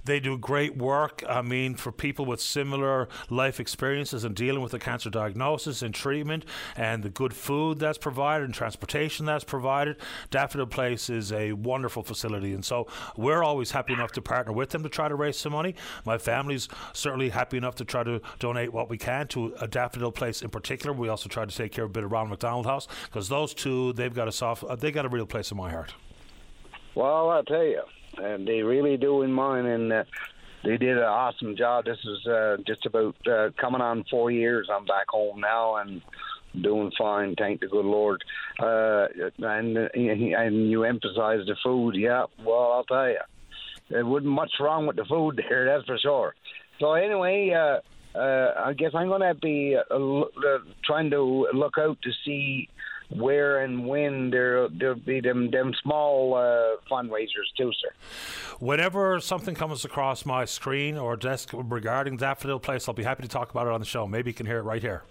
They do great work. I mean, for people with similar life experiences and dealing with the cancer diagnosis and treatment, and the good food that's provided and transportation that's provided, Daffodil Place is a wonderful facility. And so we're always happy enough to partner with them to try to raise some money. My family's certainly happy enough to try to donate what we can to a Daffodil Place in particular. We also try to take care of a bit of Ronald McDonald House because those two, they've got a soft, uh, they got a real place in my heart. Well, I tell you, and they really do in mine, and uh, they did an awesome job. This is uh, just about uh, coming on four years. I'm back home now, and doing fine, thank the good Lord. Uh, and and you emphasize the food, yeah. Well, I'll tell you, there wasn't much wrong with the food there, that's for sure. So anyway, uh, uh, I guess I'm going to be uh, uh, trying to look out to see where and when there there'll be them them small uh, fundraisers too, sir. Whenever something comes across my screen or desk regarding Daffodil Place, I'll be happy to talk about it on the show. Maybe you can hear it right here.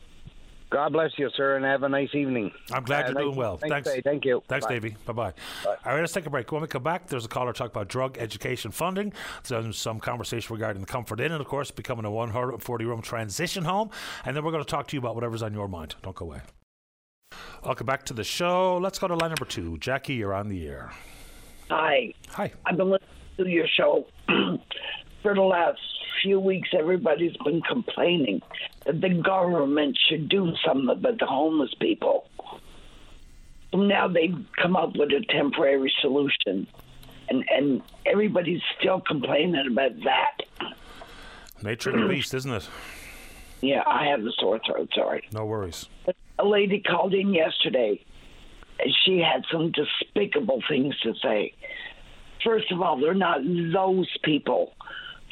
God bless you, sir, and have a nice evening. I'm glad uh, you're doing well. Thanks. Thanks. Thank you. Thanks, Bye. Davey. Bye bye. All right, let's take a break. When we come back, there's a caller talk about drug education funding. There's some conversation regarding the Comfort Inn, and of course, becoming a 140 room transition home. And then we're going to talk to you about whatever's on your mind. Don't go away. Welcome back to the show. Let's go to line number two. Jackie, you're on the air. Hi. Hi. I've been listening to your show for the last few weeks. Everybody's been complaining that the government should do something about the homeless people. Now they've come up with a temporary solution, and and everybody's still complaining about that. Nature of the beast, isn't it? Yeah, I have the sore throat. Sorry. No worries. A lady called in yesterday, and she had some despicable things to say. First of all, they're not those people.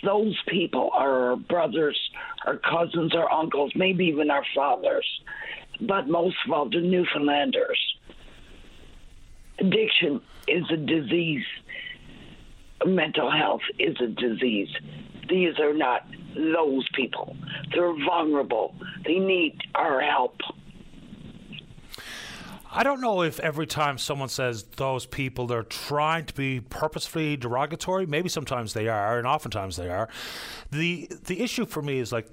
Those people are our brothers, our cousins, our uncles, maybe even our fathers. But most of all, the Newfoundlanders. Addiction is a disease. Mental health is a disease. These are not those people. They're vulnerable. They need our help. I don't know if every time someone says those people, they're trying to be purposefully derogatory. Maybe sometimes they are, and oftentimes they are. the The issue for me is like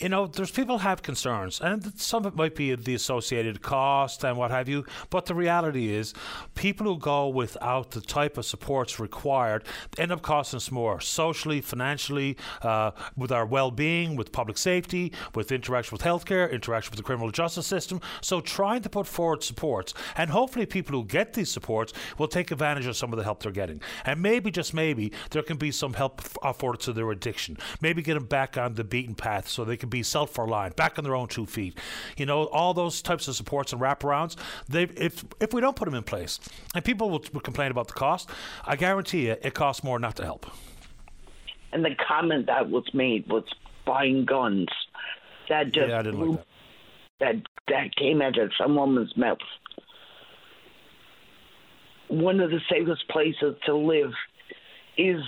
you know, there's people have concerns, and some of it might be the associated cost and what have you. But the reality is, people who go without the type of supports required end up costing us more socially, financially, uh, with our well-being, with public safety, with interaction with healthcare, interaction with the criminal justice system. So, trying to put forward supports, and hopefully, people who get these supports will take advantage of some of the help they're getting, and maybe just maybe there can be some help afforded to their addiction. Maybe get them back on the beaten path so they can be self-reliant, back on their own two feet. You know, all those types of supports and wraparounds. They, if if we don't put them in place, and people will, will complain about the cost, I guarantee you, it costs more not to help. And the comment that was made was buying guns. That just yeah, I didn't like that. that that came out of some woman's mouth. One of the safest places to live is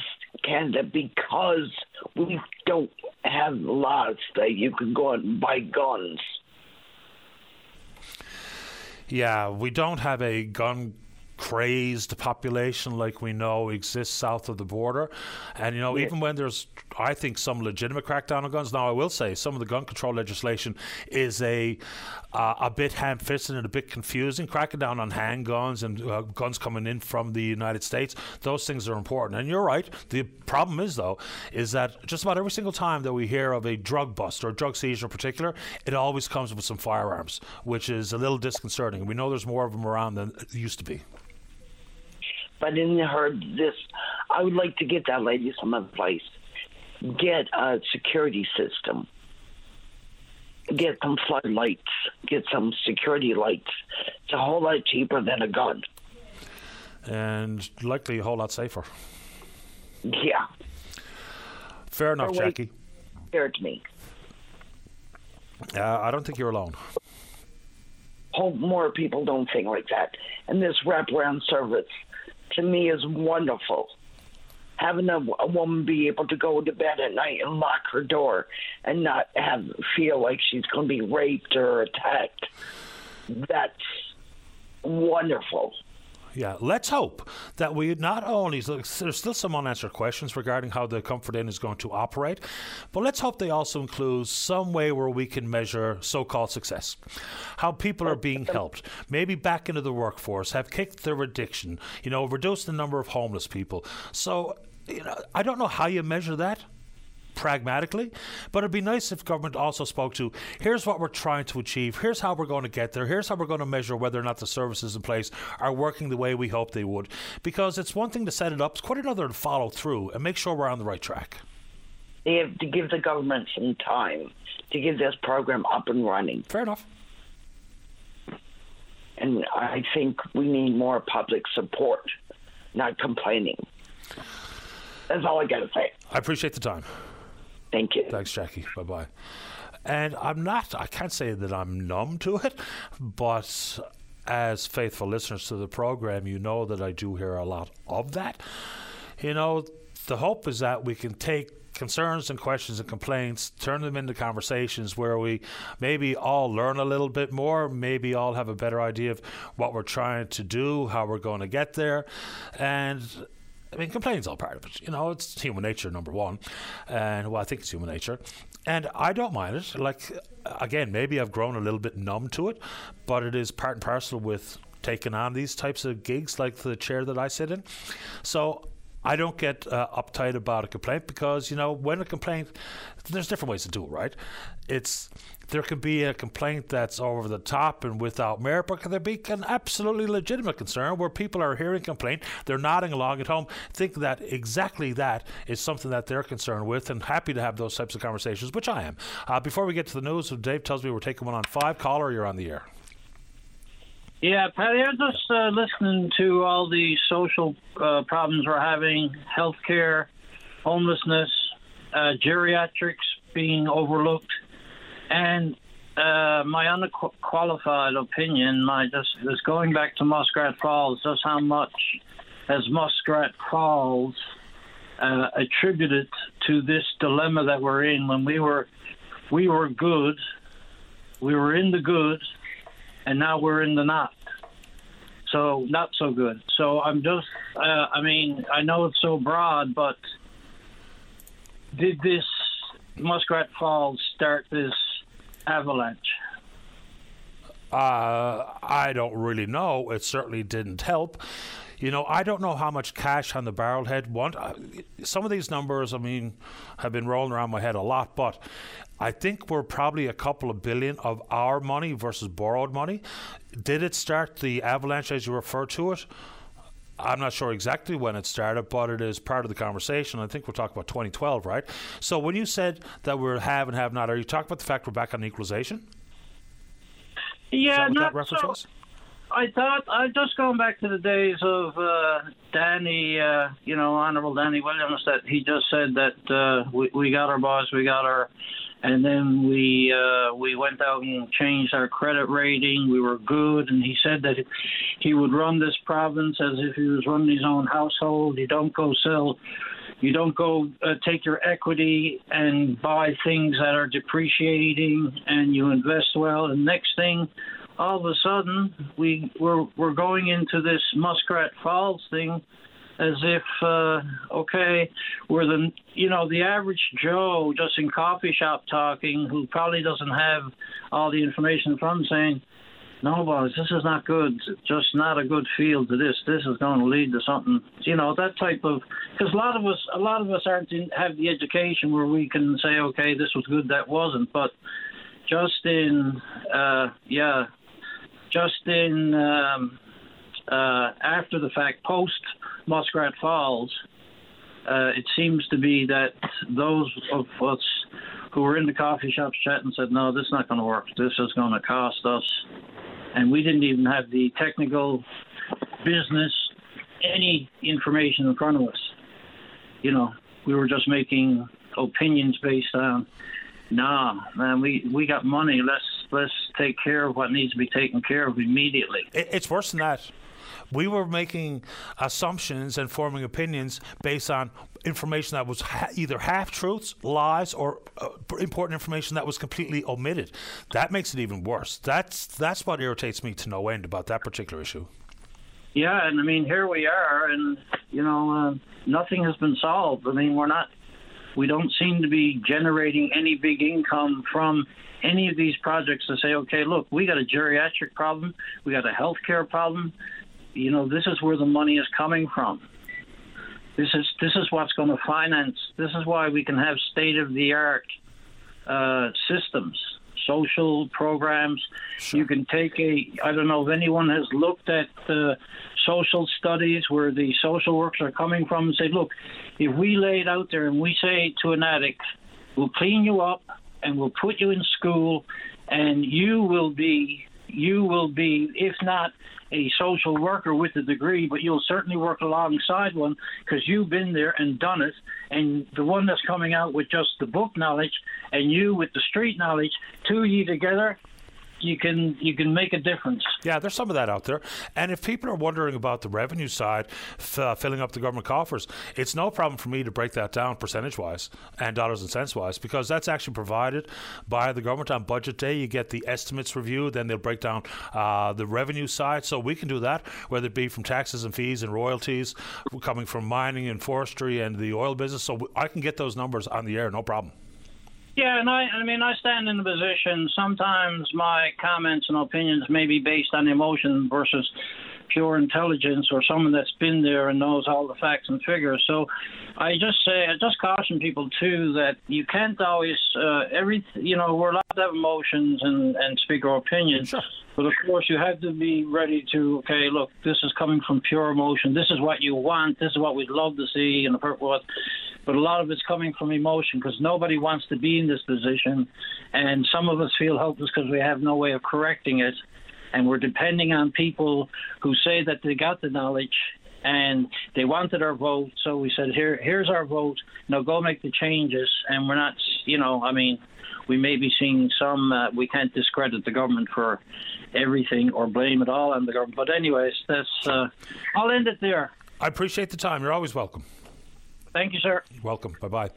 Canada because we don't have laws that you can go and buy guns. Yeah, we don't have a gun crazed population like we know exists south of the border. And, you know, yeah. even when there's, I think, some legitimate crackdown on guns, now I will say some of the gun control legislation is a uh, a bit ham fisted and a bit confusing. Cracking down on handguns and uh, guns coming in from the United States, those things are important. And you're right. The problem is, though, is that just about every single time that we hear of a drug bust or a drug seizure in particular, it always comes with some firearms, which is a little disconcerting. We know there's more of them around than it used to be I didn't heard this. I would like to get that lady some advice. Get a security system. Get some floodlights. Get some security lights. It's a whole lot cheaper than a gun. And likely a whole lot safer. Yeah. Fair enough, Jackie. To me. Uh, I don't think you're alone. Hope more people don't think like that. And this wraparound service to me is wonderful. Having a, a woman be able to go to bed at night and lock her door and not have feel like she's going to be raped or attacked. That's wonderful yeah. Let's hope that we not only there's still some unanswered questions regarding how the Comfort Inn is going to operate, but let's hope they also include some way where we can measure so-called success, how people are being helped, maybe back into the workforce, have kicked their addiction, you know, reduce the number of homeless people. So, you know, I don't know how you measure that pragmatically, but it'd be nice if government also spoke to here's what we're trying to achieve, here's how we're going to get there, here's how we're going to measure whether or not the services in place are working the way we hope they would. Because it's one thing to set it up, it's quite another to follow through and make sure we're on the right track. They have to give the government some time to get this program up and running. Fair enough. And I think we need more public support, not complaining. That's all I got to say. I appreciate the time. Thank you. Thanks, Jackie. Bye bye. And I'm not, I can't say that I'm numb to it, but as faithful listeners to the program, you know that I do hear a lot of that. You know, the hope is that we can take concerns and questions and complaints, turn them into conversations where we maybe all learn a little bit more, maybe all have a better idea of what we're trying to do, how we're going to get there. And I mean, complaining's all part of it. You know, it's human nature, number one. And well, I think it's human nature. And I don't mind it. Like, again, maybe I've grown a little bit numb to it, but it is part and parcel with taking on these types of gigs like the chair that I sit in. So I don't get uh, uptight about a complaint because you know when a complaint, there's different ways to do it, right? It's there can be a complaint that's over the top and without merit, but can there be an absolutely legitimate concern where people are hearing complaint, they're nodding along at home, think that exactly that is something that they're concerned with, and happy to have those types of conversations, which I am. Uh, before we get to the news, Dave tells me we're taking one on five. Caller, you're on the air. Yeah, Paddy, I'm just uh, listening to all the social uh, problems we're having healthcare, homelessness, uh, geriatrics being overlooked. And uh, my unqualified opinion, my just is going back to Muskrat Falls, just how much has Muskrat Falls uh, attributed to this dilemma that we're in when we were we were good, we were in the good, and now we're in the not. So not so good. So I'm just, uh, I mean, I know it's so broad, but did this Muskrat Falls start this avalanche? Uh, I don't really know. It certainly didn't help. You know, I don't know how much cash on the barrelhead want. Some of these numbers, I mean, have been rolling around my head a lot, but I think we're probably a couple of billion of our money versus borrowed money. Did it start the avalanche as you refer to it? I'm not sure exactly when it started, but it is part of the conversation. I think we're talking about 2012, right? So when you said that we're have and have not, are you talking about the fact we're back on equalization? Yeah, not so. I thought I just going back to the days of uh, Danny, uh, you know, Honorable Danny Williams, that he just said that uh, we, we got our boss, we got our and then we uh, we went out and changed our credit rating. We were good, and he said that he would run this province as if he was running his own household. You don't go sell, you don't go uh, take your equity and buy things that are depreciating, and you invest well. And next thing, all of a sudden, we we're we're going into this Muskrat Falls thing as if uh, okay, we're the you know the average Joe just in coffee shop talking who probably doesn't have all the information from saying, no, boys, this is not good. Just not a good feel to this. This is going to lead to something. You know that type of because a lot of us a lot of us aren't in, have the education where we can say okay, this was good, that wasn't, but just in uh, yeah, just in um, uh, after the fact, post Muskrat Falls, uh, it seems to be that those of us who were in the coffee shops chatting said, no, this is not going to work. This is going to cost us. And we didn't even have the technical business, any information in front of us. You know, we were just making opinions based on, nah, man, we, we got money. Let's let's take care of what needs to be taken care of immediately. It's worse than that we were making assumptions and forming opinions based on information that was ha- either half truths, lies, or uh, important information that was completely omitted. That makes it even worse. That's that's what irritates me to no end about that particular issue. Yeah, and I mean here we are, and you know uh, nothing has been solved. I mean we're not, we don't seem to be generating any big income from any of these projects to say, okay, look, we got a geriatric problem, we got a healthcare problem, you know, this is where the money is coming from. This is this is what's going to finance. This is why we can have state of the art uh, systems, social programs. You can take a. I don't know if anyone has looked at the social studies where the social works are coming from and say, look, if we lay it out there and we say to an addict, we'll clean you up and we'll put you in school, and you will be you will be, if not a social worker with a degree, but you'll certainly work alongside one because you've been there and done it. And the one that's coming out with just the book knowledge and you with the street knowledge, two of you together, you can you can make a difference. Yeah, there's some of that out there. And if people are wondering about the revenue side, f- uh, filling up the government coffers, it's no problem for me to break that down percentage wise and dollars and cents wise because that's actually provided by the government on budget day. You get the estimates review, then they'll break down uh, the revenue side. So we can do that, whether it be from taxes and fees and royalties coming from mining and forestry and the oil business. So I can get those numbers on the air, no problem. Yeah, and I, I mean, I stand in the position. Sometimes my comments and opinions may be based on emotion versus pure intelligence or someone that's been there and knows all the facts and figures. So I just say, I just caution people too that you can't always, uh, every, you know, we're allowed to have emotions and, and speak our opinions. Sure. But of course, you have to be ready to, okay, look, this is coming from pure emotion. This is what you want. This is what we'd love to see. And what but a lot of it's coming from emotion because nobody wants to be in this position, and some of us feel hopeless because we have no way of correcting it, and we're depending on people who say that they got the knowledge and they wanted our vote, so we said, here, here's our vote. Now go make the changes, and we're not, you know, I mean, we may be seeing some. Uh, we can't discredit the government for everything or blame it all on the government. But anyways, that's. Uh, I'll end it there. I appreciate the time. You're always welcome. Thank you, sir. Welcome. Bye bye.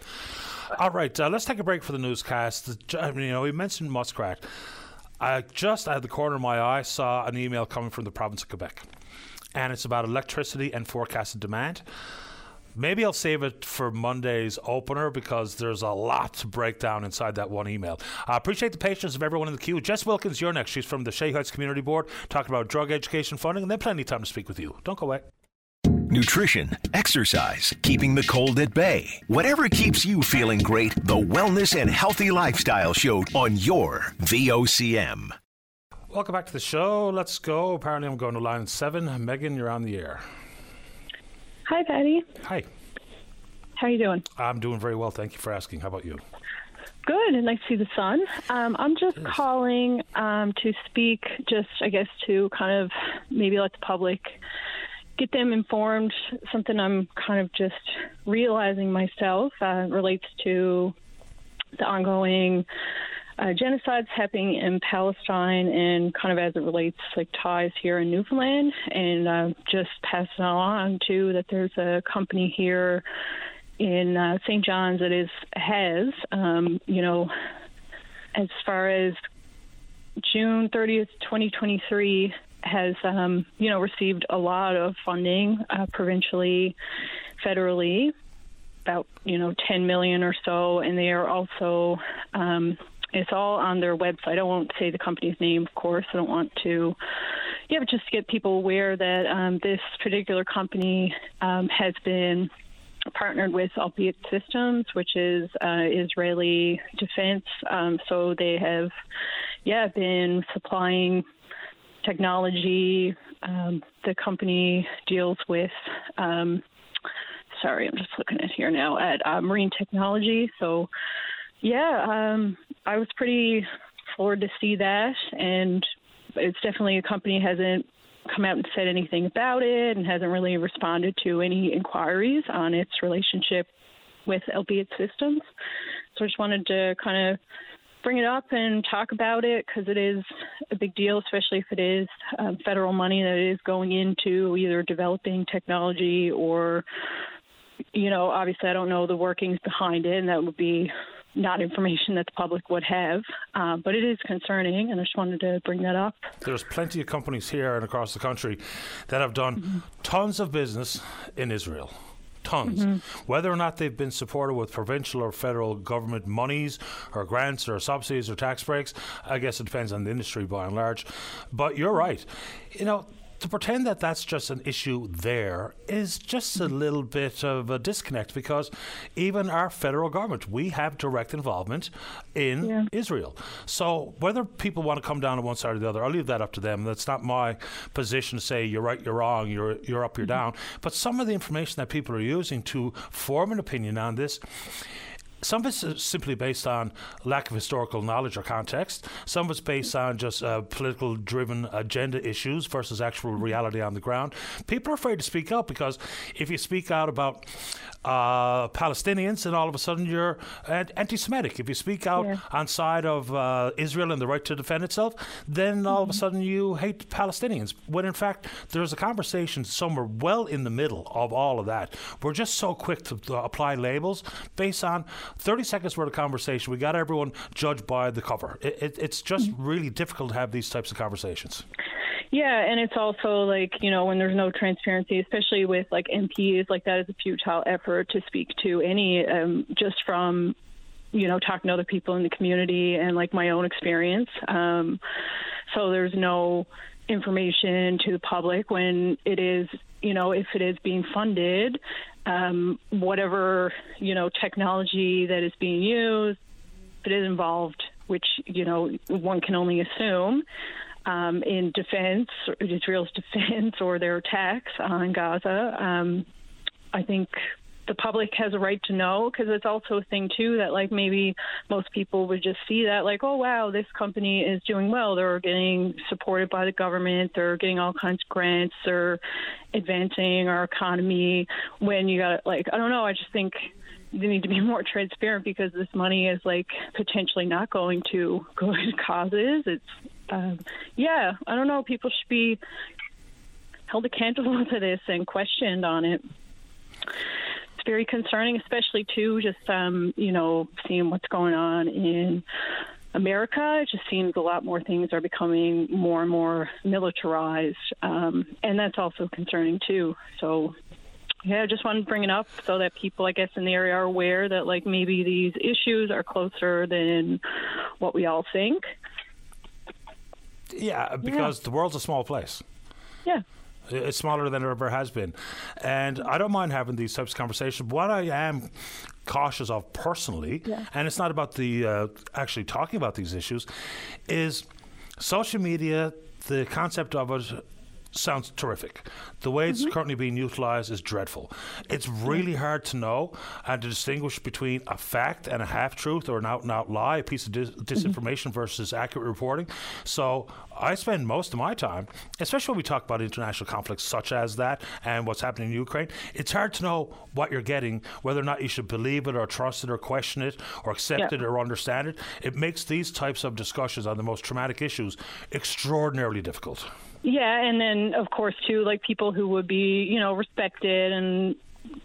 All right, uh, let's take a break for the newscast. You know, we mentioned Muskrat. I just at the corner of my eye saw an email coming from the province of Quebec, and it's about electricity and forecasted demand. Maybe I'll save it for Monday's opener because there's a lot to break down inside that one email. I appreciate the patience of everyone in the queue. Jess Wilkins, you're next. She's from the Shea Heights Community Board, talking about drug education funding, and then plenty of time to speak with you. Don't go away nutrition, exercise, keeping the cold at bay. Whatever keeps you feeling great, the Wellness and Healthy Lifestyle Show on your VOCM. Welcome back to the show. Let's go. Apparently, I'm going to line seven. Megan, you're on the air. Hi, Paddy. Hi. How are you doing? I'm doing very well. Thank you for asking. How about you? Good, and nice to see the sun. Um, I'm just yes. calling um, to speak, just I guess, to kind of maybe let the public get them informed. Something I'm kind of just realizing myself uh, relates to the ongoing uh, genocides happening in Palestine and kind of as it relates like ties here in Newfoundland and uh, just passing along to that there's a company here in uh, St. John's that is has um, you know as far as June 30th 2023 has, um, you know, received a lot of funding uh, provincially, federally, about you know 10 million or so, and they are also. Um, it's all on their website. I won't say the company's name, of course. I don't want to. Yeah, but just to get people aware that um, this particular company um, has been partnered with Elbit Systems, which is uh, Israeli defense. Um, so they have, yeah, been supplying technology. Um, the company deals with. Um, sorry, I'm just looking at here now at uh, marine technology. So, yeah, um, I was pretty floored to see that, and it's definitely a company hasn't come out and said anything about it and hasn't really responded to any inquiries on its relationship with Elbit Systems. So I just wanted to kind of bring it up and talk about it because it is a big deal, especially if it is um, federal money that is going into either developing technology or, you know, obviously I don't know the workings behind it, and that would be not information that the public would have, uh, but it is concerning, and I just wanted to bring that up. There's plenty of companies here and across the country that have done mm-hmm. tons of business in Israel tons. Mm-hmm. Whether or not they've been supported with provincial or federal government monies or grants or subsidies or tax breaks, I guess it depends on the industry by and large. But you're right. You know, to pretend that that's just an issue there is just a little bit of a disconnect because even our federal government, we have direct involvement in yeah. Israel. So whether people want to come down on one side or the other, I'll leave that up to them. That's not my position to say you're right, you're wrong, you're you're up, you're mm-hmm. down. But some of the information that people are using to form an opinion on this some of it's simply based on lack of historical knowledge or context. Some of it's based on just uh, political driven agenda issues versus actual reality on the ground. People are afraid to speak out because if you speak out about uh, Palestinians, then all of a sudden you're anti Semitic. If you speak out yeah. on side of uh, Israel and the right to defend itself, then mm-hmm. all of a mm-hmm. sudden you hate Palestinians. When in fact, there's a conversation somewhere well in the middle of all of that. We're just so quick to, to apply labels based on 30 seconds worth of conversation. We got everyone judged by the cover. It, it, it's just mm-hmm. really difficult to have these types of conversations. Yeah, and it's also like, you know, when there's no transparency, especially with like MPs, like that is a futile effort to speak to any, um, just from, you know, talking to other people in the community and like my own experience. Um, so there's no information to the public when it is, you know, if it is being funded, um, whatever, you know, technology that is being used, if it is involved, which, you know, one can only assume um, in defense, Israel's defense or their attacks on Gaza. Um, I think the public has a right to know because it's also a thing too that like maybe most people would just see that like oh wow this company is doing well. They're getting supported by the government. They're getting all kinds of grants. They're advancing our economy. When you got like I don't know I just think they need to be more transparent because this money is like potentially not going to good causes. It's um, yeah, I don't know. People should be held accountable to this and questioned on it. Very concerning, especially too, just um, you know, seeing what's going on in America. It just seems a lot more things are becoming more and more militarized, um, and that's also concerning too. So yeah, I just wanted to bring it up so that people, I guess, in the area are aware that like maybe these issues are closer than what we all think. Yeah, because yeah. the world's a small place. Yeah. It's smaller than it ever has been. And I don't mind having these types of conversations. What I am cautious of personally, yeah. and it's not about the uh, actually talking about these issues, is social media, the concept of it sounds terrific. The way it's mm-hmm. currently being utilized is dreadful. It's really hard to know and to distinguish between a fact and a half truth or an out and out lie, a piece of dis- mm-hmm. disinformation mm-hmm. versus accurate reporting. So I spend most of my time, especially when we talk about international conflicts such as that and what's happening in Ukraine, it's hard to know what you're getting, whether or not you should believe it or trust it or question it or accept yeah. it or understand it. It makes these types of discussions on the most traumatic issues extraordinarily difficult. Yeah, and then of course too, like people who would be, you know, respected and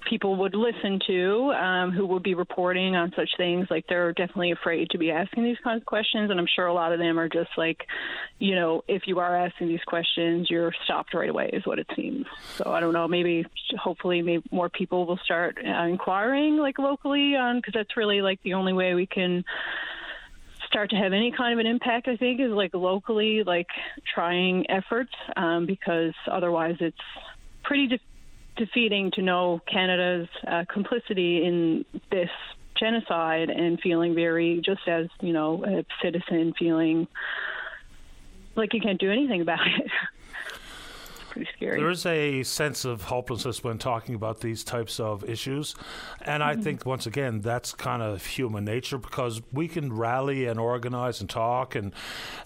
people would listen to um, who would be reporting on such things. Like they're definitely afraid to be asking these kinds of questions and i'm sure a lot of them are just like you know if you are asking these questions you're stopped right away is what it seems. So i don't know maybe hopefully maybe more people will start uh, inquiring like locally on because that's really like the only way we can start to have any kind of an impact, I think, is like locally, like trying efforts, um, because otherwise it's pretty de- defeating to know Canada's uh, complicity in this genocide and feeling very, just as, you know, a citizen feeling like you can't do anything about it. pretty scary. There is a sense of hopelessness when talking about these types of issues. And mm-hmm. I think, once again, that's kind of human nature because we can rally and organize and talk and,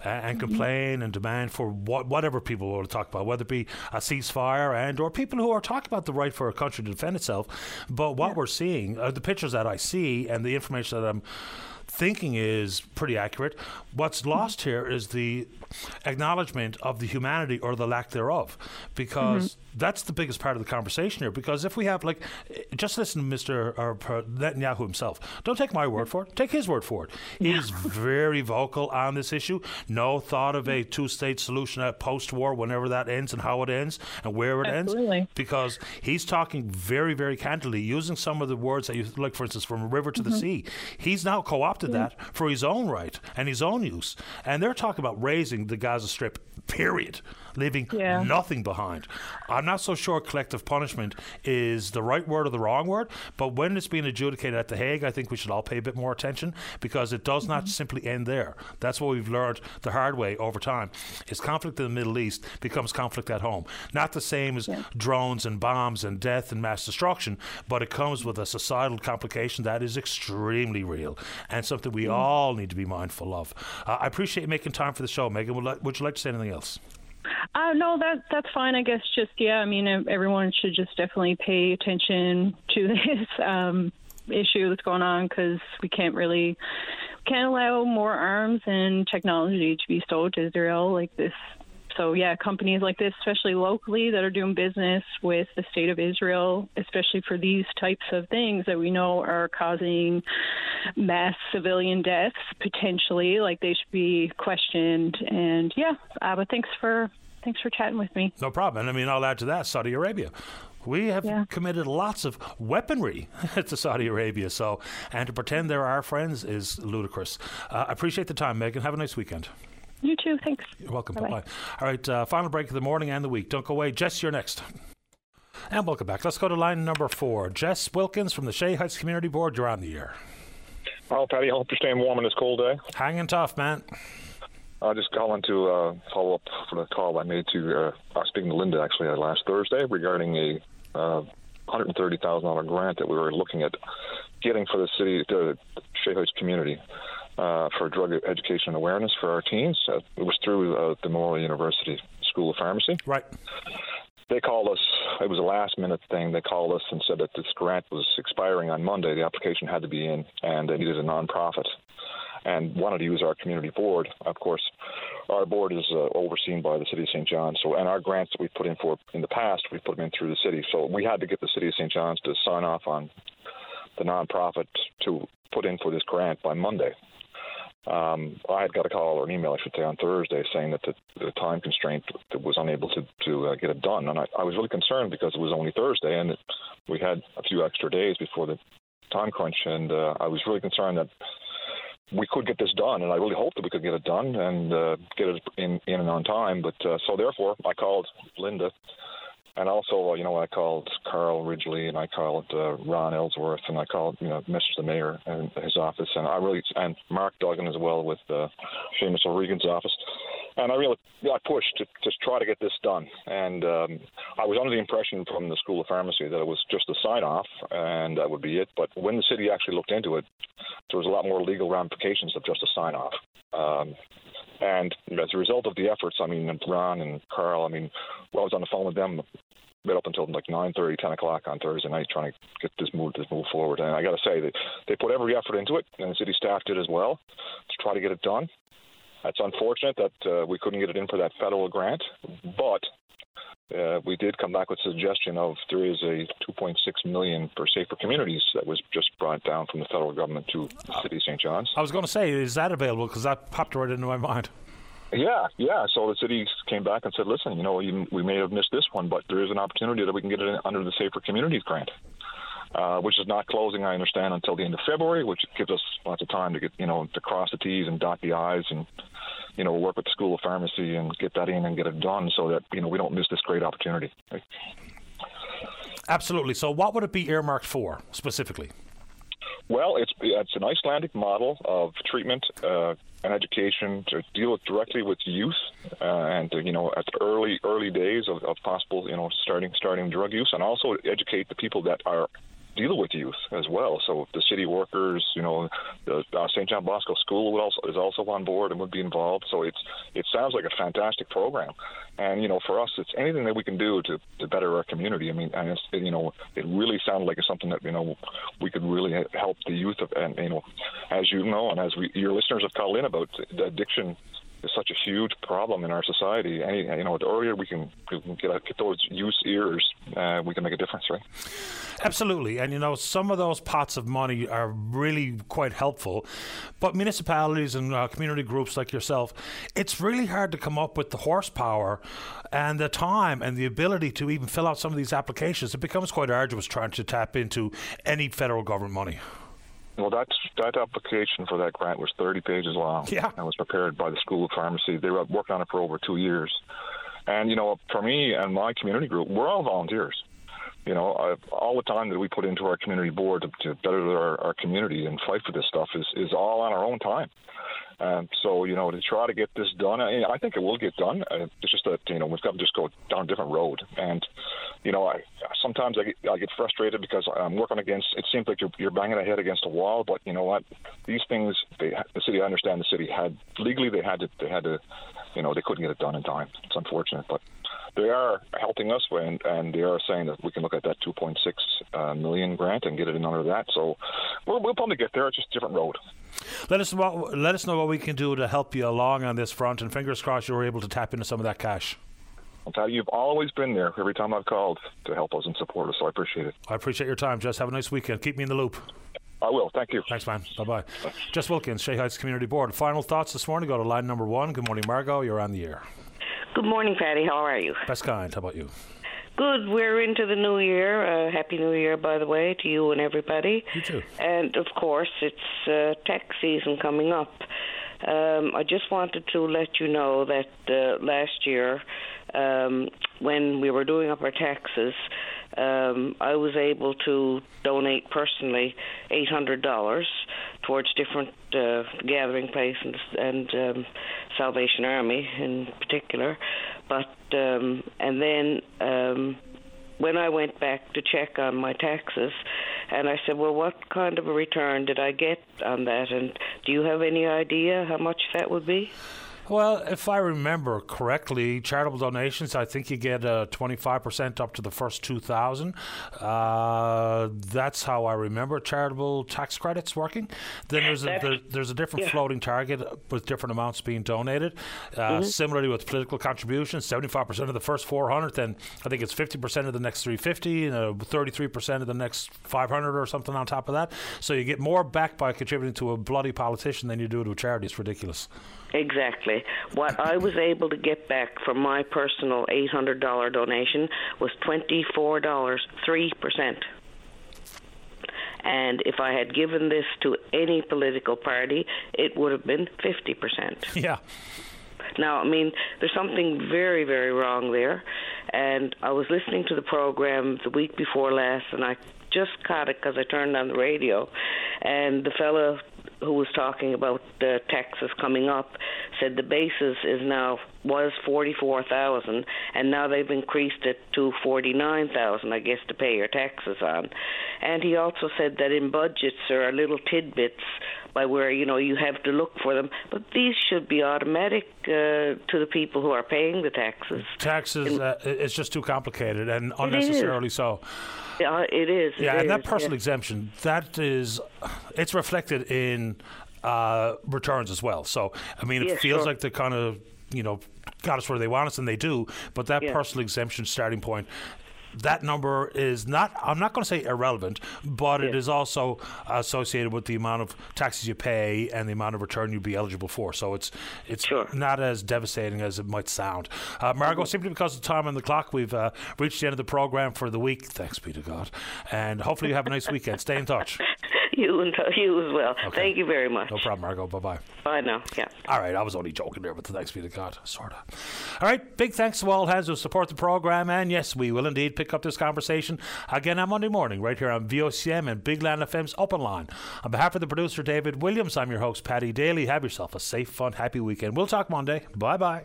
and mm-hmm. complain and demand for what, whatever people want to talk about, whether it be a ceasefire and or people who are talking about the right for a country to defend itself. But what yeah. we're seeing, uh, the pictures that I see and the information that I'm thinking is pretty accurate. What's lost here is the acknowledgement of the humanity or the lack thereof, because mm-hmm. that's the biggest part of the conversation here. Because if we have like, just listen to Mr. Or Netanyahu himself. Don't take my word for it. Take his word for it. He's very vocal on this issue. No thought of a two-state solution at post-war, whenever that ends and how it ends and where it Absolutely. ends. Because he's talking very, very candidly, using some of the words that you like, for instance, from a river to mm-hmm. the sea. He's now co-opted mm-hmm. that for his own right and his own use. And they're talking about razing the Gaza Strip, period. Leaving Yeah. nothing behind. I'm not so sure collective punishment is the right word or the wrong word, but when it's being adjudicated at The Hague, I think we should all pay a bit more attention because it does not simply end there. That's what we've learned the hard way over time. Is conflict in the Middle East becomes conflict at home. Not the same as drones and bombs and death and mass destruction, but it comes with a societal complication that is extremely real and something we all need to be mindful of. Uh, I appreciate you making time for the show, Megan. Would, li- would you like to say anything else? Uh, no, that that's fine. I guess just yeah. I mean, everyone should just definitely pay attention to this um, issue that's going on because we can't really can't allow more arms and technology to be sold to Israel like this. So yeah, companies like this, especially locally, that are doing business with the state of Israel, especially for these types of things that we know are causing mass civilian deaths potentially, like they should be questioned. And yeah, uh, but thanks for thanks for chatting with me. No problem. And I mean, I'll add to that Saudi Arabia. We have Yeah. committed lots of weaponry to Saudi Arabia, so and to pretend they're our friends is ludicrous. Uh, I appreciate the time, Megan. Have a nice weekend. You too. Thanks. You're welcome. Bye-bye. Bye bye. All right, uh, final break of the morning and the week. Don't go away. Jess, you're next. And welcome back. Let's go to line number four. Jess Wilkins from the Shea Heights Community Board. You're on the air. Well, Paddy, I hope you're staying warm on this cold day. Hanging tough, man. I'm just calling to uh, follow up for the call I made to, uh, I was speaking to Linda actually uh, last Thursday regarding a uh, $130,000 grant that we were looking at getting for the city, the Shea community. Uh, for drug education and awareness for our teens. Uh, it was through uh, the Memorial University School of Pharmacy. Right. They called us. It was a last minute thing. They called us and said that this grant was expiring on Monday. The application had to be in, and they needed a nonprofit and wanted to use our community board. Of course, our board is uh, overseen by the city of St. John's. So, and our grants that we put in for in the past, we put them in through the city. So we had to get the city of St. John's to sign off on the nonprofit to put in for this grant by Monday. Um, I had got a call or an email, I should say, on Thursday saying that the, the time constraint was unable to to uh, get it done, and I, I was really concerned because it was only Thursday and it, we had a few extra days before the time crunch, and uh, I was really concerned that we could get this done, and I really hoped that we could get it done and uh, get it in in and on time. But uh, so therefore, I called Linda, and also uh, you know I called Carl Ridgeley, and I called uh, Ron Ellsworth, and I called you know Mr. the mayor and his office, and I really and Mark Duggan as well with uh, Seamus O'Regan's office. And I really, I pushed to just try to get this done. And um, I was under the impression from the School of Pharmacy that it was just a sign off and that would be it. But when the city actually looked into it, there was a lot more legal ramifications of just a sign off. Um, and as a result of the efforts, I mean, Ron and Carl, I mean, well, I was on the phone with them right up until like 9.30, 10 o'clock on Thursday night trying to get this move, this move forward. And I got to say, they, they put every effort into it, and the city staff did as well to try to get it done. It's unfortunate that uh, we couldn't get it in for that federal grant, but uh, we did come back with a suggestion of there is a 2.6 million for safer communities that was just brought down from the federal government to the city of St. John's. I was going to say, is that available? Because that popped right into my mind. Yeah, yeah. So the city came back and said, "Listen, you know, we may have missed this one, but there is an opportunity that we can get it under the Safer Communities grant." Uh, which is not closing, I understand, until the end of February, which gives us lots of time to get, you know, to cross the T's and dot the I's and, you know, work with the School of Pharmacy and get that in and get it done so that, you know, we don't miss this great opportunity. Absolutely. So, what would it be earmarked for specifically? Well, it's it's an Icelandic model of treatment uh, and education to deal directly with youth, uh, and to, you know at the early early days of, of possible you know starting starting drug use, and also educate the people that are deal with youth as well. So the city workers, you know, the uh, St. John Bosco School would also, is also on board and would be involved. So it's it sounds like a fantastic program, and you know, for us, it's anything that we can do to, to better our community. I mean, and it's you know, it really sounded like it's something that you know we could really help the youth of, and you know, as you know, and as we, your listeners have called in about the addiction is such a huge problem in our society. Any, you know, the earlier we can, we can get, get those youth ears, uh, we can make a difference, right? Absolutely. And, you know, some of those pots of money are really quite helpful. But municipalities and uh, community groups like yourself, it's really hard to come up with the horsepower and the time and the ability to even fill out some of these applications. It becomes quite arduous trying to tap into any federal government money. Well, that's, that application for that grant was 30 pages long. Yeah. And was prepared by the School of Pharmacy. They were working on it for over two years. And you know, for me and my community group, we're all volunteers. You know, all the time that we put into our community board to, to better our, our community and fight for this stuff is is all on our own time. Um, so you know, to try to get this done, I, I think it will get done. Uh, it's just that you know we've got to just go down a different road. And you know, I sometimes I get, I get frustrated because I'm working against. It seems like you're, you're banging a head against a wall. But you know what? These things, they, the city. I understand the city had legally they had to they had to, you know, they couldn't get it done in time. It's unfortunate, but they are helping us, and, and they are saying that we can look at that 2.6 uh, million grant and get it in under that. So we'll, we'll probably get there. It's just a different road. Let us know, let us know what we can do to help you along on this front, and fingers crossed you're able to tap into some of that cash. I'll tell you, you've always been there every time I've called to help us and support us, so I appreciate it. I appreciate your time, Jess. Have a nice weekend. Keep me in the loop. I will. Thank you. Thanks, man. Bye bye. Jess Wilkins, Shea Heights Community Board. Final thoughts this morning. Go to line number one. Good morning, Margot. You're on the air. Good morning, Paddy. How are you? Best kind. How about you? Good. We're into the new year. Uh, Happy New Year, by the way, to you and everybody. You too. And of course, it's uh, tax season coming up. Um, I just wanted to let you know that uh, last year, um, when we were doing up our taxes, um, I was able to donate personally eight hundred dollars towards different uh, gathering places and um, Salvation Army in particular. But um, and then um, when I went back to check on my taxes, and I said, "Well, what kind of a return did I get on that? And do you have any idea how much that would be?" Well, if I remember correctly, charitable donations, I think you get uh, 25% up to the first 2000 uh, That's how I remember charitable tax credits working. Then there's a, there, there's a different yeah. floating target with different amounts being donated. Uh, mm-hmm. Similarly with political contributions, 75% of the first 400 then I think it's 50% of the next 350 and 33% of the next 500 or something on top of that. So you get more back by contributing to a bloody politician than you do to a charity. It's ridiculous. Exactly. What I was able to get back from my personal $800 donation was $24, 3%. And if I had given this to any political party, it would have been 50%. Yeah. Now, I mean, there's something very, very wrong there. And I was listening to the program the week before last, and I just caught it because I turned on the radio. And the fellow who was talking about the taxes coming up said the basis is now was 44,000 and now they've increased it to 49,000 I guess to pay your taxes on. And he also said that in budgets there are little tidbits by where you know you have to look for them, but these should be automatic uh, to the people who are paying the taxes. Taxes, uh, it's just too complicated and unnecessarily so. Yeah, it is. It yeah, is, and that personal yeah. exemption that is, it's reflected in uh, returns as well. So I mean, it yeah, feels sure. like the kind of you know got us where they want us, and they do. But that Yeah. personal exemption starting point. That number is not, I'm not going to say irrelevant, but it is also associated with the amount of taxes you pay and the amount of return you'd be eligible for. So it's it's not as devastating as it might sound. Uh, Margot, simply because of time on the clock, we've uh, reached the end of the program for the week. Thanks be to God. And hopefully you have a nice weekend. Stay in touch. You and you as well. Thank you very much. No problem, Margot. Bye bye. Bye now. Yeah. All right, I was only joking there, but thanks be to God, sort of. All right, big thanks to all hands who support the program, and yes, we will indeed pick up this conversation again on Monday morning, right here on VOCM and Big Land FM's Open Line. On behalf of the producer David Williams, I'm your host Paddy Daly. Have yourself a safe, fun, happy weekend. We'll talk Monday. Bye bye.